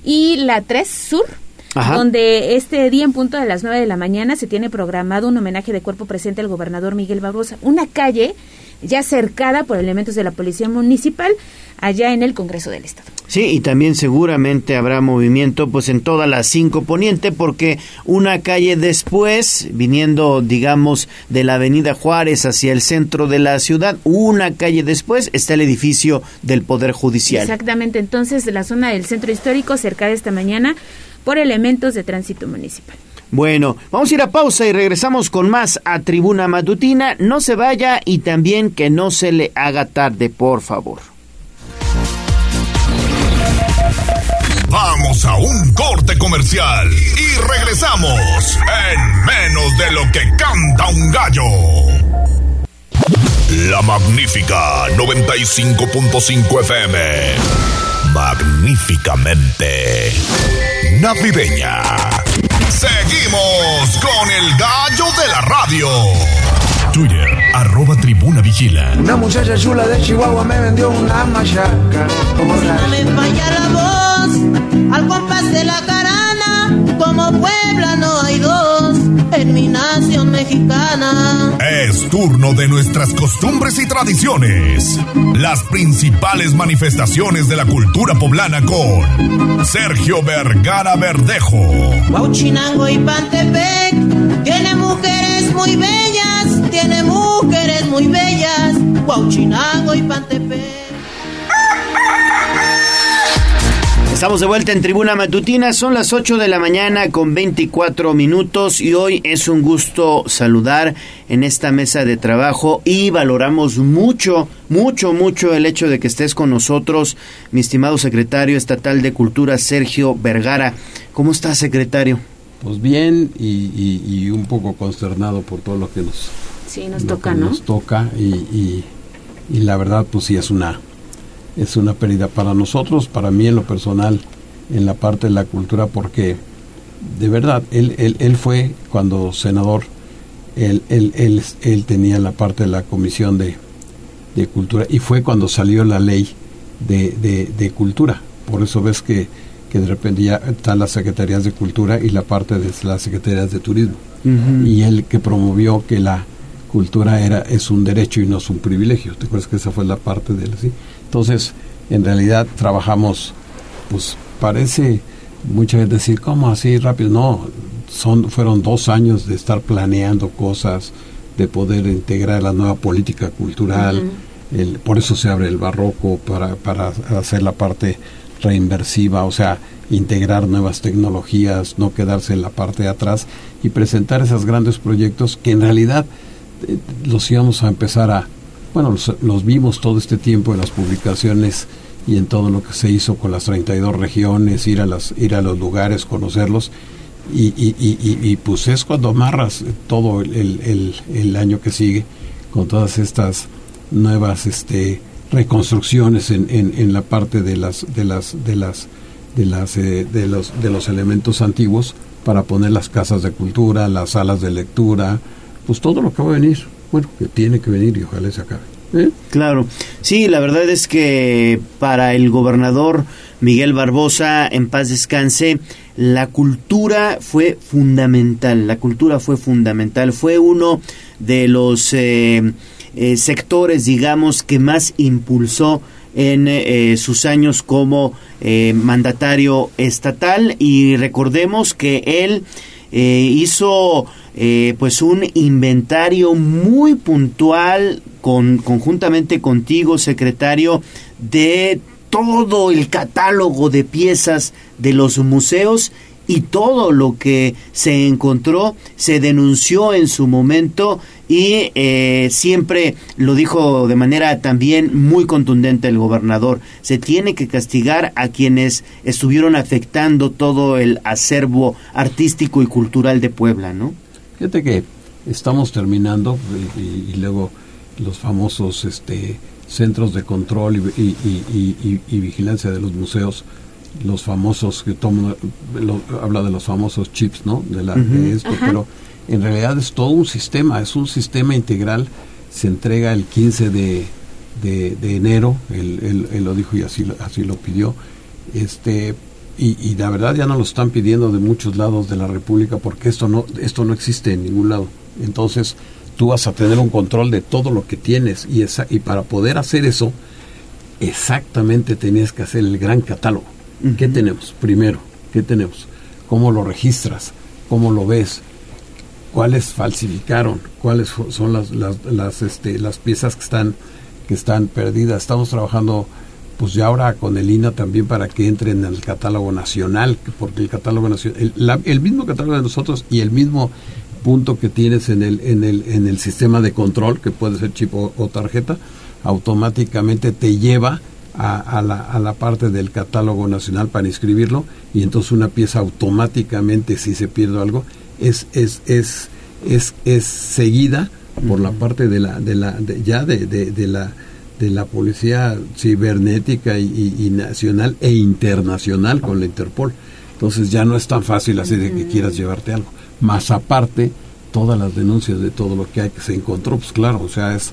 y la 3 Sur. Ajá. Donde este día en punto de las 9 de la mañana se tiene programado un homenaje de cuerpo presente al gobernador Miguel Barbosa. Una calle ya cercada por elementos de la Policía Municipal allá en el Congreso del Estado. Sí, y también seguramente habrá movimiento pues en toda la 5 Poniente porque una calle después, viniendo digamos de la Avenida Juárez hacia el centro de la ciudad, una calle después está el edificio del Poder Judicial. Exactamente, entonces la zona del centro histórico cercada esta mañana por elementos de tránsito municipal. Bueno, vamos a ir a pausa y regresamos con más a Tribuna Matutina. No se vaya y también que no se le haga tarde, por favor. Vamos a un corte comercial y regresamos en menos de lo que canta un gallo. La magnífica 95.5 FM. Magníficamente navideña. Seguimos con el gallo de la radio. Twitter, arroba tribuna vigila. Una muchacha chula de Chihuahua me vendió una machaca. Como No me falla la voz al compás de la carana. Como Puebla no hay dos en mi nación mexicana. Es turno de nuestras costumbres y tradiciones. Las principales manifestaciones de la cultura poblana con Sergio Vergara Verdejo. Huachinango y Pantepec tiene mujeres muy bellas, tiene mujeres muy bellas. Huachinango y Pantepec. Estamos de vuelta en Tribuna Matutina, son las 8 de la mañana con 24 minutos y hoy es un gusto saludar en esta mesa de trabajo y valoramos mucho, mucho, mucho el hecho de que estés con nosotros, mi estimado secretario estatal de Cultura, Sergio Vergara. ¿Cómo está, secretario? Pues bien y, y- y un poco consternado por todo lo que nos, Sí, nos lo toca, que ¿no? nos toca y, y- y la verdad pues sí es una es una pérdida para nosotros, para mí en lo personal, en la parte de la cultura, porque de verdad, él, él, él fue cuando senador, él, él, él, él tenía la parte de la comisión de, de cultura y fue cuando salió la ley de, de, de cultura. Por eso ves que, que de repente ya están las secretarías de cultura y la parte de las secretarías de turismo. Y él que promovió que la cultura era es un derecho y no es un privilegio. ¿Te acuerdas que esa fue la parte de él? ¿sí? Entonces, en realidad trabajamos, pues parece mucha gente decir, ¿cómo así rápido? No, son, fueron dos años de estar planeando cosas, de poder integrar la nueva política cultural. el- por eso se abre el barroco, para, para hacer la parte reinversiva, o sea, integrar nuevas tecnologías, no quedarse en la parte de atrás y presentar esos grandes proyectos que en realidad eh, los íbamos a empezar a, bueno, los, los vimos todo este tiempo en las publicaciones y en todo lo que se hizo con las 32 regiones, ir a, las, ir a los lugares, conocerlos. Y, y, pues es cuando amarras todo el, el- año que sigue con todas estas nuevas este, reconstrucciones en, en, en la parte de las de las de las de las eh, de los de los elementos antiguos para poner las casas de cultura, las salas de lectura, pues todo lo que va a venir, bueno, que tiene que venir y ojalá se acabe. Claro. Sí, la verdad es que para el gobernador Miguel Barbosa, en paz descanse, la cultura fue fundamental, la cultura fue fundamental, fue uno de los eh, eh, sectores, digamos, que más impulsó en eh, sus años como mandatario estatal y recordemos que él hizo pues un inventario muy puntual con conjuntamente contigo secretario de todo el catálogo de piezas de los museos y todo lo que se encontró se denunció en su momento y eh, siempre lo dijo de manera también muy contundente el gobernador. Se tiene que castigar a quienes estuvieron afectando todo el acervo artístico y cultural de Puebla, ¿no? Fíjate que estamos terminando y, y luego los famosos este centros de control y, vigilancia de los museos, los famosos que toman, habla de los famosos chips, ¿no? De, la, esto, pero en realidad es todo un sistema, es un sistema integral. Se entrega el 15 de, de, enero, él, lo dijo y así, así lo pidió. Este, y, y, la verdad ya no lo están pidiendo de muchos lados de la República porque esto no, esto no existe en ningún lado. Entonces, tú vas a tener un control de todo lo que tienes y, esa, y para poder hacer eso, exactamente tenías que hacer el gran catálogo. ¿Qué tenemos? Primero, ¿qué tenemos? ¿Cómo lo registras? ¿Cómo lo ves? ¿Cuáles falsificaron? ¿Cuáles son las, las, las, este, las piezas que están, que están perdidas? Estamos trabajando pues ya ahora con el INA también para que entren en el catálogo nacional, porque el catálogo nacional, el, el mismo catálogo de nosotros y el mismo punto que tienes en el, en el, en el sistema de control, que puede ser chip o, tarjeta, automáticamente te lleva a, la, a, la, parte del catálogo nacional para inscribirlo y entonces una pieza automáticamente, si se pierde algo, es, es, es, es, es seguida por la parte de la, de la, ya de, de, la de la policía cibernética y, nacional e internacional con la Interpol. Entonces ya no es tan fácil así de que quieras llevarte algo más aparte todas las denuncias de todo lo que hay que se encontró, pues claro, o sea, es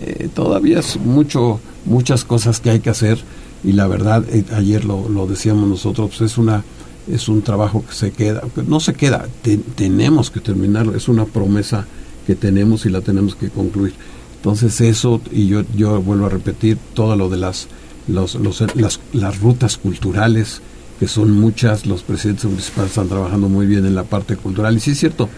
eh, todavía es mucho, muchas cosas que hay que hacer y la verdad, eh, ayer lo, lo, decíamos nosotros, pues es una es un trabajo que se queda, no se queda, tenemos que terminarlo, es una promesa que tenemos y la tenemos que concluir. Entonces eso, y yo, yo vuelvo a repetir, todo lo de las, los, los, las, las rutas culturales, que son muchas, los presidentes municipales están trabajando muy bien en la parte cultural y sí es cierto,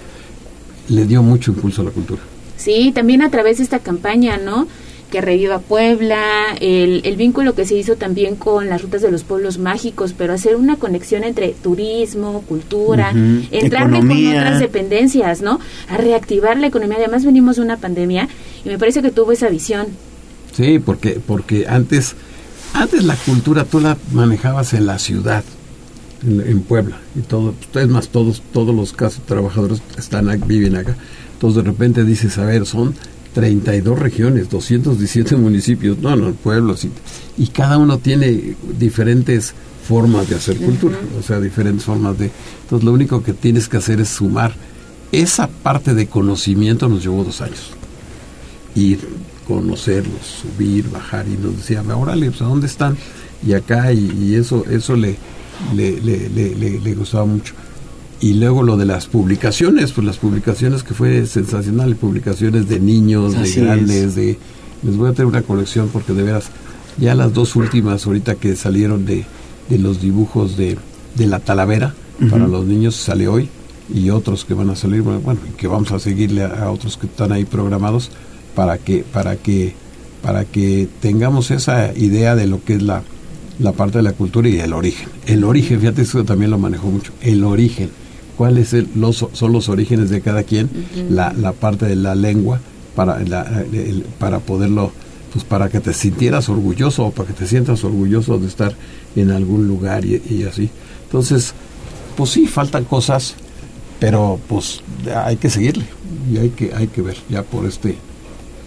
le dio mucho impulso a la cultura. Sí, también a través de esta campaña, ¿no? que reviva Puebla, el, el, vínculo que se hizo también con las rutas de los pueblos mágicos, pero hacer una conexión entre turismo, cultura, entrarle con otras dependencias, ¿no? A reactivar la economía. Además venimos de una pandemia y me parece que tuvo esa visión. Sí, porque, porque antes antes la cultura tú la manejabas en la ciudad, en, Puebla, y todo, es más, todos, todos los casos trabajadores están viven acá. Entonces de repente dices, a ver, son 32 regiones, 217 municipios, no, no, pueblos, y, y cada uno tiene diferentes formas de hacer cultura, o sea, diferentes formas de... Entonces lo único que tienes que hacer es sumar. Esa parte de conocimiento nos llevó dos años. Ir, conocerlos, subir, bajar, y nos decía, órale, pues, ¿a dónde están? Y acá, y, eso eso le le, le, le, gustaba mucho. Y luego lo de las publicaciones, pues las publicaciones que fue sensacional, publicaciones de niños, de grandes, de... Les voy a tener una colección porque de veras, ya las dos últimas ahorita que salieron de, de los dibujos de, de la talavera, para los niños sale hoy, y otros que van a salir, bueno, que vamos a seguirle a otros que están ahí programados, para que, para que, para que tengamos esa idea de lo que es la, la parte de la cultura y el origen. El origen, fíjate, eso también lo manejo mucho. El origen. ¿Cuáles son los orígenes de cada quien? la, la, parte de la lengua para, para poderlo, pues para que te sintieras orgulloso o para que te sientas orgulloso de estar en algún lugar y, y así. Entonces, pues sí, faltan cosas, pero pues hay que seguirle y hay que, hay que ver ya por este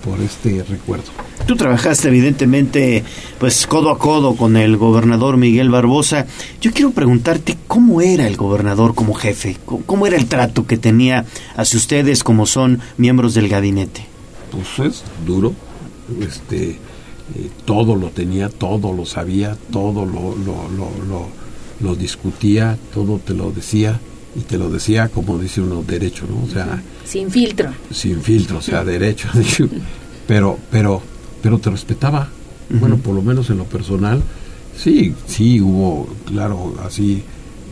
por este recuerdo. Tú trabajaste evidentemente pues codo a codo con el gobernador Miguel Barbosa. Yo quiero preguntarte cómo era el gobernador como jefe, cómo era el trato que tenía hacia ustedes como son miembros del gabinete. Pues es duro, este, eh, todo lo tenía, todo lo sabía, todo lo, lo, lo, lo, lo discutía, todo te lo decía y te lo decía como dice uno derecho, ¿no? O sea, Sin filtro. sin filtro, o sea, derecho. [LAUGHS] pero, pero, pero te respetaba. Bueno, por lo menos en lo personal, sí, sí hubo, claro, así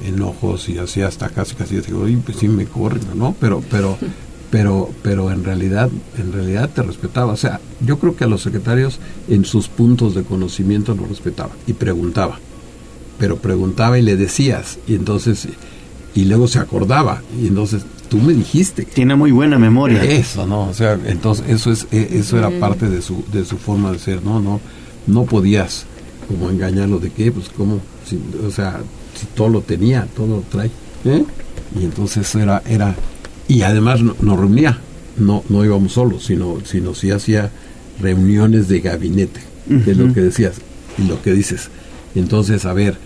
enojos y así hasta casi casi digo, "Oye, pues sí me corren, ¿no? Pero, pero, [LAUGHS] pero, pero en realidad, en realidad te respetaba. O sea, yo creo que a los secretarios en sus puntos de conocimiento lo respetaba y preguntaba. Pero preguntaba y le decías, y entonces, y luego se acordaba, y entonces tú me dijiste. Tiene muy buena memoria. Eso, ¿no? O sea, entonces eso es eh, eso era parte de su de su forma de ser, ¿no? No no podías como engañarlo de que pues como si, o sea, si todo lo tenía, todo lo trae, ¿eh? Y entonces eso era era y además no- nos reunía, no no íbamos solos, sino sino sí hacía reuniones de gabinete, es lo que decías y lo que dices. Entonces, a ver,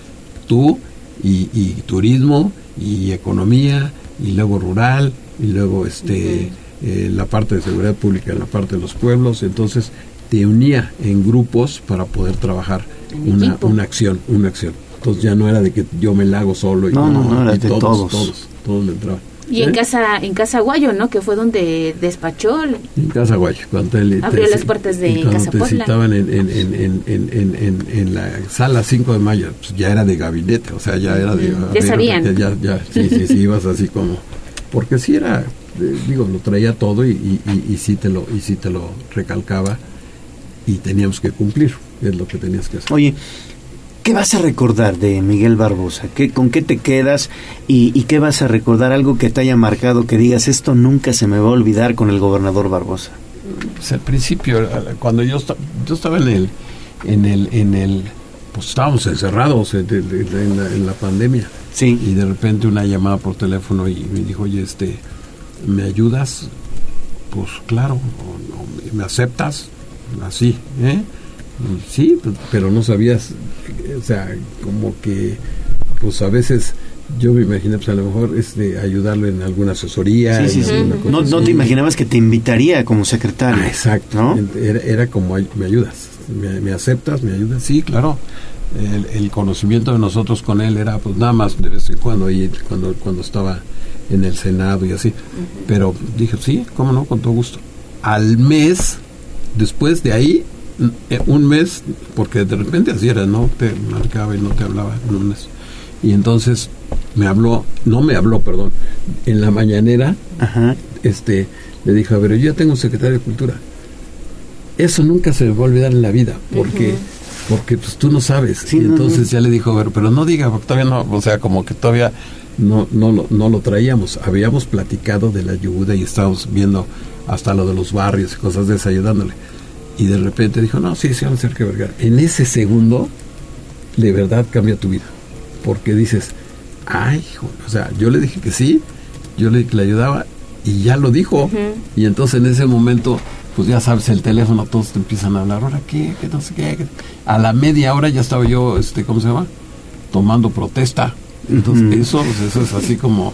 tú y, y turismo y economía y luego rural y luego este eh, la parte de seguridad pública en la parte de los pueblos. Entonces te unía en grupos para poder trabajar una, una acción una acción. Entonces ya no era de que yo me la hago solo y No, no, no, era y de todos, todos. todos todos le entraban Y en casa, en casa Guayo, ¿no? Que fue donde despachó. En Casa Guay, cuando él Abrió te- las puertas de Casa te citaban en, en, en, en, en, en, en- en la sala 5 de mayo, pues ya era de gabinete, o sea, ya era de... Ya sabían. Ya, ya, sí, sí, sí, ibas así como... Porque sí era, eh, digo, lo traía todo y, y, y, y sí te lo, y sí te lo recalcaba y teníamos que cumplir, es lo que tenías que hacer. Oye, ¿qué vas a recordar de Miguel Barbosa? ¿Qué, ¿Con qué te quedas y, y qué vas a recordar? Algo que te haya marcado, que digas, esto nunca se me va a olvidar con el gobernador Barbosa. Pues al principio, cuando yo, yo estaba en el, en el, en el, pues estábamos encerrados en, en- la, en la pandemia. Sí. Y de repente una llamada por teléfono y me dijo, oye, este, ¿me ayudas? Pues claro, o no, ¿me aceptas? Así, ¿eh? Sí, pues, pero no sabías, o sea, como que, pues a veces yo me imaginé, pues a lo mejor este, ayudarlo en alguna asesoría. Sí, sí, sí. No, te imaginabas que te invitaría como secretario. Ah, exacto. Era, era como, "Ay, ¿me ayudas? ¿Me, me aceptas? ¿Me ayudas? Sí, claro. El, el conocimiento de nosotros con él era pues nada más de vez en cuando, y cuando, cuando estaba en el Senado y así. Pero dije, sí, cómo no, con todo gusto. Al mes, después de ahí, un mes, porque de repente así era, ¿no? Te marcaba y no te hablaba en un mes. Y entonces me habló, no me habló, perdón, en la mañanera, este, le dijo, a ver, yo ya tengo un secretario de Cultura. Eso nunca se me va a olvidar en la vida, porque, porque pues tú no sabes. y no, entonces no. ya le dijo, a ver, pero no diga, porque todavía no, o sea, como que todavía no, no, lo, no lo traíamos. Habíamos platicado de la ayuda y estábamos viendo hasta lo de los barrios y cosas de esas, ayudándole. Y de repente dijo, no, sí, sí, vamos a hacer que vergar. En ese segundo, de verdad cambia tu vida. Porque dices, ay, hijo, o sea, yo le dije que sí, yo le dije que le ayudaba y ya lo dijo. Y entonces en ese momento, pues ya sabes, el teléfono, todos te empiezan a hablar, ahora qué, que no sé qué. qué?". A la media hora ya estaba yo, este, ¿cómo se llama? Tomando protesta. Entonces eso, pues, eso es así como,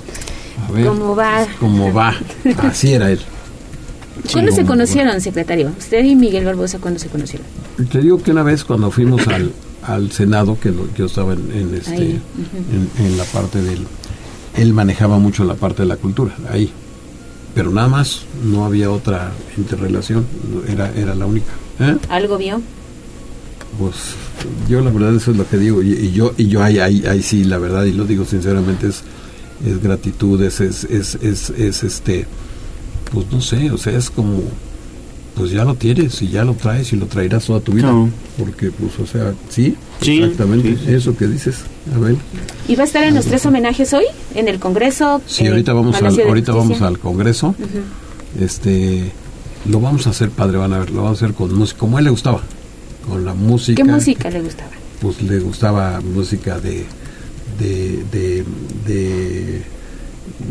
a ver, ¿Cómo va? cómo va. [LAUGHS] Así era él. ¿Cuándo Sí, se conocieron, secretario? Usted y Miguel Barbosa, ¿cuándo se conocieron? Te digo que una vez cuando fuimos al, al Senado, que lo- yo estaba en, en este, Ahí, en, en la parte del... Él manejaba mucho la parte de la cultura, ahí. Pero nada más, no había otra interrelación, era, era la única. ¿eh? ¿Algo vio? Pues yo la verdad eso es lo que digo, y, y yo y yo ahí, ahí, ahí sí, la verdad, y lo digo sinceramente, es, es gratitud, es, es, es, es, es, este, pues no sé, o sea, es como, pues ya lo tienes y ya lo traes y lo traerás toda tu vida. No. Porque, pues, o sea, sí, Sí, exactamente, sí, sí. eso que dices, Abel. ¿Y va a estar en los tres homenajes hoy? ¿En el Congreso? Sí, ahorita vamos al, ahorita Justicia? vamos al Congreso, este, lo vamos a hacer, padre, van a ver, lo vamos a hacer con música, como a él le gustaba, con la música. ¿Qué música le gustaba? pues le gustaba música de de de de,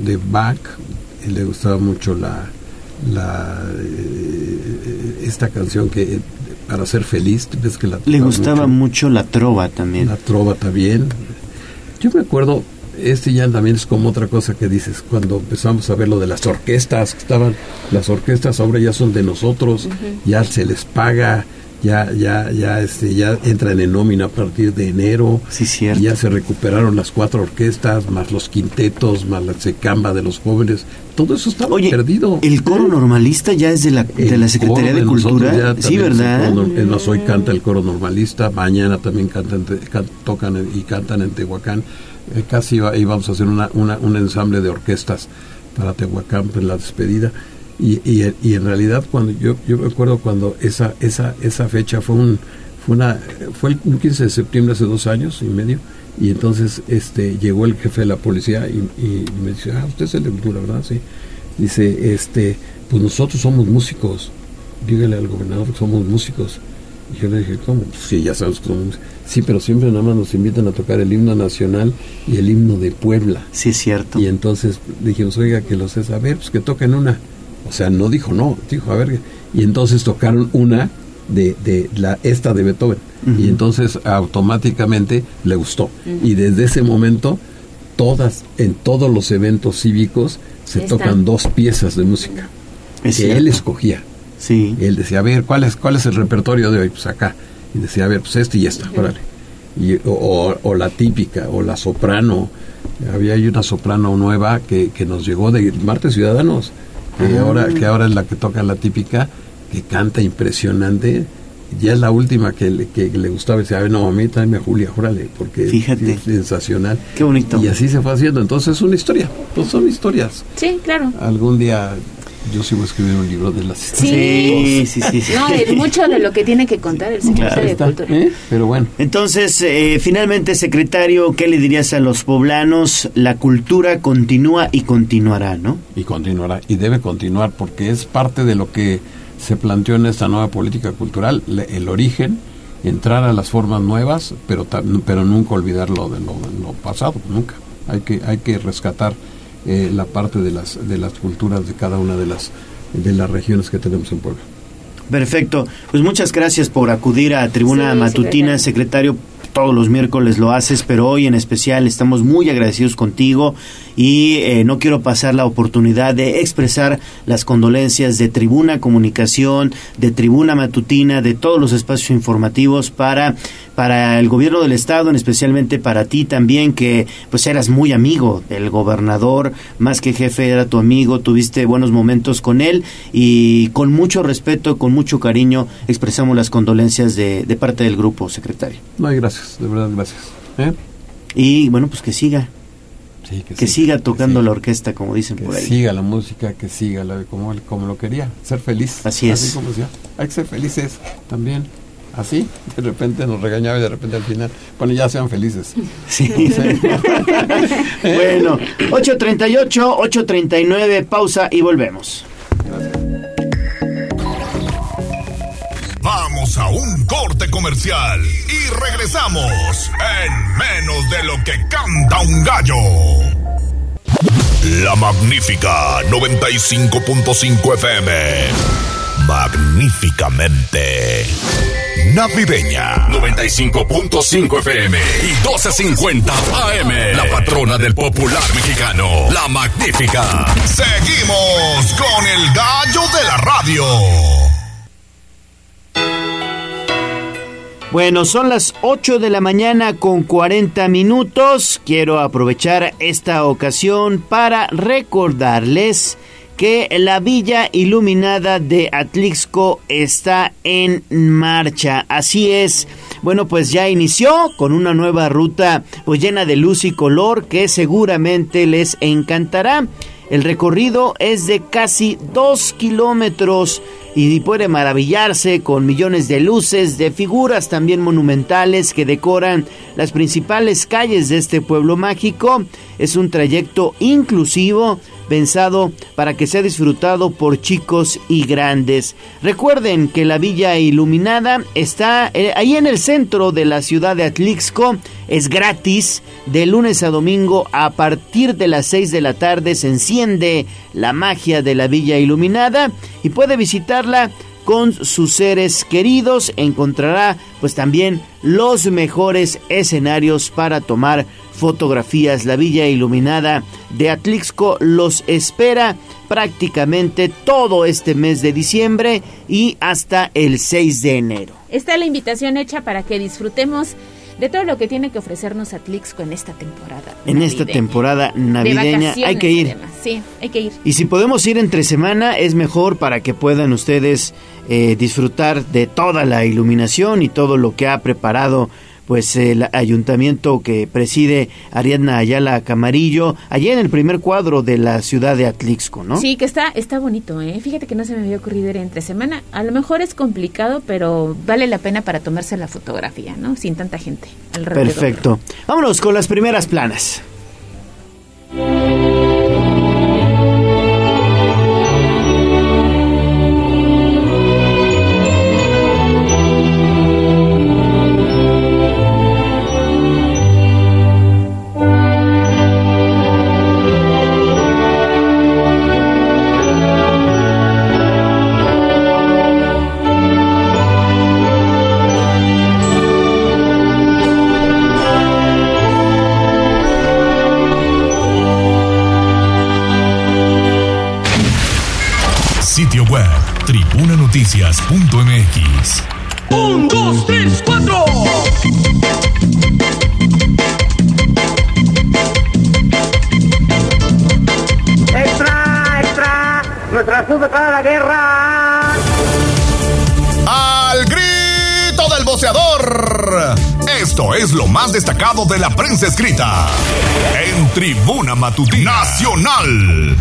de Bach le gustaba mucho la la eh, esta canción que eh, para ser feliz ves que la Le gustaba mucho. la trova también. la trova también. Yo me acuerdo este ya también es como otra cosa que dices, cuando empezamos a ver lo de las orquestas, que estaban, las orquestas ahora ya son de nosotros, ya se les paga, ya, ya, ya, este, ya entran en nómina a partir de enero, sí, cierto. ya se recuperaron las cuatro orquestas, más los quintetos, más la secamba de los jóvenes, todo eso estaba perdido. El coro normalista ya es de la, de la Secretaría de, Cultura, sí, ¿verdad? Hoy canta el coro normalista, mañana también cantan, can, tocan y cantan en Tehuacán eh, casi íbamos a hacer una, una, un ensamble de orquestas para Tehuacán en la despedida. Y, y, y, en realidad cuando yo, yo me acuerdo cuando esa, esa, esa fecha fue un fue una fue el 15 de septiembre hace dos años y medio y entonces este llegó el jefe de la policía y, y me dice ah usted es el de cultura verdad sí dice este pues nosotros somos músicos dígale al gobernador que somos músicos y yo le dije cómo pues sí ya sabes músicos Sí, pero siempre nada más nos invitan a tocar el himno nacional y el himno de Puebla. Sí, es cierto. Y entonces dijimos, oiga, que los es, a ver, pues que toquen una. O sea, no dijo no, dijo, a ver. Y entonces tocaron una de, de la esta de Beethoven. Uh -huh. Y entonces automáticamente le gustó. Uh -huh. Y desde ese momento, todas, en todos los eventos cívicos, se tocan dos piezas de música. Es que cierto. él escogía. Sí. Él decía, a ver, ¿cuál es, ¿cuál es el repertorio de hoy? Pues acá y decía, a ver, pues este y esta, órale. Y, o, o, la típica, o la soprano. Había ahí una soprano nueva que, que nos llegó de Marte Ciudadanos, que, ah. ahora, que ahora es la que toca la típica, que canta impresionante. Ya es la última que le, que le gustaba. Decía, a ver, no, a mí también a Julia, órale, porque Fíjate. es sensacional. Qué bonito. Y así se fue haciendo. Entonces es una historia, pues son historias. Sí, claro. Algún día yo sí voy a escribir un libro de las sí, sí, sí, sí, No, de mucho de lo que tiene que contar el secretario claro, de Cultura. ¿Eh? Pero bueno. Entonces, eh, finalmente, secretario, ¿qué le dirías a los poblanos? La cultura continúa y continuará, ¿no? Y continuará, y debe continuar, porque es parte de lo que se planteó en esta nueva política cultural, el origen, entrar a las formas nuevas, pero, pero nunca olvidar lo de lo, lo pasado, nunca. Hay que, hay que rescatar eh, la parte de las de las culturas de cada una de las de las regiones que tenemos en Puebla. Perfecto. Pues muchas gracias por acudir a Tribuna Sí, Matutina, secretario. Todos los miércoles lo haces, pero hoy en especial estamos muy agradecidos contigo y eh, no quiero pasar la oportunidad de expresar las condolencias de Tribuna Comunicación, de Tribuna Matutina, de todos los espacios informativos para para el gobierno del estado, especialmente para ti también, que pues eras muy amigo del gobernador, más que jefe era tu amigo, tuviste buenos momentos con él y con mucho respeto, con mucho cariño expresamos las condolencias de, de parte del grupo, secretario. No, gracias, de verdad, gracias. ¿Eh? Y bueno, pues que siga. Sí, que, que siga, siga tocando que la orquesta, como dicen que por ahí. siga la música, que siga la, como, como lo quería, ser feliz. Así es. Así como decía, hay que ser felices también. Así, de repente nos regañaba y de repente al final, bueno, ya sean felices. [LAUGHS] Sí. [LAUGHS] [LAUGHS] bueno, 8.38, 8.39, pausa y volvemos. Vamos a un corte comercial y regresamos en menos de lo que canta un gallo. La magnífica 95.5 FM. Magníficamente navideña. 95.5 FM y 12.50 AM. La patrona del popular mexicano. La magnífica. Seguimos con el gallo de la radio. Bueno, son las 8 de la mañana con 40 minutos. Quiero aprovechar esta ocasión para recordarles que la villa iluminada de Atlixco está en marcha. Así es. Bueno, pues ya inició con una nueva ruta pues llena de luz y color que seguramente les encantará. El recorrido es de casi dos kilómetros y puede maravillarse con millones de luces, de figuras también monumentales que decoran las principales calles de este pueblo mágico. Es un trayecto inclusivo pensado para que sea disfrutado por chicos y grandes. Recuerden que la Villa Iluminada está eh, ahí en el centro de la ciudad de Atlixco. Es gratis de lunes a domingo a partir de las 6 de la tarde se enciende la magia de la Villa Iluminada y puede visitarla con sus seres queridos. Encontrará pues también los mejores escenarios para tomar fotografías. La villa iluminada de Atlixco los espera prácticamente todo este mes de diciembre y hasta el 6 de enero. Está la invitación hecha para que disfrutemos de todo lo que tiene que ofrecernos Atlixco en esta temporada. En esta navideña. temporada De navideña hay que ir. además. Sí, hay que ir. Y si podemos ir entre semana es mejor para que puedan ustedes eh, disfrutar de toda la iluminación y todo lo que ha preparado pues el ayuntamiento que preside Ariadna Ayala Camarillo, allá en el primer cuadro de la ciudad de Atlixco, ¿no? Sí, que está, está bonito, ¿eh? Fíjate que no se me había ocurrido ir entre semana. A lo mejor es complicado, pero vale la pena para tomarse la fotografía, ¿no? Sin tanta gente alrededor. Perfecto. Vámonos con las primeras planas. tribunanoticias.mx. Un, dos, tres, cuatro. ¡Extra, extra! ¡Nuestra sube para la guerra! ¡Al grito del boceador! Esto es lo más destacado de la prensa escrita en Tribuna Matutina Nacional.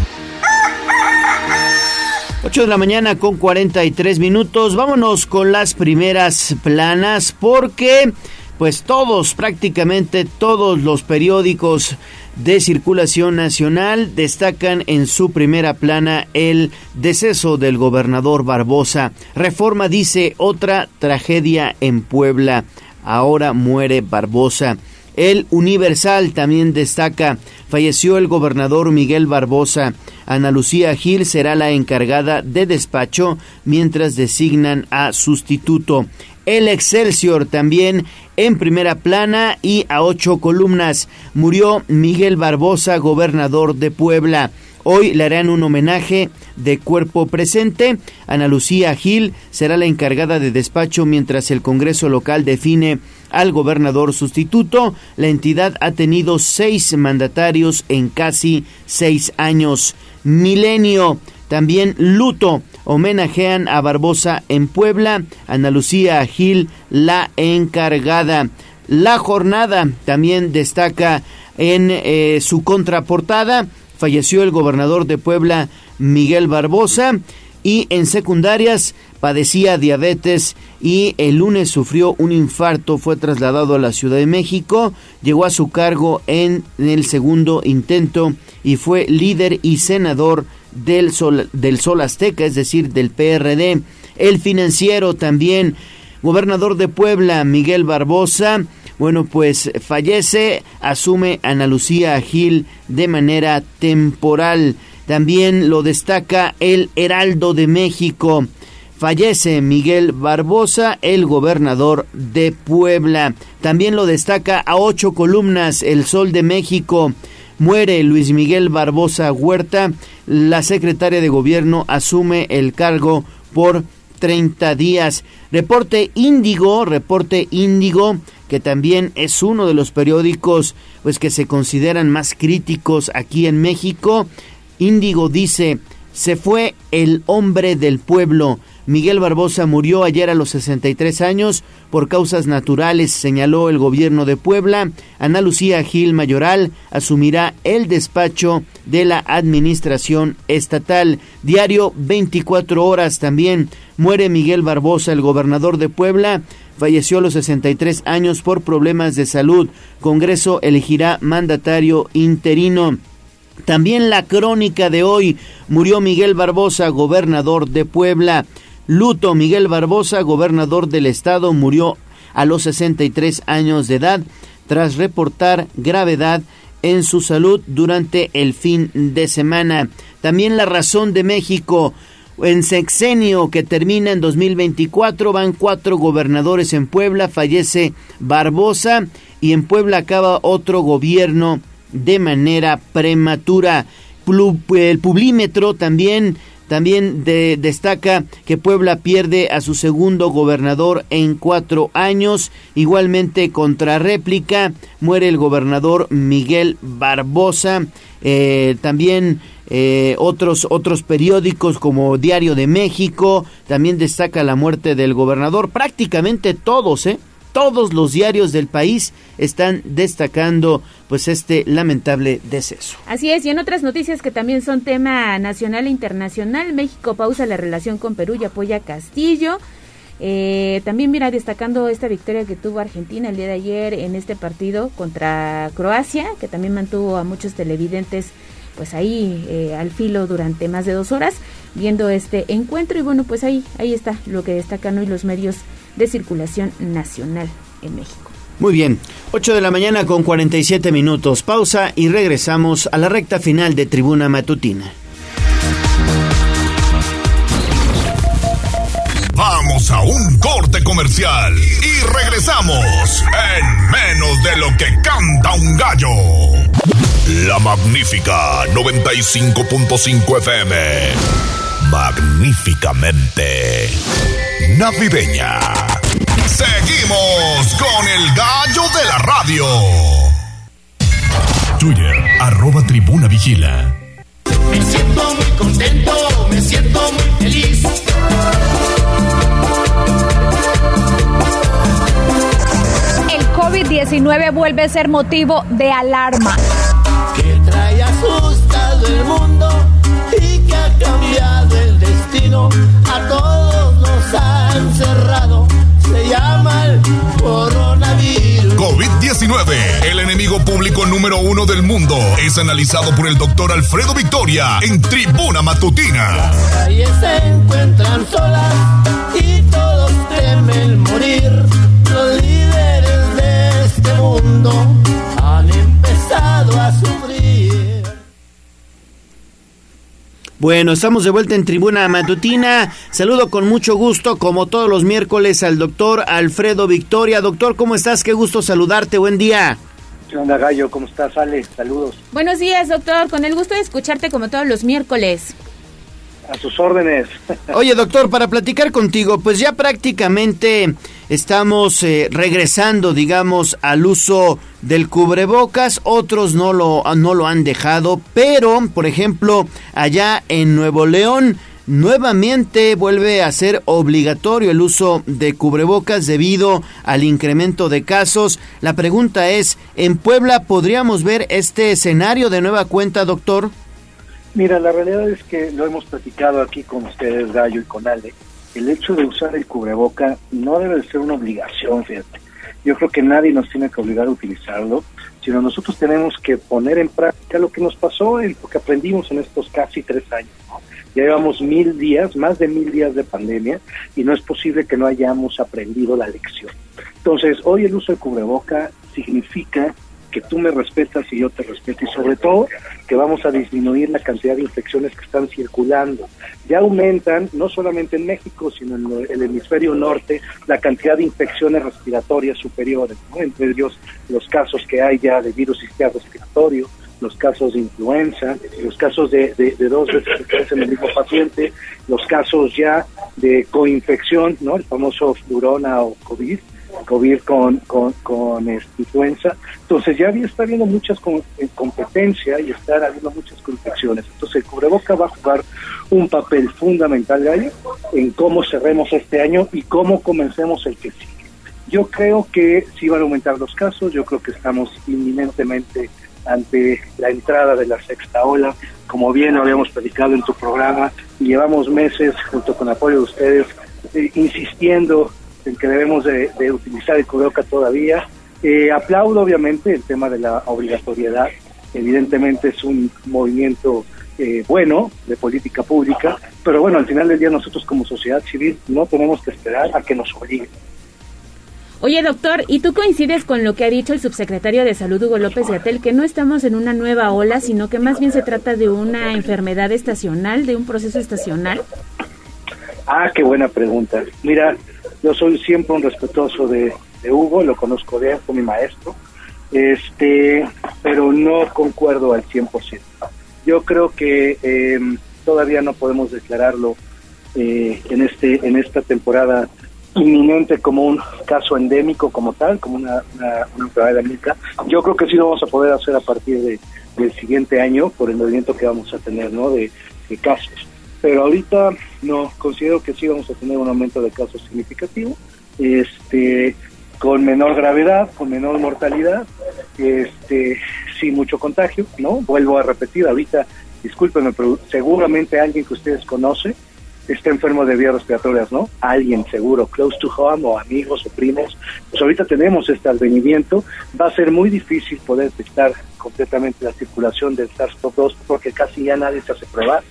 8 de la mañana con 43 minutos. Vámonos con las primeras planas porque pues todos, prácticamente todos los periódicos de circulación nacional destacan en su primera plana el deceso del gobernador Barbosa. Reforma dice otra tragedia en Puebla. Ahora muere Barbosa. El Universal también destaca, falleció el gobernador Miguel Barbosa. Ana Lucía Gil será la encargada de despacho mientras designan a sustituto. El Excelsior también en primera plana y a ocho columnas. Murió Miguel Barbosa, gobernador de Puebla. Hoy le harán un homenaje de cuerpo presente. Ana Lucía Gil será la encargada de despacho mientras el Congreso local define al gobernador sustituto. La entidad ha tenido seis mandatarios en casi seis años. Milenio. También luto. Homenajean a Barbosa en Puebla. Ana Lucía Gil, la encargada. La jornada también destaca en eh, su contraportada. Falleció el gobernador de Puebla, Miguel Barbosa. Y en secundarias padecía diabetes y el lunes sufrió un infarto, fue trasladado a la Ciudad de México, llegó a su cargo en el segundo intento y fue líder y senador del Sol, del Sol Azteca, es decir, del PRD. El financiero también, gobernador de Puebla, Miguel Barbosa, bueno, pues fallece, asume Ana Lucía Gil de manera temporal. También lo destaca el Heraldo de México. Fallece Miguel Barbosa, el gobernador de Puebla. También lo destaca a ocho columnas El Sol de México. Muere Luis Miguel Barbosa Huerta. La secretaria de gobierno asume el cargo por 30 días. Reporte Índigo, reporte Índigo, que también es uno de los periódicos pues que se consideran más críticos aquí en México. Índigo dice, se fue el hombre del pueblo. Miguel Barbosa murió ayer a los 63 años por causas naturales, señaló el gobierno de Puebla. Ana Lucía Gil Mayoral asumirá el despacho de la administración estatal. Diario 24 horas también. Muere Miguel Barbosa, el gobernador de Puebla. Falleció a los 63 años por problemas de salud. Congreso elegirá mandatario interino. También la crónica de hoy. Murió Miguel Barbosa, gobernador de Puebla. Luto Miguel Barbosa, gobernador del estado, murió a los 63 años de edad tras reportar gravedad en su salud durante el fin de semana. También la razón de México. En sexenio que termina en 2024 van cuatro gobernadores en Puebla, fallece Barbosa y en Puebla acaba otro gobierno de manera prematura. El publímetro también también destaca que Puebla pierde a su segundo gobernador en cuatro años. Igualmente, contra réplica, muere el gobernador Miguel Barbosa. Eh, también eh, otros, otros periódicos como Diario de México también destaca la muerte del gobernador. Prácticamente todos, ¿eh? todos los diarios del país están destacando pues este lamentable deceso. Así es, y en otras noticias que también son tema nacional e internacional, México pausa la relación con Perú y apoya a Castillo. Eh, también mira destacando esta victoria que tuvo Argentina el día de ayer en este partido contra Croacia, que también mantuvo a muchos televidentes pues ahí eh, al filo durante más de dos horas viendo este encuentro y bueno pues ahí ahí está lo que destacan hoy los medios de circulación nacional en México. Muy bien, 8 de la mañana con 47 minutos, pausa y regresamos a la recta final de Tribuna Matutina. Vamos a un corte comercial y regresamos en menos de lo que canta un gallo. La magnífica 95.5 FM. Magníficamente navideña. Seguimos con el gallo de la radio. Twitter, arroba tribuna vigila. Me siento muy contento, me siento muy feliz. El COVID-19 vuelve a ser motivo de alarma. Que trae asustado el mundo y que ha cambiado el destino a todos nos ha encerrado. Se llama el coronavirus. COVID-19, el enemigo público número uno del mundo, es analizado por el doctor Alfredo Victoria en Tribuna Matutina. Las calles se encuentran solas y todos temen morir. Los líderes de este mundo han empezado a sufrir. Bueno, estamos de vuelta en Tribuna Matutina. Saludo con mucho gusto, como todos los miércoles, al doctor Alfredo Victoria. Doctor, ¿cómo estás? Qué gusto saludarte. Buen día. ¿Qué onda, Gallo? ¿Cómo estás, Ale? Saludos. Buenos días, doctor. Con el gusto de escucharte como todos los miércoles. A sus órdenes. [LAUGHS] Oye, doctor, para platicar contigo, pues ya prácticamente estamos eh, regresando, digamos, al uso del cubrebocas. Otros no lo, no lo han dejado, pero, por ejemplo, allá en Nuevo León, nuevamente vuelve a ser obligatorio el uso de cubrebocas debido al incremento de casos. La pregunta es, ¿en Puebla podríamos ver este escenario de nueva cuenta, doctor? Mira, la realidad es que lo hemos platicado aquí con ustedes, Gallo y con Ale. El hecho de usar el cubreboca no debe de ser una obligación, fíjate. Yo creo que nadie nos tiene que obligar a utilizarlo, sino nosotros tenemos que poner en práctica lo que nos pasó, en lo que aprendimos en estos casi tres años. ¿no? Ya llevamos mil días, más de mil días de pandemia, y no es posible que no hayamos aprendido la lección. Entonces, hoy el uso del cubreboca significa que tú me respetas y yo te respeto y sobre todo que vamos a disminuir la cantidad de infecciones que están circulando. Ya aumentan, no solamente en México, sino en el hemisferio norte, la cantidad de infecciones respiratorias superiores, ¿no? entre ellos los casos que hay ya de virus respiratorio, los casos de influenza, los casos de dos veces en el mismo paciente, los casos ya de coinfección, ¿no? el famoso flurona o COVID, COVID con, con, con influenza. Entonces ya está habiendo muchas con, competencia y están habiendo muchas infecciones. Entonces el cubreboca va a jugar un papel fundamental, Gallo, en cómo cerremos este año y cómo comencemos el que sigue. Yo creo que sí van a aumentar los casos, yo creo que estamos inminentemente ante la entrada de la sexta ola, como bien habíamos predicado en tu programa, llevamos meses, junto con apoyo de ustedes, eh, insistiendo en que debemos de, de utilizar el cubreboca todavía. Eh, aplaudo obviamente el tema de la obligatoriedad, evidentemente es un movimiento eh, bueno de política pública, pero bueno, al final del día nosotros como sociedad civil no tenemos que esperar a que nos obliguen. Oye, doctor, ¿y tú coincides con lo que ha dicho el subsecretario de Salud, Hugo López Gatel, que no estamos en una nueva ola, sino que más bien se trata de una enfermedad estacional, de un proceso estacional? Ah, qué buena pregunta. Mira, yo soy siempre un respetuoso de, de Hugo, lo conozco bien, fue mi maestro, este, pero no concuerdo al 100%. Yo creo que eh, todavía no podemos declararlo eh, en este en esta temporada inminente como un caso endémico como tal, como una, una, una enfermedad endémica. Yo creo que sí lo vamos a poder hacer a partir de, del siguiente año por el movimiento que vamos a tener, ¿no? De, de casos. Pero ahorita no, considero que sí vamos a tener un aumento de casos significativo, este, con menor gravedad, con menor mortalidad, este, sin mucho contagio, ¿no? Vuelvo a repetir, ahorita, discúlpenme, pero seguramente alguien que ustedes conocen está enfermo de vías respiratorias, ¿no? Alguien seguro, close to home o amigos o primos. Pues ahorita tenemos este advenimiento. Va a ser muy difícil poder detectar completamente la circulación del SARS-CoV-2 porque casi ya nadie se hace pruebas,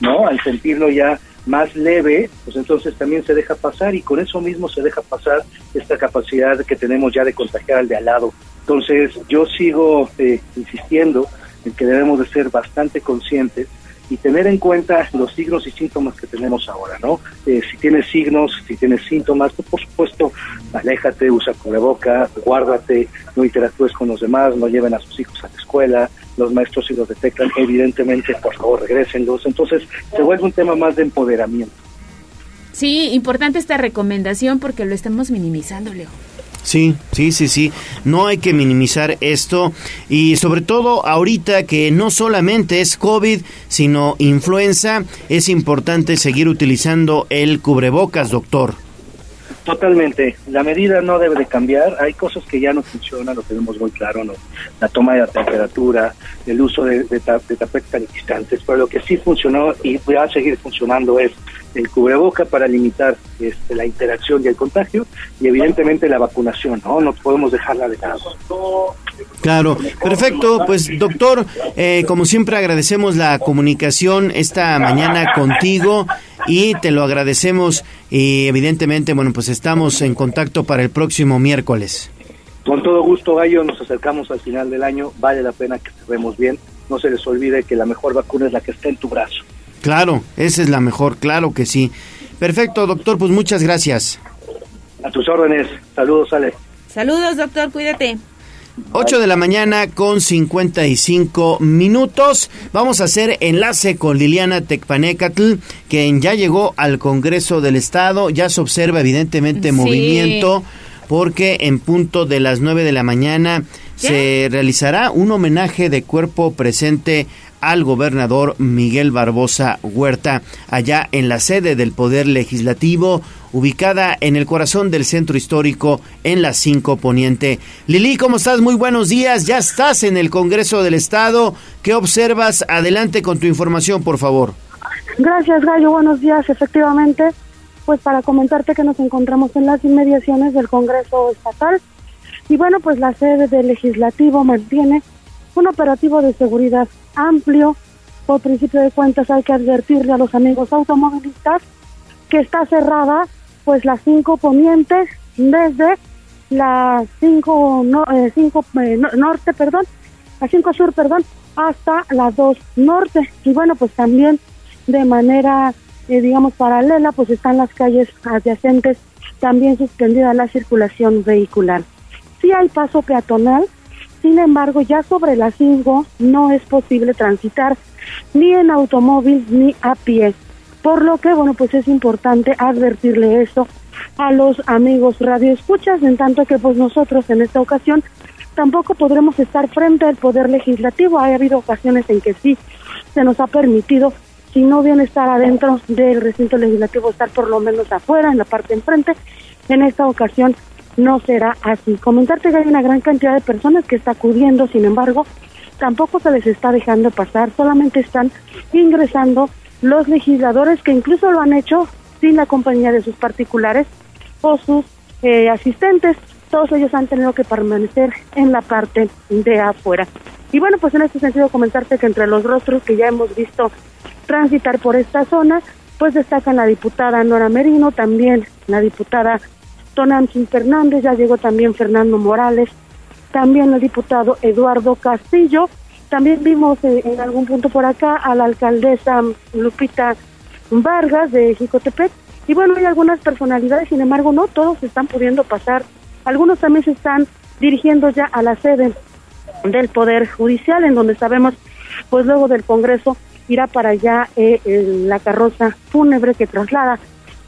¿no? Al sentirlo ya más leve, pues entonces también se deja pasar y con eso mismo se deja pasar esta capacidad que tenemos ya de contagiar al de al lado. Entonces yo sigo eh, insistiendo en que debemos de ser bastante conscientes y tener en cuenta los signos y síntomas que tenemos ahora, ¿no? Eh, si tienes signos, si tienes síntomas, pues por supuesto, aléjate, usa cubreboca, guárdate, no interactúes con los demás, no lleven a sus hijos a la escuela, los maestros si los detectan, evidentemente, por favor, regrésenlos. Entonces, se vuelve un tema más de empoderamiento. Sí, importante esta recomendación porque lo estamos minimizando, Leo. Sí, sí, sí, sí. No hay que minimizar esto y sobre todo ahorita que no solamente es COVID, sino influenza, es importante seguir utilizando el cubrebocas, doctor. Totalmente. La medida no debe de cambiar. Hay cosas que ya no funcionan, lo tenemos muy claro, ¿no? La toma de la temperatura, el uso de, de, de tapetes sanitizantes, pero lo que sí funcionó y va a seguir funcionando es el cubreboca para limitar este, la interacción y el contagio y evidentemente la vacunación, ¿no? No podemos dejarla de lado. Claro, perfecto. Pues doctor, eh, como siempre agradecemos la comunicación esta mañana contigo y te lo agradecemos y evidentemente, bueno, pues estamos en contacto para el próximo miércoles. Con todo gusto, Gallo, nos acercamos al final del año. Vale la pena que cerremos bien. No se les olvide que la mejor vacuna es la que está en tu brazo. Claro, esa es la mejor, claro que sí. Perfecto, doctor, pues muchas gracias. A tus órdenes. Saludos, Ale. Saludos, doctor, cuídate. 8 de la mañana con 55 minutos. Vamos a hacer enlace con Liliana Tecpanecatl, quien ya llegó al Congreso del Estado. Ya se observa evidentemente Sí. movimiento porque en punto de las 9 de la mañana se realizará un homenaje de cuerpo presente al gobernador Miguel Barbosa Huerta, allá en la sede del Poder Legislativo, ubicada en el corazón del centro histórico en la 5 Poniente. Lili, ¿cómo estás? Muy buenos días. Ya estás en el Congreso del Estado. ¿Qué observas? Adelante con tu información, por favor. Gracias, Gallo. Buenos días. Efectivamente, pues para comentarte que nos encontramos en las inmediaciones del Congreso Estatal. Y bueno, pues la sede del Legislativo mantiene un operativo de seguridad amplio. Por principio de cuentas hay que advertirle a los amigos automovilistas que está cerrada pues las cinco ponientes desde las cinco, no, eh, eh, no- norte, perdón, las cinco sur, perdón, hasta las dos norte. Y bueno, pues también de manera, eh, digamos, paralela, pues están las calles adyacentes, también suspendida la circulación vehicular. Sí hay paso peatonal, sin embargo, ya sobre las 5 no es posible transitar ni en automóvil ni a pie. Por lo que, bueno, pues es importante advertirle eso a los amigos radioescuchas, en tanto que pues nosotros en esta ocasión tampoco podremos estar frente al Poder Legislativo. Ha habido ocasiones en que sí se nos ha permitido, si no bien estar adentro del recinto legislativo, estar por lo menos afuera, en la parte enfrente. En esta ocasión no será así. Comentarte que hay una gran cantidad de personas que está acudiendo, sin embargo, tampoco se les está dejando pasar, solamente están ingresando los legisladores que incluso lo han hecho sin la compañía de sus particulares o sus eh, asistentes. Todos ellos han tenido que permanecer en la parte de afuera. Y bueno, pues en este sentido comentarte que entre los rostros que ya hemos visto transitar por esta zona, pues destacan la diputada Nora Merino, también la diputada Tonantzin Fernández, ya llegó también Fernando Morales, también el diputado Eduardo Castillo, también vimos eh, en algún punto por acá a la alcaldesa Lupita Vargas de Jicotepec Y bueno, hay algunas personalidades, sin embargo, no todos están pudiendo pasar. Algunos también se están dirigiendo ya a la sede del Poder Judicial, en donde sabemos, pues luego del Congreso irá para allá eh, la carroza fúnebre que traslada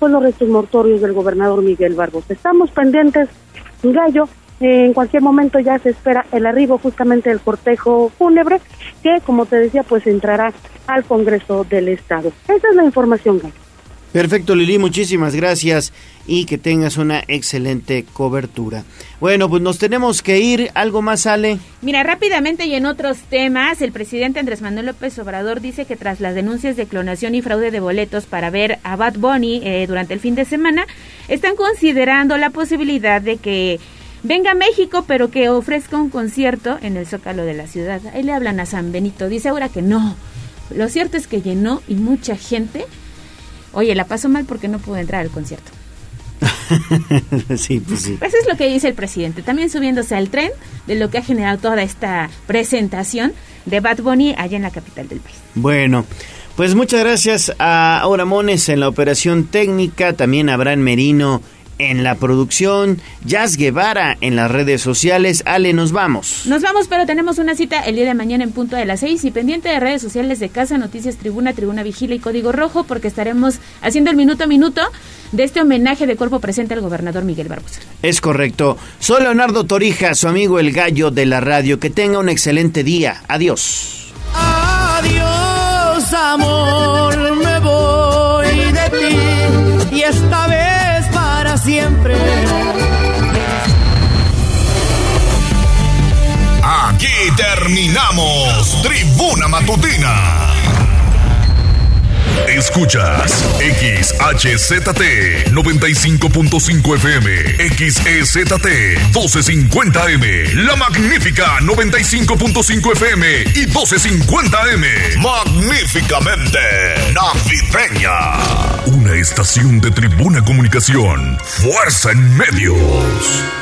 pues, los restos mortorios del gobernador Miguel Barbosa. Estamos pendientes, Gallo, en cualquier momento ya se espera el arribo justamente del cortejo fúnebre, que como te decía, pues entrará al Congreso del Estado. Esa es la información, Gallo. Perfecto, Lili, muchísimas gracias y que tengas una excelente cobertura. Bueno, pues nos tenemos que ir. ¿Algo más sale? Mira, rápidamente y en otros temas, el presidente Andrés Manuel López Obrador dice que tras las denuncias de clonación y fraude de boletos para ver a Bad Bunny eh, durante el fin de semana, están considerando la posibilidad de que venga a México, pero que ofrezca un concierto en el Zócalo de la ciudad. Ahí le hablan a San Benito. Dice ahora que no. Lo cierto es que llenó y mucha gente Oye, la pasó mal porque no pudo entrar al concierto. [LAUGHS] sí, pues sí. Eso es lo que dice el presidente. También subiéndose al tren de lo que ha generado toda esta presentación de Bad Bunny allá en la capital del país. Bueno, pues muchas gracias a Aura Mones en la operación técnica, también a Abraham Merino en la producción, Jazz Guevara en las redes sociales. Ale, nos vamos. Nos vamos, pero tenemos una cita el día de mañana en punto de las seis y pendiente de redes sociales de Casa, Noticias Tribuna, Tribuna Vigila y Código Rojo, porque estaremos haciendo el minuto a minuto de este homenaje de cuerpo presente al gobernador Miguel Barbosa. Es correcto. Soy Leonardo Torija, su amigo el gallo de la radio. Que tenga un excelente día. Adiós. Adiós, amor, me voy de ti y esta vez siempre. Aquí terminamos Tribuna Matutina. Escuchas XHZT 95.5 FM, XEZT 1250M, La Magnífica 95.5 FM y 1250M. Magníficamente navideña. Una estación de Tribuna Comunicación. Fuerza en medios.